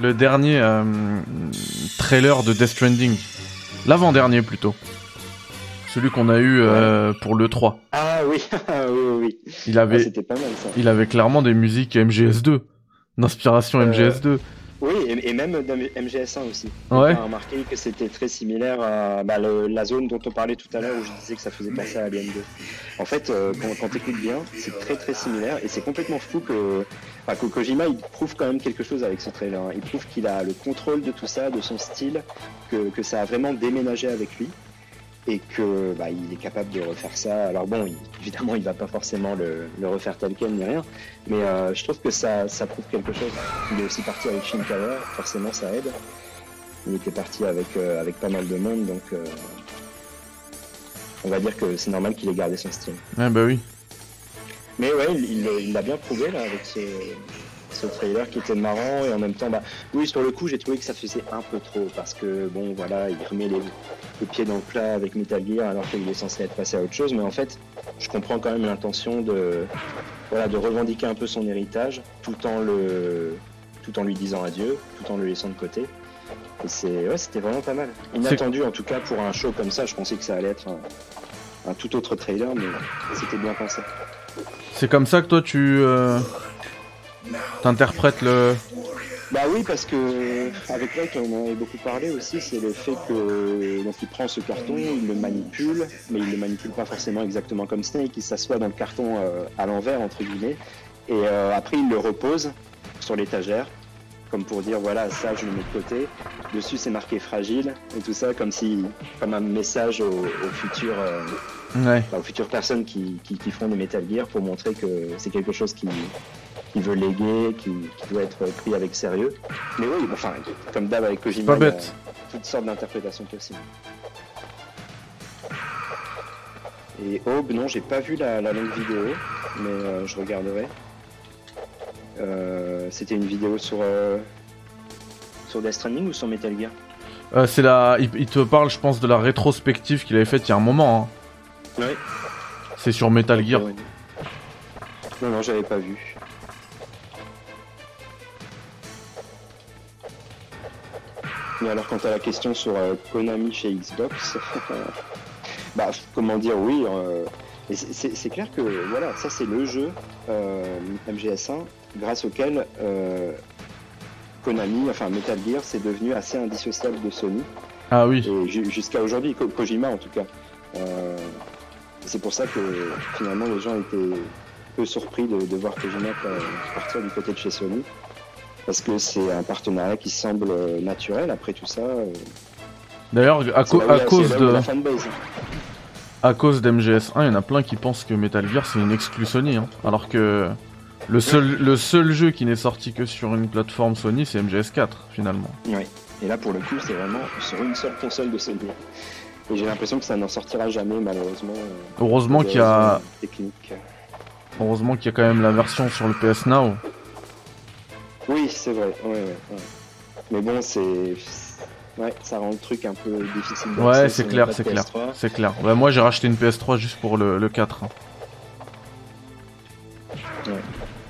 Le dernier euh, trailer de Death Stranding. L'avant-dernier plutôt. Celui qu'on a eu pour le 3. Ah oui, ah oui, oui. Il Ah, avait, C'était pas mal ça. il avait clairement des musiques MGS2. D'inspiration Euh, MGS2. Oui, et, et même dans MGS1 aussi. Ouais? On a remarqué que c'était très similaire à bah, le- la zone dont on parlait tout à l'heure où je disais que ça faisait penser à Alien 2. En fait, euh, quand, quand tu écoutes bien, c'est très très similaire et c'est complètement fou que, enfin, que Kojima il prouve quand même quelque chose avec ce trailer. hein. Il prouve qu'il a le contrôle de tout ça, de son style, que, que ça a vraiment déménagé avec lui et que bah, il est capable de refaire ça. Alors bon, il- évidemment, il va pas forcément le, le refaire tel quel ni rien, mais euh, je trouve que ça, ça prouve quelque chose. Il est aussi parti avec Shinkawa, forcément ça aide. Il était parti avec, euh, avec pas mal de monde, donc euh, on va dire que c'est normal qu'il ait gardé son style. Ouais, bah oui. Mais ouais, il l'a bien prouvé là avec ce, trailer qui était marrant et en même temps, bah oui, sur le coup, j'ai trouvé que ça faisait un peu trop parce que bon, voilà, il remet les, pieds dans le plat avec Metal Gear alors qu'il est censé être passé à autre chose. Mais en fait, je comprends quand même l'intention de, voilà, de revendiquer un peu son héritage tout en le, tout en lui disant adieu, tout en le laissant de côté. Et c'est, ouais, c'était vraiment pas mal. Inattendu en tout cas pour un show comme ça. Je pensais que ça allait être un, un tout autre trailer, mais c'était bien pensé. C'est comme ça que toi tu euh, t'interprètes le. Bah oui, parce que avec Mike, on en avait beaucoup parlé aussi, c'est le fait que donc il prend ce carton, il le manipule, mais il le manipule pas forcément exactement comme Snake, il s'assoit dans le carton euh, à l'envers entre guillemets, et euh, après il le repose sur l'étagère, comme pour dire voilà ça je le mets de côté. Dessus c'est marqué fragile et tout ça comme si comme un message aux, futurs euh, Ouais. aux futures personnes qui, qui, qui feront des Metal Gear pour montrer que c'est quelque chose qui, qui veut léguer, qui, qui doit être pris avec sérieux. Mais oui, enfin, comme d'hab avec Kojima, Pas il y a bête. toutes sortes d'interprétations possibles. Et Aube, non, j'ai pas vu la, la longue vidéo, mais euh, je regarderai. Euh, C'était une vidéo sur, euh, sur Death Stranding ou sur Metal Gear? Euh, c'est la. Il, il te parle, je pense, de la rétrospective qu'il avait faite il y a un moment. hein. Ouais. C'est sur Metal Gear. Ouais. Non, non, j'avais pas vu. Mais alors, quant à la question sur euh, Konami chez Xbox, bah, comment dire, oui. euh, c'est- clair que, voilà, ça c'est le jeu euh, MGS1 grâce auquel Konami, enfin Metal Gear, c'est devenu assez indissociable de Sony. Ah oui. Jusqu'à aujourd'hui, Ko- Kojima en tout cas. C'est pour ça que finalement les gens étaient peu surpris de, de voir Kojima partir du côté de chez Sony. Parce que c'est un partenariat qui semble euh, naturel après tout ça. euh, D'ailleurs, à, co- cause de. la fanbase. À cause d'MGS1, il y en a plein qui pensent que Metal Gear c'est une exclu Sony, hein. alors que le seul, le seul jeu qui n'est sorti que sur une plateforme Sony, c'est MGS4 finalement. Ouais. Et là pour le coup c'est vraiment sur une seule console de Sony. Et j'ai l'impression que ça n'en sortira jamais malheureusement. euh, Heureusement qu'il y a, heureusement qu'il y a quand même la version sur le PS Now. Oui, c'est vrai. Ouais, ouais, ouais. Mais bon, c'est. Ouais, ça rend le truc un peu difficile. Ouais, c'est clair, c'est clair, PS3. c'est clair. Ouais, moi j'ai racheté une PS3 juste pour le, le 4. hein. Ouais.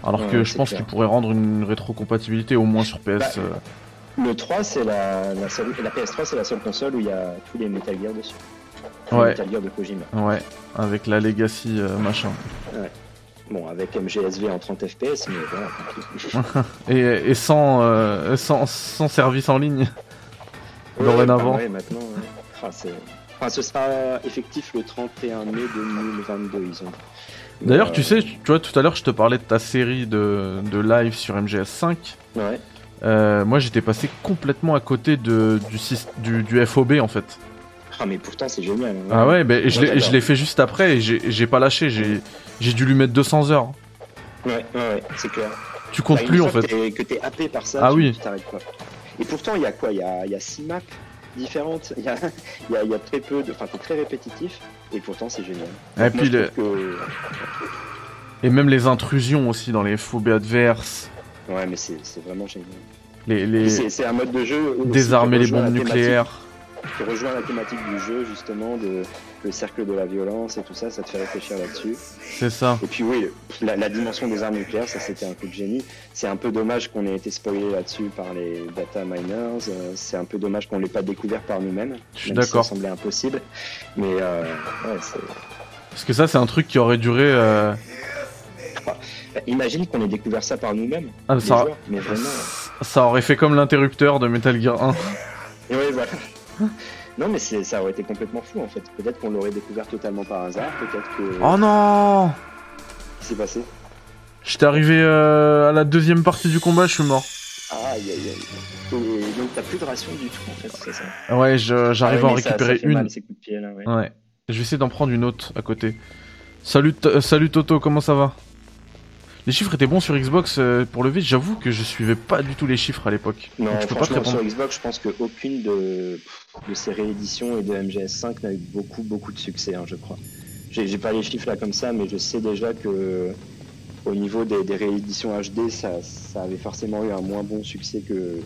Alors Ouais, que ouais, je pense clair. qu'ils pourraient rendre une rétrocompatibilité au moins sur PS. Bah, euh, Le 3, c'est la, la, seule- la PS3, c'est la seule console où il y a tous les Metal Gear dessus. Tous Ouais. Les Metal Gear de Kojima. Ouais, avec la Legacy euh, machin. Bon, avec MGSV en 30 FPS, mais voilà. Et, et sans, euh, sans, sans service en ligne. Ouais, Dorénavant. bah ouais, maintenant, ouais. Enfin, ce sera effectif le 31 mai 2022, ils ont. D'ailleurs, tu euh, sais, tu vois, tout à l'heure, je te parlais de ta série de, de live sur MGS5. Ouais. Euh, moi, j'étais passé complètement à côté de, du, du, du FOB, en fait. Ah, mais pourtant, c'est génial. hein. Ah ouais, je Moi, l'ai- je l'ai fait juste après et j'ai j'ai pas lâché, j'ai j'ai dû lui mettre 200 heures. Ouais, ouais, ouais, c'est clair. Tu comptes Bah, plus en fait. Que t'es- que t'es happé par ça, Ah tu- oui. tu t'arrêtes pas. Et pourtant, il y a quoi? Il y a, il y a six maps différentes. Il y a, il y, a, il y a très peu de. Enfin, c'est très répétitif. Et pourtant, c'est génial. Et puis le- que- Et même les intrusions aussi dans les phobies adverses. Ouais, mais c'est vraiment génial. Les, les... C'est un mode de jeu. Désarmer les bombes nucléaires. Qui rejoint la thématique du jeu, justement, de le cercle de la violence et tout ça. Ça te fait réfléchir là-dessus. C'est ça. Et puis oui, la, la dimension des armes nucléaires, ça c'était un coup de génie. C'est un peu dommage qu'on ait été spoilé là-dessus par les data miners. euh, c'est un peu dommage qu'on l'ait pas découvert par nous-mêmes. Je suis même si d'accord. Ça semblait impossible. Mais euh, ouais, c'est- Parce que ça, c'est un truc qui aurait duré. euh, bah, imagine qu'on ait découvert ça par nous-mêmes. Ah, ça, joueurs, mais vraiment. ça aurait fait comme l'interrupteur de Metal Gear 1. Et ouais, voilà. Non, mais c'est- ça aurait été complètement fou en fait. Peut-être qu'on l'aurait découvert totalement par hasard. Peut-être que. Oh non Qu'est-ce qui s'est passé? J'étais arrivé euh, à la deuxième partie du combat, je suis mort. Aïe aïe aïe. Et donc t'as plus de ration du tout en fait, c'est ça? Ouais, je- j'arrive Ah ouais, à en ça- récupérer ça une. mal, ces coups de pied, là, ouais. Ouais. Je vais essayer d'en prendre une autre à côté. Salut, euh, salut Toto, comment ça va? Les chiffres étaient bons sur Xbox euh, pour le vide. J'avoue que je suivais pas du tout les chiffres à l'époque. Non, Donc je peux pas te sur. Xbox, je pense qu'aucune de, de ces rééditions et de MGS5 n'a eu beaucoup, beaucoup de succès, hein, je crois. J'ai pas les chiffres là comme ça, mais je sais déjà que au niveau des, des rééditions HD, ça, ça avait forcément eu un moins bon succès que,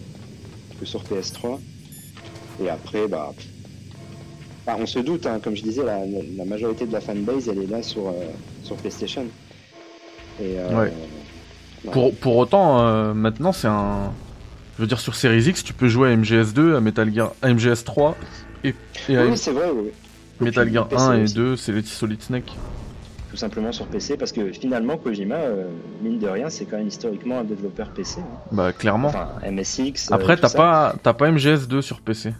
que sur PS3. Et après, bah. Bah, on se doute, hein, comme je disais, la, la majorité de la fanbase, elle est là sur, euh, sur PlayStation. Et, euh, Ouais. Pour, pour autant, euh, maintenant, c'est un. Je veux dire, sur Series X, tu peux jouer à MGS2, à Metal Gear, à MGS3 et, et à Oui, c'est vrai, oui. Metal Gear PC 1 et aussi. 2, c'est les Solid Snake. tout simplement sur PC parce que finalement Kojima euh, mine de rien c'est quand même historiquement un développeur PC hein. Bah, clairement. enfin MSX Après, t'as pas, t'as pas MGS2 sur PC. Euh,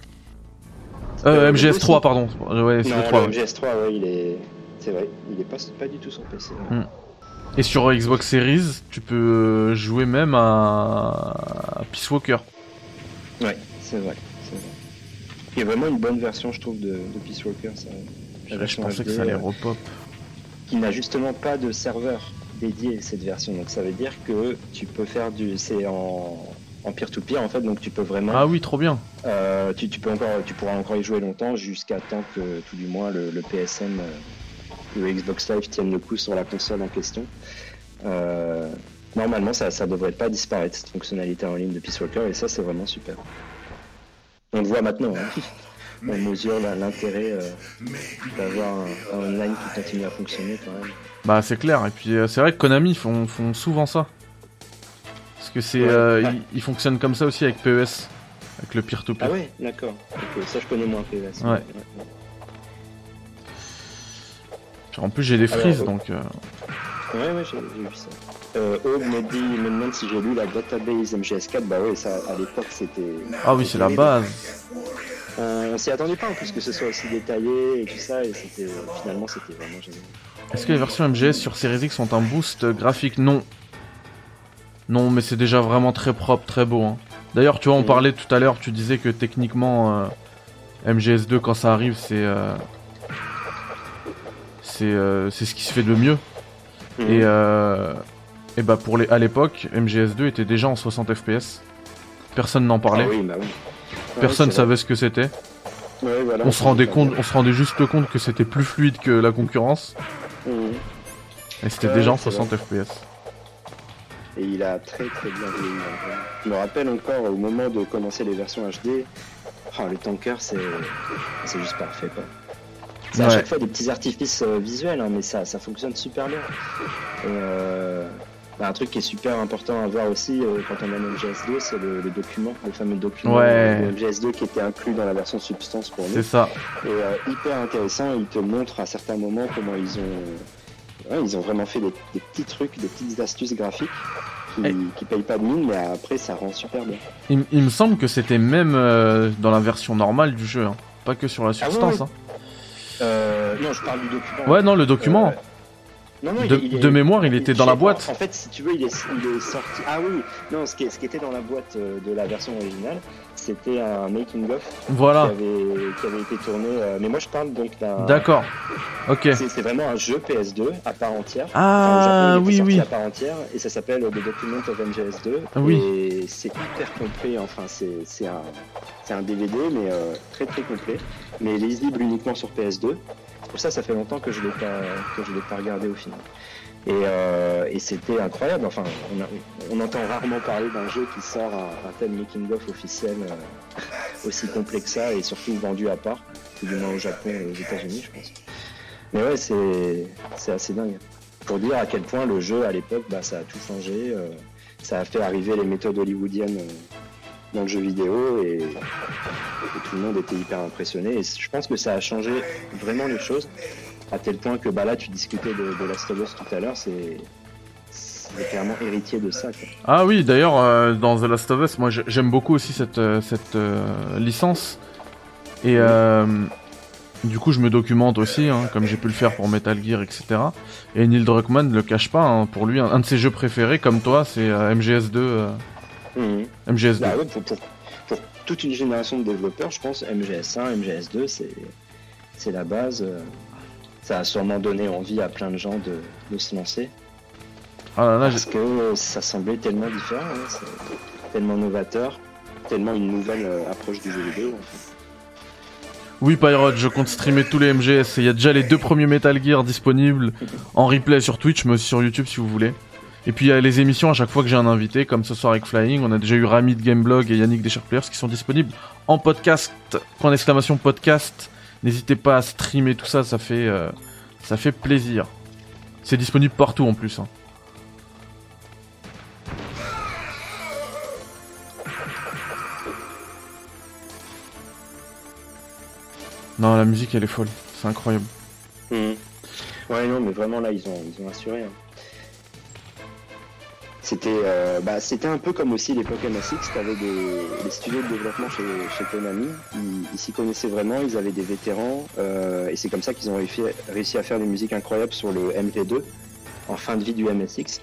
Euh, le MGS3, aussi. pardon. Ouais, c'est non le 3. le ouais. MGS3 ouais il est c'est vrai il est pas, pas du tout sur PC ouais. Mm. Et sur Xbox Series, tu peux euh, jouer même à, à Peace Walker. ouais c'est vrai c'est vrai il y a vraiment une bonne version je trouve de, de Peace Walker ça, la Je pensais HD, que ça allait euh, repop. qui n'a justement pas de serveur dédié à cette version donc ça veut dire que tu peux faire du c'est en en peer-to-peer en fait donc tu peux vraiment Ah oui, trop bien. Euh, tu, tu peux encore, tu pourras encore y jouer longtemps jusqu'à temps que tout du moins le, le PSN, le Xbox Live tienne le coup sur la console en question. Euh, normalement, ça, ça devrait pas disparaître cette fonctionnalité en ligne de Peace Walker et ça, c'est vraiment super. On le voit maintenant. hein. On mesure l'intérêt euh, d'avoir un, un online qui continue à fonctionner quand même. Bah, c'est clair. Et puis, euh, c'est vrai que Konami font, font souvent ça. Parce que c'est, Ouais. euh, Ah. ils, ils fonctionnent comme ça aussi avec PES. Avec le peer-to-peer. Ah ouais, d'accord. Ok, ça, je connais moins PES. Ouais. En plus, j'ai des frises, euh, donc. euh, Ouais, ouais, j'ai vu ça. Euh, Aube me dit, me demande si j'ai lu la database MGS4. Bah ouais, ça, à l'époque, c'était. Ah oui, c'est la base. On, on s'y attendait pas en plus que ce soit aussi détaillé et tout ça, et c'était finalement c'était vraiment génial. Est-ce que les versions MGS sur Series X ont un boost graphique? Non. Non, mais c'est déjà vraiment très propre, très beau. hein. D'ailleurs, tu vois, on Mhm. parlait tout à l'heure, tu disais que techniquement, euh, MGS2, quand ça arrive, c'est. euh, c'est euh, c'est ce qui se fait de mieux. Et, euh, et bah, pour les, à l'époque, MGS2 était déjà en 60 FPS. Personne n'en parlait. Ah oui, bah oui. Personne c'est savait ce que c'était. vrai. Ouais, voilà, On se rendait compte, on se rendait juste compte que c'était plus fluide que la concurrence. Mhm. Et c'était Ouais, déjà en c'est 60 FPS. Et il a très très bien vieilli. hein. Je me rappelle encore au moment de commencer les versions HD, oh, le tanker c'est c'est juste parfait quoi. C'est à chaque fois des petits artifices euh, visuels, hein, mais ça, ça fonctionne super bien. Euh, bah, un truc qui est super important à voir aussi euh, quand on a une MGS2, c'est le, le document, le fameux document Ouais. de MGS2 qui était inclus dans la version Substance pour nous. C'est ça. Et hyper intéressant, il te montre à certains moments comment ils ont, ouais, ils ont vraiment fait des, des petits trucs, des petites astuces graphiques qui, Eh. qui payent pas de mine, mais après ça rend super bien. Il, me semble que c'était même dans la version normale du jeu, hein. pas que sur la Ah substance. Ouais. Euh, non, je parle du document. Ouais, non, le document. Euh, Non, non, il De- est- il est- de mémoire, il était dans la boîte. En fait, si tu veux, il est, il est sorti. Ah oui, non, ce qui, ce qui était dans la boîte euh, de la version originale, c'était un Voilà. avait, qui avait été tourné. euh, Mais moi, je parle donc d'un. D'accord. Ok. C'est vraiment un jeu PS2 à part entière. Ah, Enfin, oui, oui. à part entière et ça s'appelle The Document of MGS2. Oui. Et c'est hyper complet. Enfin, c'est c'est un, c'est un DVD, mais euh, très très complet. Mais lisible uniquement sur PS2. C'est pour ça, ça fait longtemps que je l'ai pas que je l'ai pas regardé au final. Et, euh, et c'était incroyable. Enfin, on, a- on entend rarement parler d'un jeu qui sort un, un tel making of officiel euh, aussi complet que ça et surtout vendu à part, tout du moins au Japon et aux États-Unis, je pense. Mais ouais, c'est assez dingue. Pour dire à quel point le jeu à l'époque, bah, ça a tout changé. euh, ça a fait arriver les méthodes hollywoodiennes euh, dans le jeu vidéo et tout le monde était hyper impressionné. Et je pense que ça a changé vraiment les choses à tel point que bah, là, tu discutais de, de Last of Us tout à l'heure, c'est clairement héritier de ça. quoi. Ah oui, d'ailleurs, euh, dans The Last of Us, moi j'ai- j'aime beaucoup aussi cette, euh, cette euh, licence. Et euh, du coup, je me documente aussi, hein, comme j'ai pu le faire pour Metal Gear, etc. Et Neil Druckmann ne le cache pas, hein, pour lui, un, un de ses jeux préférés, comme toi, c'est euh, MGS2. euh, MGS2. Bah ouais, pour, pour, pour toute une génération de développeurs, je pense MGS1, MGS2, c'est c'est la base. Ça a sûrement donné envie à plein de gens de, de se lancer. Ah là là, Parce que ça semblait tellement différent, hein, tellement novateur, tellement une nouvelle euh, approche du jeu vidéo. en fait. Oui, Pyrote, je compte streamer tous les MGS. Il y a déjà les deux premiers Metal Gear disponibles en replay sur Twitch, mais aussi sur YouTube si vous voulez. Et puis il y a les émissions à chaque fois que j'ai un invité, comme ce soir avec Flying. On a déjà eu Rami de Gameblog et Yannick des Sharp Players qui sont disponibles en podcast. Point d'exclamation podcast. N'hésitez pas à streamer tout ça, ça fait, euh, ça fait plaisir. C'est disponible partout en plus. hein. Non, la musique elle est folle, c'est incroyable. Mhm. Ouais, non, mais vraiment là, ils ont, ils ont assuré. hein. C'était euh, bah, c'était un peu comme aussi l'époque MSX, t'avais des, des studios de développement chez, Konami, ils s'y connaissaient vraiment, ils avaient des vétérans, euh, et c'est comme ça qu'ils ont réussi, à faire des musiques incroyables sur le MV2, en fin de vie du MSX.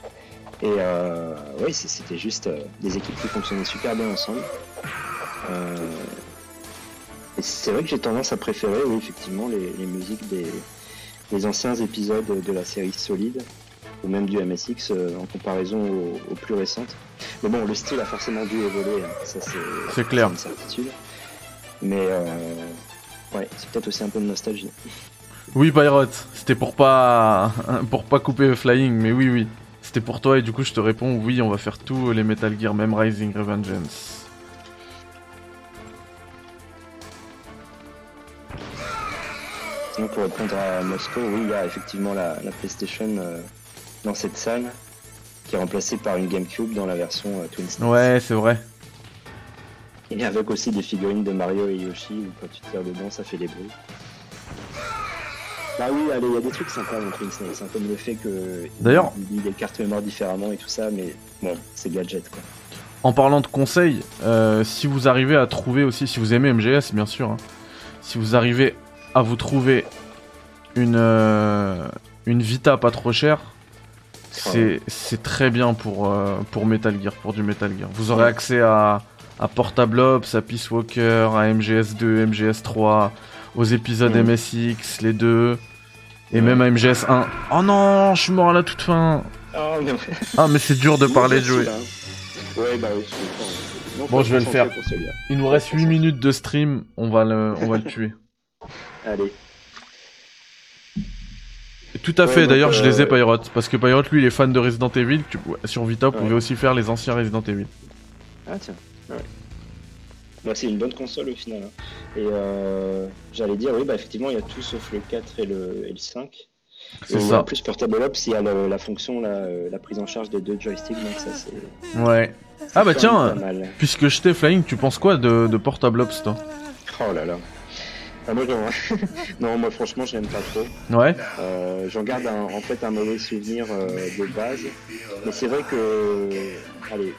Et euh, oui, c'était juste des équipes qui fonctionnaient super bien ensemble. Et c'est vrai que j'ai tendance à préférer, oui, effectivement, les, les musiques des, des anciens épisodes de la série Solide, ou même du MSX euh, en comparaison aux, aux plus récentes. Mais bon, le style a forcément dû évoluer, hein, ça c'est clair. une certitude. Mais euh, ouais, c'est peut-être aussi un peu de nostalgie. Oui, Pyrote, c'était pour pas pour pas couper Flying, mais oui, oui. C'était pour toi et du coup je te réponds oui, on va faire tous les Metal Gear, même Rising Revengeance. Sinon, pour répondre à Moscow, oui, il y a effectivement la, la PlayStation euh, dans cette salle, qui est remplacée par une GameCube dans la version euh, Twin Snakes. Ouais, c'est vrai. Et avec aussi des figurines de Mario et Yoshi, où quand tu tires dedans, ça fait des bruits. Bah oui, allez, il y a des trucs sympas dans Twin Snakes, hein, comme le fait que D'ailleurs- il les cartes mémoire différemment et tout ça, mais bon, c'est gadget quoi. En parlant de conseils, euh, si vous arrivez à trouver aussi, si vous aimez MGS bien sûr, hein, si vous arrivez à vous trouver une, euh, une Vita pas trop chère, c'est c'est très bien pour, euh, pour Metal Gear, pour du Metal Gear. Vous aurez accès à, à Portable Ops, à Peace Walker, à MGS2, MGS3, aux épisodes. MSX, les deux, et même à MGS1. Oh non, je suis mort à la toute fin. Oh, mais... Ah mais c'est dur de parler de jouer. Ouais, bah oui, je comprends. Non, Bon, je vais le faire. Il nous reste 8 minutes de stream, on va le, on va le tuer. Allez. Tout à Ouais, fait, d'ailleurs je les ai euh, Pyrote, parce que Pyrote lui il est fan de Resident Evil, tu, sur Vita vous Ouais. pouvez aussi faire les anciens Resident Evil. Ah tiens, ouais. Bah, c'est une bonne console au final. hein. Et euh, j'allais dire, oui, bah effectivement, il y a tout sauf le 4 et le, et le 5. C'est ça. En plus, Portable Ops, il y a le- la fonction, la, euh, la prise en charge des deux joysticks, donc ça c'est. Ouais. Ah bah tiens. Puisque je t'ai Flying, tu penses quoi de, de Portable Ops toi? Oh là là. Ah, moi, j'en- non, moi franchement, je n'aime pas trop. Ouais Euh, J'en garde un- en fait un mauvais souvenir euh, de base. Mais c'est vrai que, allez,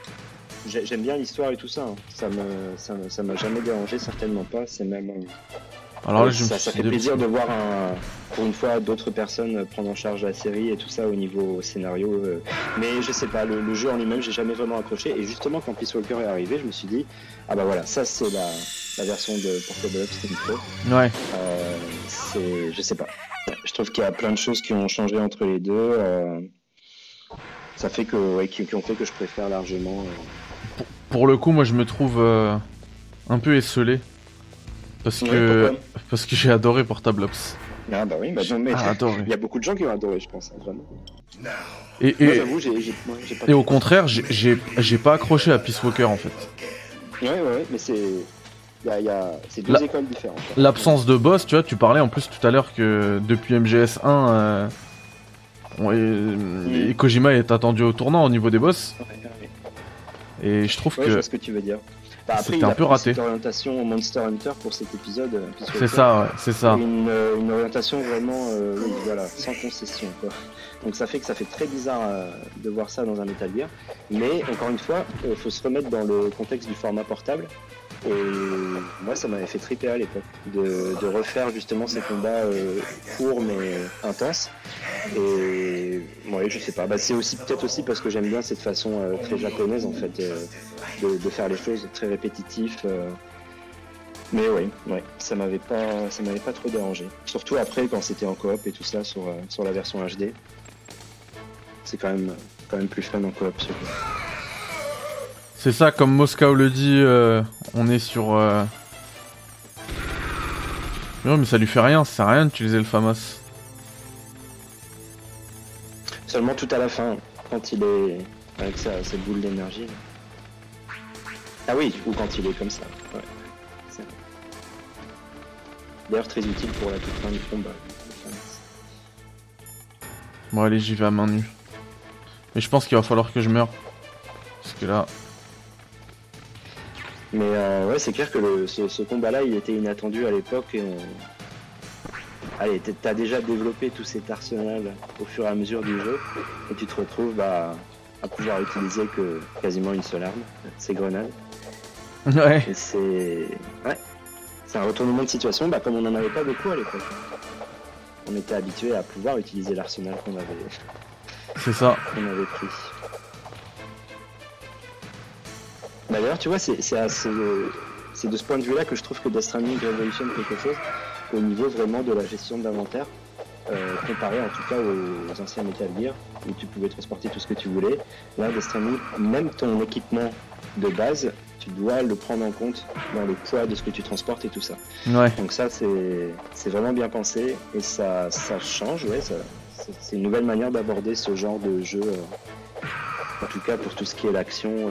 j'ai- j'aime bien l'histoire et tout ça. hein. Ça me, ça me- ça m'a jamais dérangé, certainement pas. C'est même, euh, Alors là, je ça, fait plaisir de voir un, pour une fois d'autres personnes prendre en charge la série et tout ça au niveau scénario. euh. Mais je sais pas, le, le jeu en lui-même, j'ai jamais vraiment accroché. Et justement, quand Peace Walker est arrivé, je me suis dit, ah bah voilà, ça c'est la, la version de Portable Ops qu'il faut. Ouais. Euh, c'est, je sais pas. Je trouve qu'il y a plein de choses qui ont changé entre les deux. euh, ça fait que, ouais, qui, qui ont fait que je préfère largement. euh, Pour le coup, moi, je me trouve un peu esselé. Parce Ouais, que parce que j'ai adoré Portable Ops. Ah bah oui, bah non, mais Ah, il y a beaucoup de gens qui ont adoré, je pense, hein, vraiment. Et, Moi, et, j'avoue, j'ai, j'ai, moi, j'ai pas et au contraire, j'ai pas accroché à Peace Walker en fait. Ouais, ouais, ouais, mais c'est. Y a, il y a... C'est deux La- écoles différentes. hein. L'absence de boss, tu vois, tu parlais en plus tout à l'heure que depuis MGS1, euh, on est- et Kojima est attendu au tournant au niveau des boss. Ouais, ouais, ouais. Et je trouve Ouais, je que vois ce que tu veux dire. Bah, après, C'était un peu raté. Cette orientation Monster Hunter pour cet épisode. euh, c'est ça, ouais, c'est ça. Une, euh, une orientation vraiment, euh, oui, voilà, sans concession. Quoi. Donc ça fait que ça fait très bizarre euh, de voir ça dans un Metal Gear. Mais encore une fois, il faut se remettre dans le contexte du format portable. Et moi, ça m'avait fait triper à l'époque de, de refaire justement ces combats euh, courts mais intenses. Et ouais, je sais pas. Bah, c'est aussi peut-être aussi parce que j'aime bien cette façon euh, très japonaise en fait euh, de, de faire les choses très répétitif. euh, mais oui, ouais, ça m'avait pas, ça m'avait pas trop dérangé. Surtout après quand c'était en coop et tout ça sur, euh, sur la version HD. C'est quand même, quand même plus fun en coop. jeu. C'est ça, comme Moscow le dit, euh, on est sur. Euh... Non, mais ça lui fait rien, ça sert à rien d'utiliser le FAMAS. Seulement tout à la fin, quand il est avec sa, cette boule d'énergie. Ah oui, ou quand il est comme ça. Ouais. C'est- D'ailleurs très utile pour la toute fin du combat. Bon, allez, j'y vais à main nue. Mais je pense qu'il va falloir que je meure. Parce que là. Mais euh, ouais, c'est clair que le- ce, ce combat-là, il était inattendu à l'époque et on... Allez, t'es- t'as déjà développé tout cet arsenal au fur et à mesure du jeu et tu te retrouves bah, à pouvoir utiliser que quasiment une seule arme, ces grenades. Ouais. C'est... Ouais, c'est un retournement de situation bah, comme on n'en avait pas beaucoup à l'époque. On était habitué à pouvoir utiliser l'arsenal qu'on avait, C'est ça. qu'on avait pris. Bah, D'ailleurs, tu vois, c'est c'est de ce point de vue-là que je trouve que Death Stranding révolutionne quelque chose au niveau vraiment de la gestion de l'inventaire, euh, comparé en tout cas aux, aux anciens Metal Gear, où tu pouvais transporter tout ce que tu voulais. Là, Death Stranding, même ton équipement de base, tu dois le prendre en compte dans le poids de ce que tu transportes et tout ça. Ouais. Donc ça, c'est vraiment bien pensé et ça, ça change, ouais, c'est- c'est une nouvelle manière d'aborder ce genre de jeu. euh, en tout cas, pour tout ce qui est l'action, euh,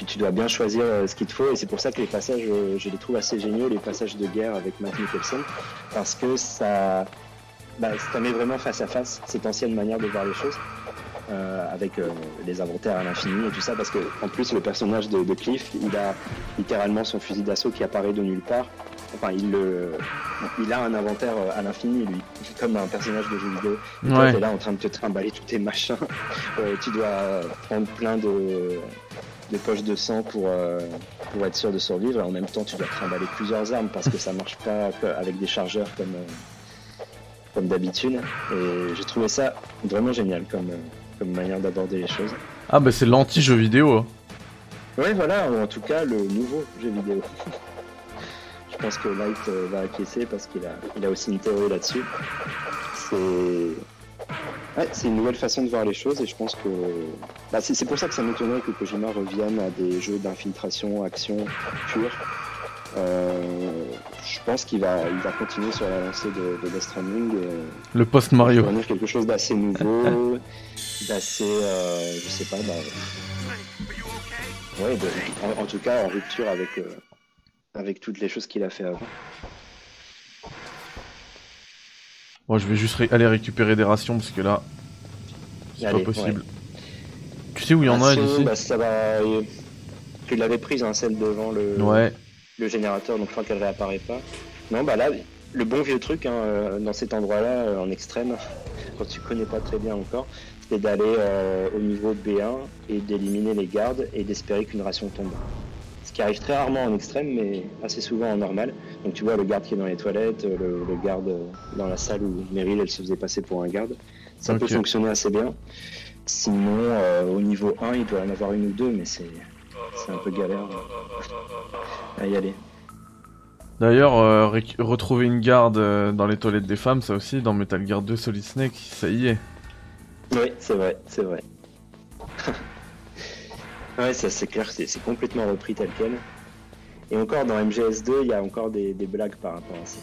tu, tu dois bien choisir euh, ce qu'il te faut et c'est pour ça que les passages, euh, je les trouve assez géniaux, les passages de guerre avec Matt Mikkelsen, parce que ça, bah, ça met vraiment face à face cette ancienne manière de voir les choses. euh, avec euh, les inventaires à l'infini et tout ça, parce que en plus le personnage de, de Cliff, il a littéralement son fusil d'assaut qui apparaît de nulle part. Enfin, il, le, il a un inventaire à l'infini, lui, comme un personnage de jeu vidéo. Et toi, t'es là en train de te trimballer tous tes machins. Euh, tu dois prendre plein de, de poches de sang pour, euh, pour être sûr de survivre. Et en même temps, tu dois trimballer plusieurs armes parce que ça marche pas avec des chargeurs comme, euh, comme d'habitude. Et j'ai trouvé ça vraiment génial comme, euh, comme manière d'aborder les choses. Ah, bah c'est l'anti-jeu vidéo. hein. Ouais, voilà, ou en tout cas le nouveau jeu vidéo. Je pense que Light va acquiescer parce qu'il a, il a aussi une théorie là-dessus. C'est. Ouais, c'est une nouvelle façon de voir les choses et je pense que. Bah, c'est, pour ça que ça m'étonnerait que Kojima revienne à des jeux d'infiltration, action pure. Euh, je pense qu'il va, il va continuer sur la lancée de, de Death Stranding. et Le post-Mario. revenir quelque chose d'assez nouveau, d'assez. euh, je sais pas, bah, Ouais, de- en, en tout cas en rupture avec, euh, avec toutes les choses qu'il a fait avant. Je vais juste ré- aller récupérer des rations parce que là, c'est pas possible. Tu sais où il y en a d'ici bah, ça va. Tu l'avais prise, hein, celle devant le, Ouais. le générateur, donc je crois qu'elle réapparaît pas. Non, bah là, le bon vieux truc hein, euh, dans cet endroit-là, euh, en extrême, quand tu connais pas très bien encore, c'est d'aller euh, au niveau B1 et d'éliminer les gardes et d'espérer qu'une ration tombe. Qui arrive très rarement en extrême, mais assez souvent en normal. Donc tu vois le garde qui est dans les toilettes, le, le garde dans la salle où Meryl elle se faisait passer pour un garde. Ça peut fonctionner assez bien. Sinon, euh, au niveau 1, il doit en avoir une ou deux, mais c'est un peu galère à y aller. D'ailleurs, euh, retrouver une garde euh, dans les toilettes des femmes, ça aussi, dans Metal Gear 2 Solid Snake, ça y est. Oui, c'est vrai, c'est vrai. ouais, ça c'est clair, c'est complètement repris tel quel. Et encore dans MGS2, il y a encore des, des blagues par rapport à ça.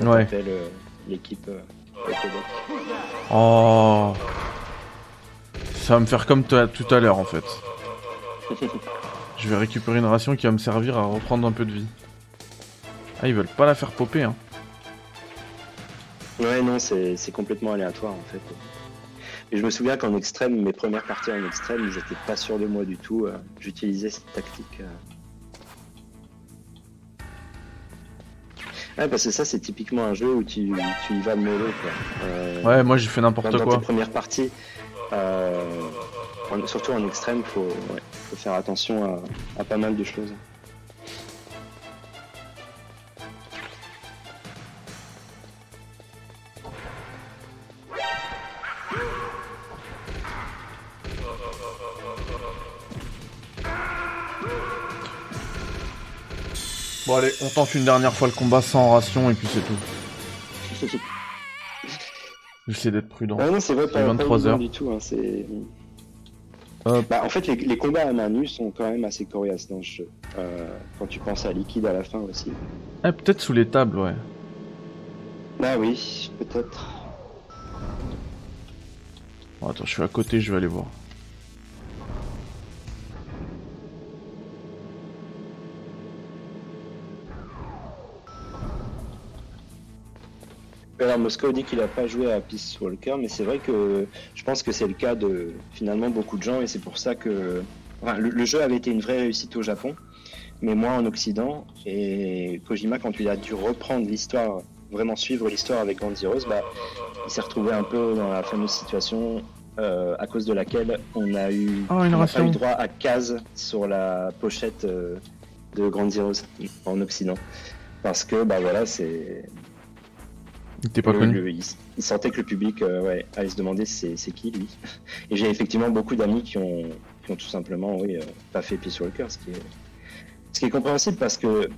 On Ouais. euh, l'équipe euh. Oh. Ça va me faire comme tout à l'heure en fait. Je vais récupérer une ration qui va me servir à reprendre un peu de vie. Ah, ils veulent pas la faire popper, hein. Ouais, non, c'est complètement aléatoire en fait. Et je me souviens qu'en extrême, mes premières parties en extrême, ils étaient pas sûrs de moi du tout. euh, J'utilisais cette tactique. euh. Ouais, parce que ça, c'est typiquement un jeu où tu, tu y vas mollo, quoi. Euh, Ouais, moi j'ai fait dans, n'importe dans quoi. tes premières parties, en- surtout en extrême, faut, ouais, faut faire attention à, à pas mal de choses. Bon allez, on tente une dernière fois le combat sans ration et puis c'est tout. J'essaie d'être prudent. Ah non, c'est vrai, pas, 23 pas du tout. hein, c'est... Bah, en fait, les, les combats à main nue sont quand même assez coriaces dans ce jeu. Euh, quand tu penses à liquide à la fin aussi. Ah, peut-être sous les tables, ouais. Bah oui, peut-être. Bon, attends, je suis à côté, je vais aller voir. Alors Moscow dit qu'il a pas joué à Peace Walker, mais c'est vrai que je pense que c'est le cas de finalement beaucoup de gens et c'est pour ça que enfin, le, le jeu avait été une vraie réussite au Japon, mais moins en Occident. Et Kojima, quand il a dû reprendre l'histoire, vraiment suivre l'histoire avec Grand Zeroes, bah, il s'est retrouvé un peu dans la fameuse situation euh, à cause de laquelle on a eu, Oh, on n'a pas ration. eu droit à case sur la pochette euh, de Grand Zeroes en Occident. Parce que bah voilà, c'est Il était pas le- connu. le- il, il sentait que le public euh, ouais, allait se demander c'est qui lui. Et j'ai effectivement beaucoup d'amis qui ont, qui ont tout simplement oui, euh, pas fait Peace Walker, ce qui, est, ce qui est compréhensible parce que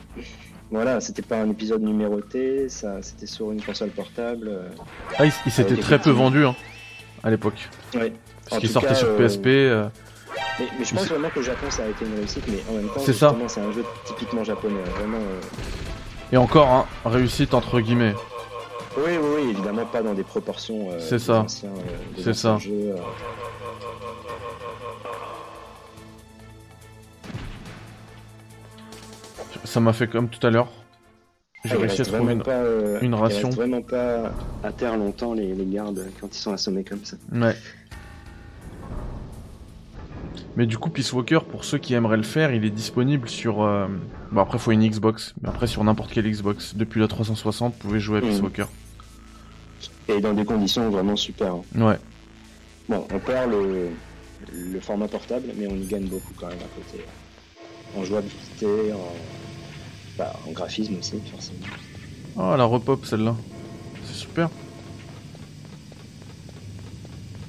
voilà, c'était pas un épisode numéroté, c'était sur une console portable. euh, Ah, il, il s'était très peu vendu, hein, à l'époque. ouais. Parce qu'il sortait cas, sur euh, PSP. euh, Mais, mais je pense vraiment que le Japon ça a été une réussite, mais en même temps, C'est un jeu typiquement japonais. Vraiment, euh, Et encore, hein, réussite entre guillemets. Oui, oui, oui, évidemment pas dans des proportions. euh, C'est ça. euh, C'est ça. jeux, euh. Ça m'a fait comme tout à l'heure. J'ai Ah, réussi à trouver une... pas, une il ration. reste vraiment pas à terre longtemps les, les gardes quand ils sont assommés comme ça. Ouais. Mais du coup, Peace Walker, pour ceux qui aimeraient le faire, il est disponible sur. euh, Bon, après, faut une Xbox. Mais après, sur n'importe quelle Xbox. Depuis la 360, vous pouvez jouer à Peace Mhm. Walker. Et dans des conditions vraiment super. hein. Ouais. Bon, on perd le, le format portable, mais on y gagne beaucoup quand même à côté. En jouabilité, en, bah, en graphisme aussi, forcément. Oh, la repop celle-là. C'est super.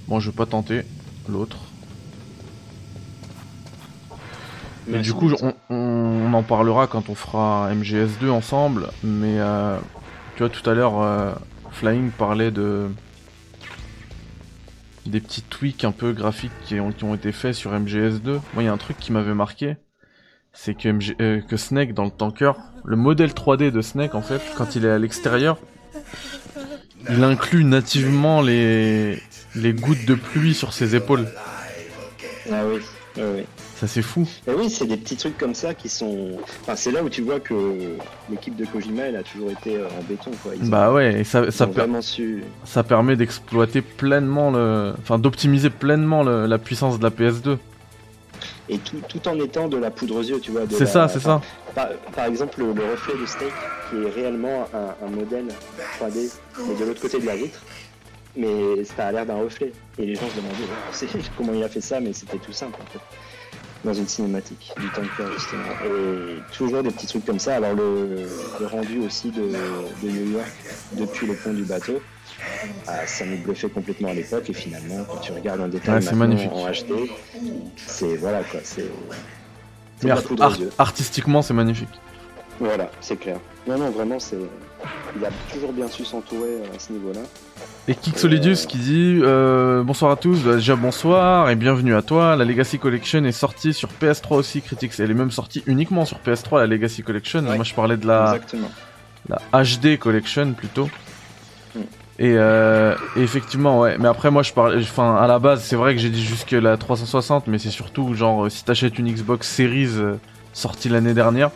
Bon, je vais pas tenter l'autre. Mais du coup, on, on- on en parlera quand on fera MGS2 ensemble. Mais euh, tu vois, tout à l'heure, euh, Flying parlait de des petits tweaks un peu graphiques qui ont, été faits sur MGS2. Moi, il y a un truc qui m'avait marqué, c'est que, euh, Snake dans le tanker, le modèle 3D de Snake en fait, quand il est à l'extérieur, il inclut nativement les gouttes de pluie sur ses épaules. Ah. Ça c'est fou. Et oui, c'est des petits trucs comme ça qui sont. Enfin, c'est là où tu vois que l'équipe de Kojima, elle a toujours été euh, en béton, quoi. Ils ont- Bah ouais, et ça, ils ça, ont per- vraiment su. ça permet d'exploiter pleinement le, enfin d'optimiser pleinement le- la puissance de la PS2. Et tout, tout en étant de la poudre aux yeux, tu vois. C'est la- ça, c'est ça. Par, par exemple, le, le reflet de steak, qui est réellement un, un modèle 3D, mais de l'autre côté de la vitre. Mais ça a l'air d'un reflet. Et les gens se demandaient comment il a fait ça, mais c'était tout simple en fait. Dans une cinématique du tanker justement. Et toujours des petits trucs comme ça. Alors le, le rendu aussi de, de New York depuis le pont du bateau, ah, ça nous bluffait complètement à l'époque et finalement quand tu regardes en détail Ouais, c'est magnifique. en HD, c'est voilà quoi, c'est art- artistiquement, c'est magnifique. Voilà, c'est clair. Non non vraiment c'est il a toujours bien su s'entourer euh, à ce niveau-là. Et Kixolidus qui dit euh, Bonsoir à tous, bah, déjà bonsoir et bienvenue à toi. La Legacy Collection est sortie sur PS3 aussi, Critics. Elle est même sortie uniquement sur PS3, la Legacy Collection. Ouais. Moi je parlais de la, Exactement. la HD Collection plutôt. Mm. Et, euh, et effectivement, ouais. Mais après, moi je parlais. Enfin, à la base, c'est vrai que j'ai dit jusque la 360, mais c'est surtout genre euh, si t'achètes une Xbox Series euh, sortie l'année dernière,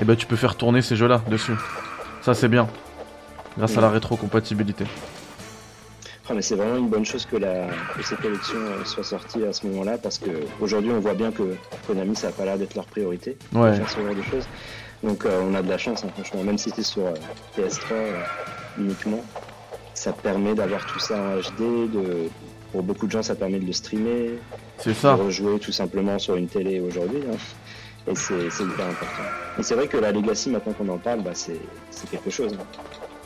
et ben tu peux faire tourner ces jeux-là dessus. Ça c'est bien. Grâce à la rétrocompatibilité. Ah, mais c'est vraiment une bonne chose que, la, que ces collections euh, soient sorties à ce moment-là parce que aujourd'hui on voit bien que Konami ça n'a pas l'air d'être leur priorité Ouais. de faire ce genre de choses. Donc euh, on a de la chance hein, franchement, même si c'était sur euh, PS3 euh, uniquement, ça permet d'avoir tout ça en HD, de, pour beaucoup de gens ça permet de le streamer, C'est ça. de rejouer tout simplement sur une télé aujourd'hui. hein. Et c'est hyper important. Et c'est vrai que la Legacy maintenant qu'on en parle, bah, c'est quelque chose. hein.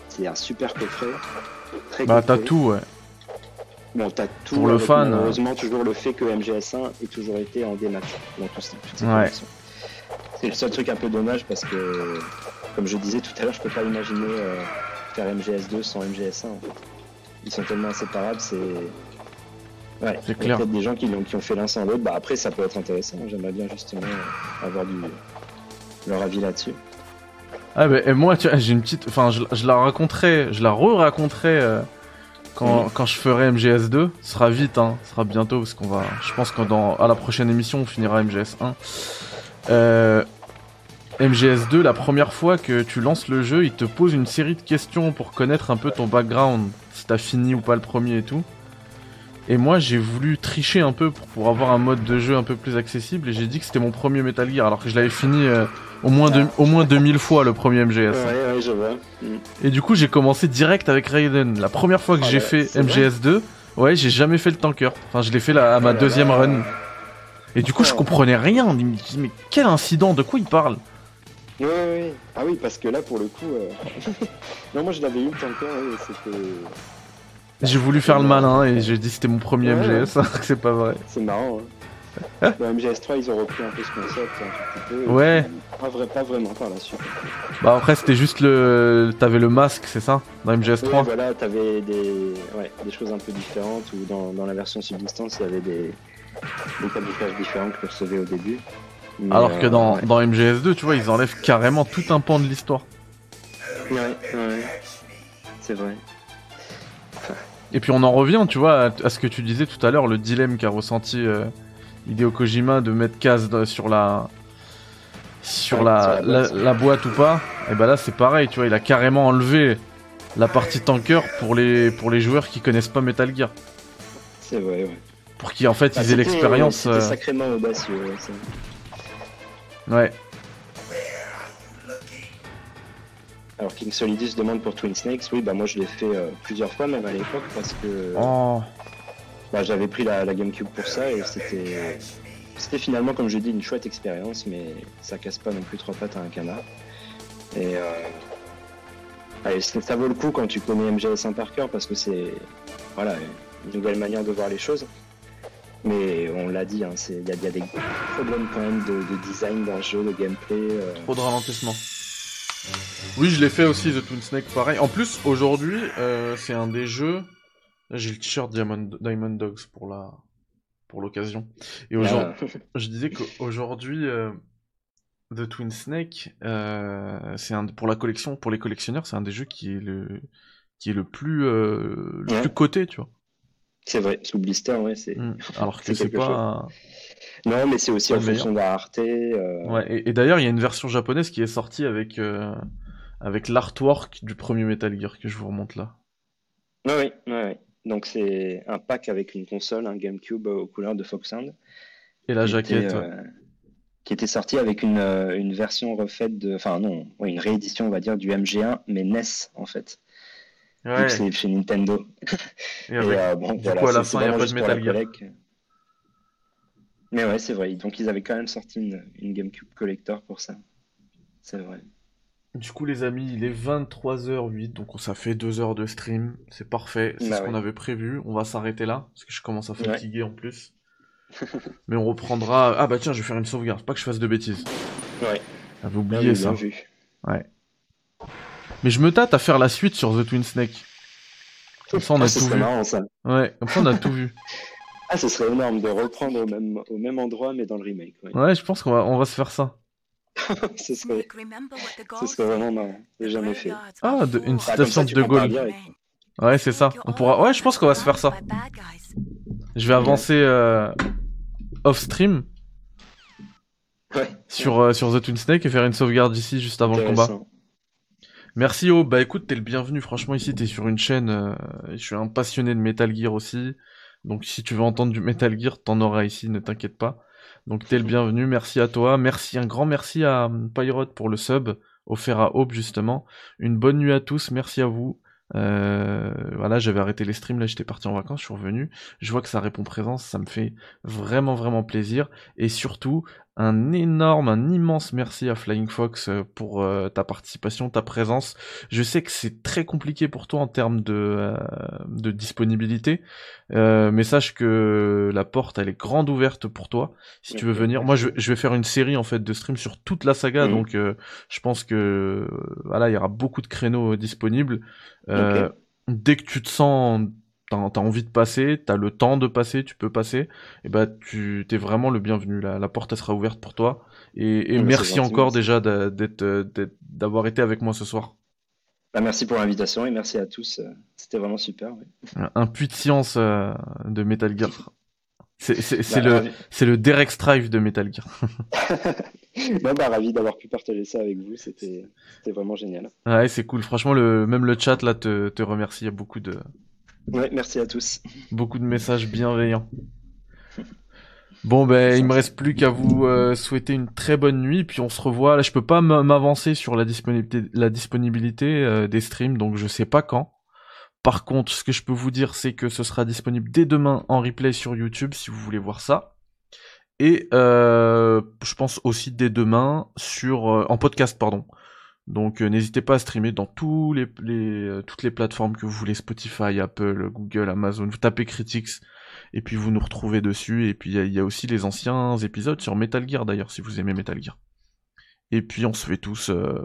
C'est un super coffret. Très Bah t'as tout, ouais. Bon, t'as tout. Pour le fan, Malheureusement, toujours le fait que MGS1 ait toujours été en démat dans tout ça, toutes ces Ouais. C'est le seul truc un peu dommage parce que, comme je disais tout à l'heure, je peux pas imaginer euh, faire MGS2 sans MGS1 en fait. Ils sont tellement inséparables, c'est. Ouais, C'est il y a clair. peut-être des gens qui, l'ont- qui ont fait l'un sans l'autre. Bah après, ça peut être intéressant. J'aimerais bien justement euh, avoir du, leur avis là-dessus. Ah bah, et moi, tu vois, j'ai une petite... Enfin, je, je la raconterai, je la re-raconterai euh, quand, quand je ferai MGS2. Ce sera vite, hein. Ce sera bientôt, parce qu'on va... Je pense que dans, à la prochaine émission, on finira MGS1. Euh, MGS2, la première fois que tu lances le jeu, il te pose une série de questions pour connaître un peu ton background, si t'as fini ou pas le premier et tout. Et moi, j'ai voulu tricher un peu pour, pour avoir un mode de jeu un peu plus accessible, et j'ai dit que c'était mon premier Metal Gear, alors que je l'avais fini euh, au, moins au moins 2000 fois le premier MGS. Ouais, ouais, je vois. Mm. Et du coup, j'ai commencé direct avec Raiden. La première fois que Ah j'ai ouais, fait c'est vrai MGS2, ouais, j'ai jamais fait le tanker. Enfin, je l'ai fait là, à ma Oh deuxième là. run. Et du coup, je comprenais rien. Mais, mais quel incident De quoi il parle? Ouais, ouais, ouais. Ah oui, parce que là, pour le coup. euh, non, moi je l'avais eu le tanker, ouais, c'était. J'ai voulu faire le malin et j'ai dit c'était mon premier Ouais, MGS, alors que c'est pas vrai. C'est marrant, hein. Dans MGS3, ils ont repris un peu ce concept, un petit peu. Ouais. Pas, vrai, pas vraiment par la suite. Bah après, c'était juste le... T'avais le masque, c'est ça Dans Ouais, MGS3 voilà, t'avais des, ouais, des choses un peu différentes, ou dans, dans la version subsistance, il y avait des, des camouflages différents que je recevais au début. Mais, Alors que euh, dans, ouais. dans MGS2, tu vois, ils enlèvent carrément tout un pan de l'histoire. Ouais, ouais. C'est vrai. Et puis on en revient, tu vois, à, à ce que tu disais tout à l'heure, le dilemme qu'a ressenti euh, Hideo Kojima de mettre Kaz dans- sur la sur Ouais, la, la la, boîte. la boîte ou pas. Et ben là c'est pareil, tu vois, il a carrément enlevé la partie tanker pour les pour les joueurs qui connaissent pas Metal Gear, C'est vrai, ouais. pour qu'ils en fait Bah, ils aient c'était- l'expérience. Euh, sacrément audacieux, ouais, Alors King Solidus demande pour Twin Snakes, oui bah moi je l'ai fait euh, plusieurs fois même à l'époque parce que Oh, bah, j'avais pris la, la GameCube pour ça et c'était c'était finalement comme je dis une chouette expérience mais ça casse pas non plus trois pattes à un canard. Et euh, allez, ça vaut le coup quand tu connais MGS1 par cœur parce que c'est voilà une nouvelle manière de voir les choses. Mais on l'a dit, hein, c'est- il y, a- il y a des problèmes quand même de, de design dans le jeu, de gameplay. euh, trop de ralentissement. Oui, je l'ai fait aussi The Toon Snake pareil. En plus, aujourd'hui, euh, c'est un des jeux. Là, j'ai le t-shirt Diamond, Diamond Dogs pour la pour l'occasion. Et aujourd'hui, voilà. je disais qu'aujourd'hui, euh, The Twin Snake, euh, c'est un pour la collection, pour les collectionneurs, c'est un des jeux qui est le qui est le plus le Ouais. plus coté, tu vois. C'est vrai, sous blister, ouais, c'est. Mm. Alors que C'est pas. Non, mais c'est aussi en fonction de la rareté. euh, Ouais. Et, et d'ailleurs, il y a une version japonaise qui est sortie avec euh, avec l'artwork du premier Metal Gear que je vous remonte là. Ouais, ouais. Donc c'est un pack avec une console, un GameCube euh, aux couleurs de Foxhound. Et la jaquette. était, ouais. euh, qui était sorti avec une, une version refaite de. Enfin, non, une réédition, on va dire, du MG1, mais NES en fait. Vu Ouais. que c'est chez Nintendo. Et Et, avec- bon, du voilà, coup, à la c'est- fin, il y a pas de Metal Gear. Mais ouais, c'est vrai. Donc ils avaient quand même sorti une, une GameCube Collector pour ça. C'est vrai. Du coup, les amis, il est 23h08, donc ça fait 2 heures de stream. C'est parfait, c'est Bah ce qu'on ouais. avait prévu. On va s'arrêter là, parce que je commence à Ouais. fatiguer en plus. Mais on reprendra. Ah bah tiens, je vais faire une sauvegarde, pas que je fasse de bêtises. Ouais. J'avais Ah oublié oui, ça. vu. Mais je me tâte à faire la suite sur The Twin Snake. Comme ça, on a Ah, tout vu. marrant ça. Ouais, comme ça, on a tout vu. Ah, ce serait énorme de reprendre au même, au même endroit, mais dans le remake. Ouais. Ouais, je pense qu'on va, on va se faire ça. ce, serait, ce serait vraiment marrant. J'ai jamais fait. Ah, de- une Ah, comme citation ça, de Gaulle. avec. Ouais, c'est ça. On pourra. Ouais, je pense qu'on va se faire ça. Je vais avancer euh, off stream Ouais. sur, euh, sur The Twin Snake et faire une sauvegarde ici juste avant le combat. Merci Oh, bah écoute, t'es le bienvenu, franchement ici t'es sur une chaîne, euh, je suis un passionné de Metal Gear aussi, donc si tu veux entendre du Metal Gear, t'en auras ici, ne t'inquiète pas. Donc t'es le bienvenu, merci à toi, merci, un grand merci à hum, Pyrote pour le sub, offert à Aube justement. Une bonne nuit à tous, merci à vous. Euh, voilà, j'avais arrêté les streams, là j'étais parti en vacances, je suis revenu. Je vois que ça répond présence, ça me fait vraiment vraiment plaisir. Et surtout, un énorme, un immense merci à Flying Fox euh, pour euh, ta participation, ta présence. Je sais que c'est très compliqué pour toi en termes de, euh, de disponibilité, euh, mais sache que la porte elle est grande ouverte pour toi si tu veux venir. Moi je, je vais faire une série en fait de streams sur toute la saga, Mhm. donc euh, je pense que voilà il y aura beaucoup de créneaux disponibles. Euh, Dès que tu te sens t'as envie de passer, t'as le temps de passer, tu peux passer, et bah tu t'es vraiment le bienvenu. La, la porte elle sera ouverte pour toi. Et, et Ah bah, merci gentil, encore merci. déjà d'être d'avoir été avec moi ce soir. Bah, merci pour l'invitation et merci à tous. C'était vraiment super. ouais. Un, puits de science euh, de Metal Gear. C'est Bah, le c'est le Derek Strive de Metal Gear. Bah, ravi d'avoir pu partager ça avec vous. C'était c'était vraiment génial. Ouais c'est cool. Franchement le même le chat là te, te remercie. Il y a beaucoup de Merci à tous. beaucoup de messages bienveillants. Bon ben il me reste plus qu'à vous euh, souhaiter une très bonne nuit puis on se revoit là je peux pas m'avancer sur la disponibilité la disponibilité euh, des streams donc je sais pas quand. Par contre ce que je peux vous dire c'est que ce sera disponible dès demain en replay sur YouTube si vous voulez voir ça et euh, je pense aussi dès demain sur en podcast pardon. Donc euh, n'hésitez pas à streamer dans tous les, les euh, toutes les plateformes que vous voulez Spotify, Apple, Google, Amazon. Vous tapez Critics et puis vous nous retrouvez dessus. Et puis il y, a- il y a aussi les anciens épisodes sur Metal Gear d'ailleurs si vous aimez Metal Gear. Et puis on se fait tous euh,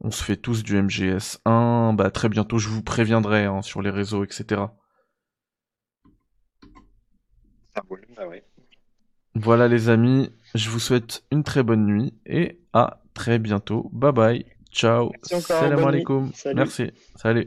on se fait tous du MGS 1. Bah très bientôt je vous préviendrai hein, sur les réseaux etc. Roule. Bah ouais. Voilà les amis, je vous souhaite une très bonne nuit et à très bientôt. Bye bye. Ciao. Merci encore, Salam alaikum. Salut. Merci. Salut.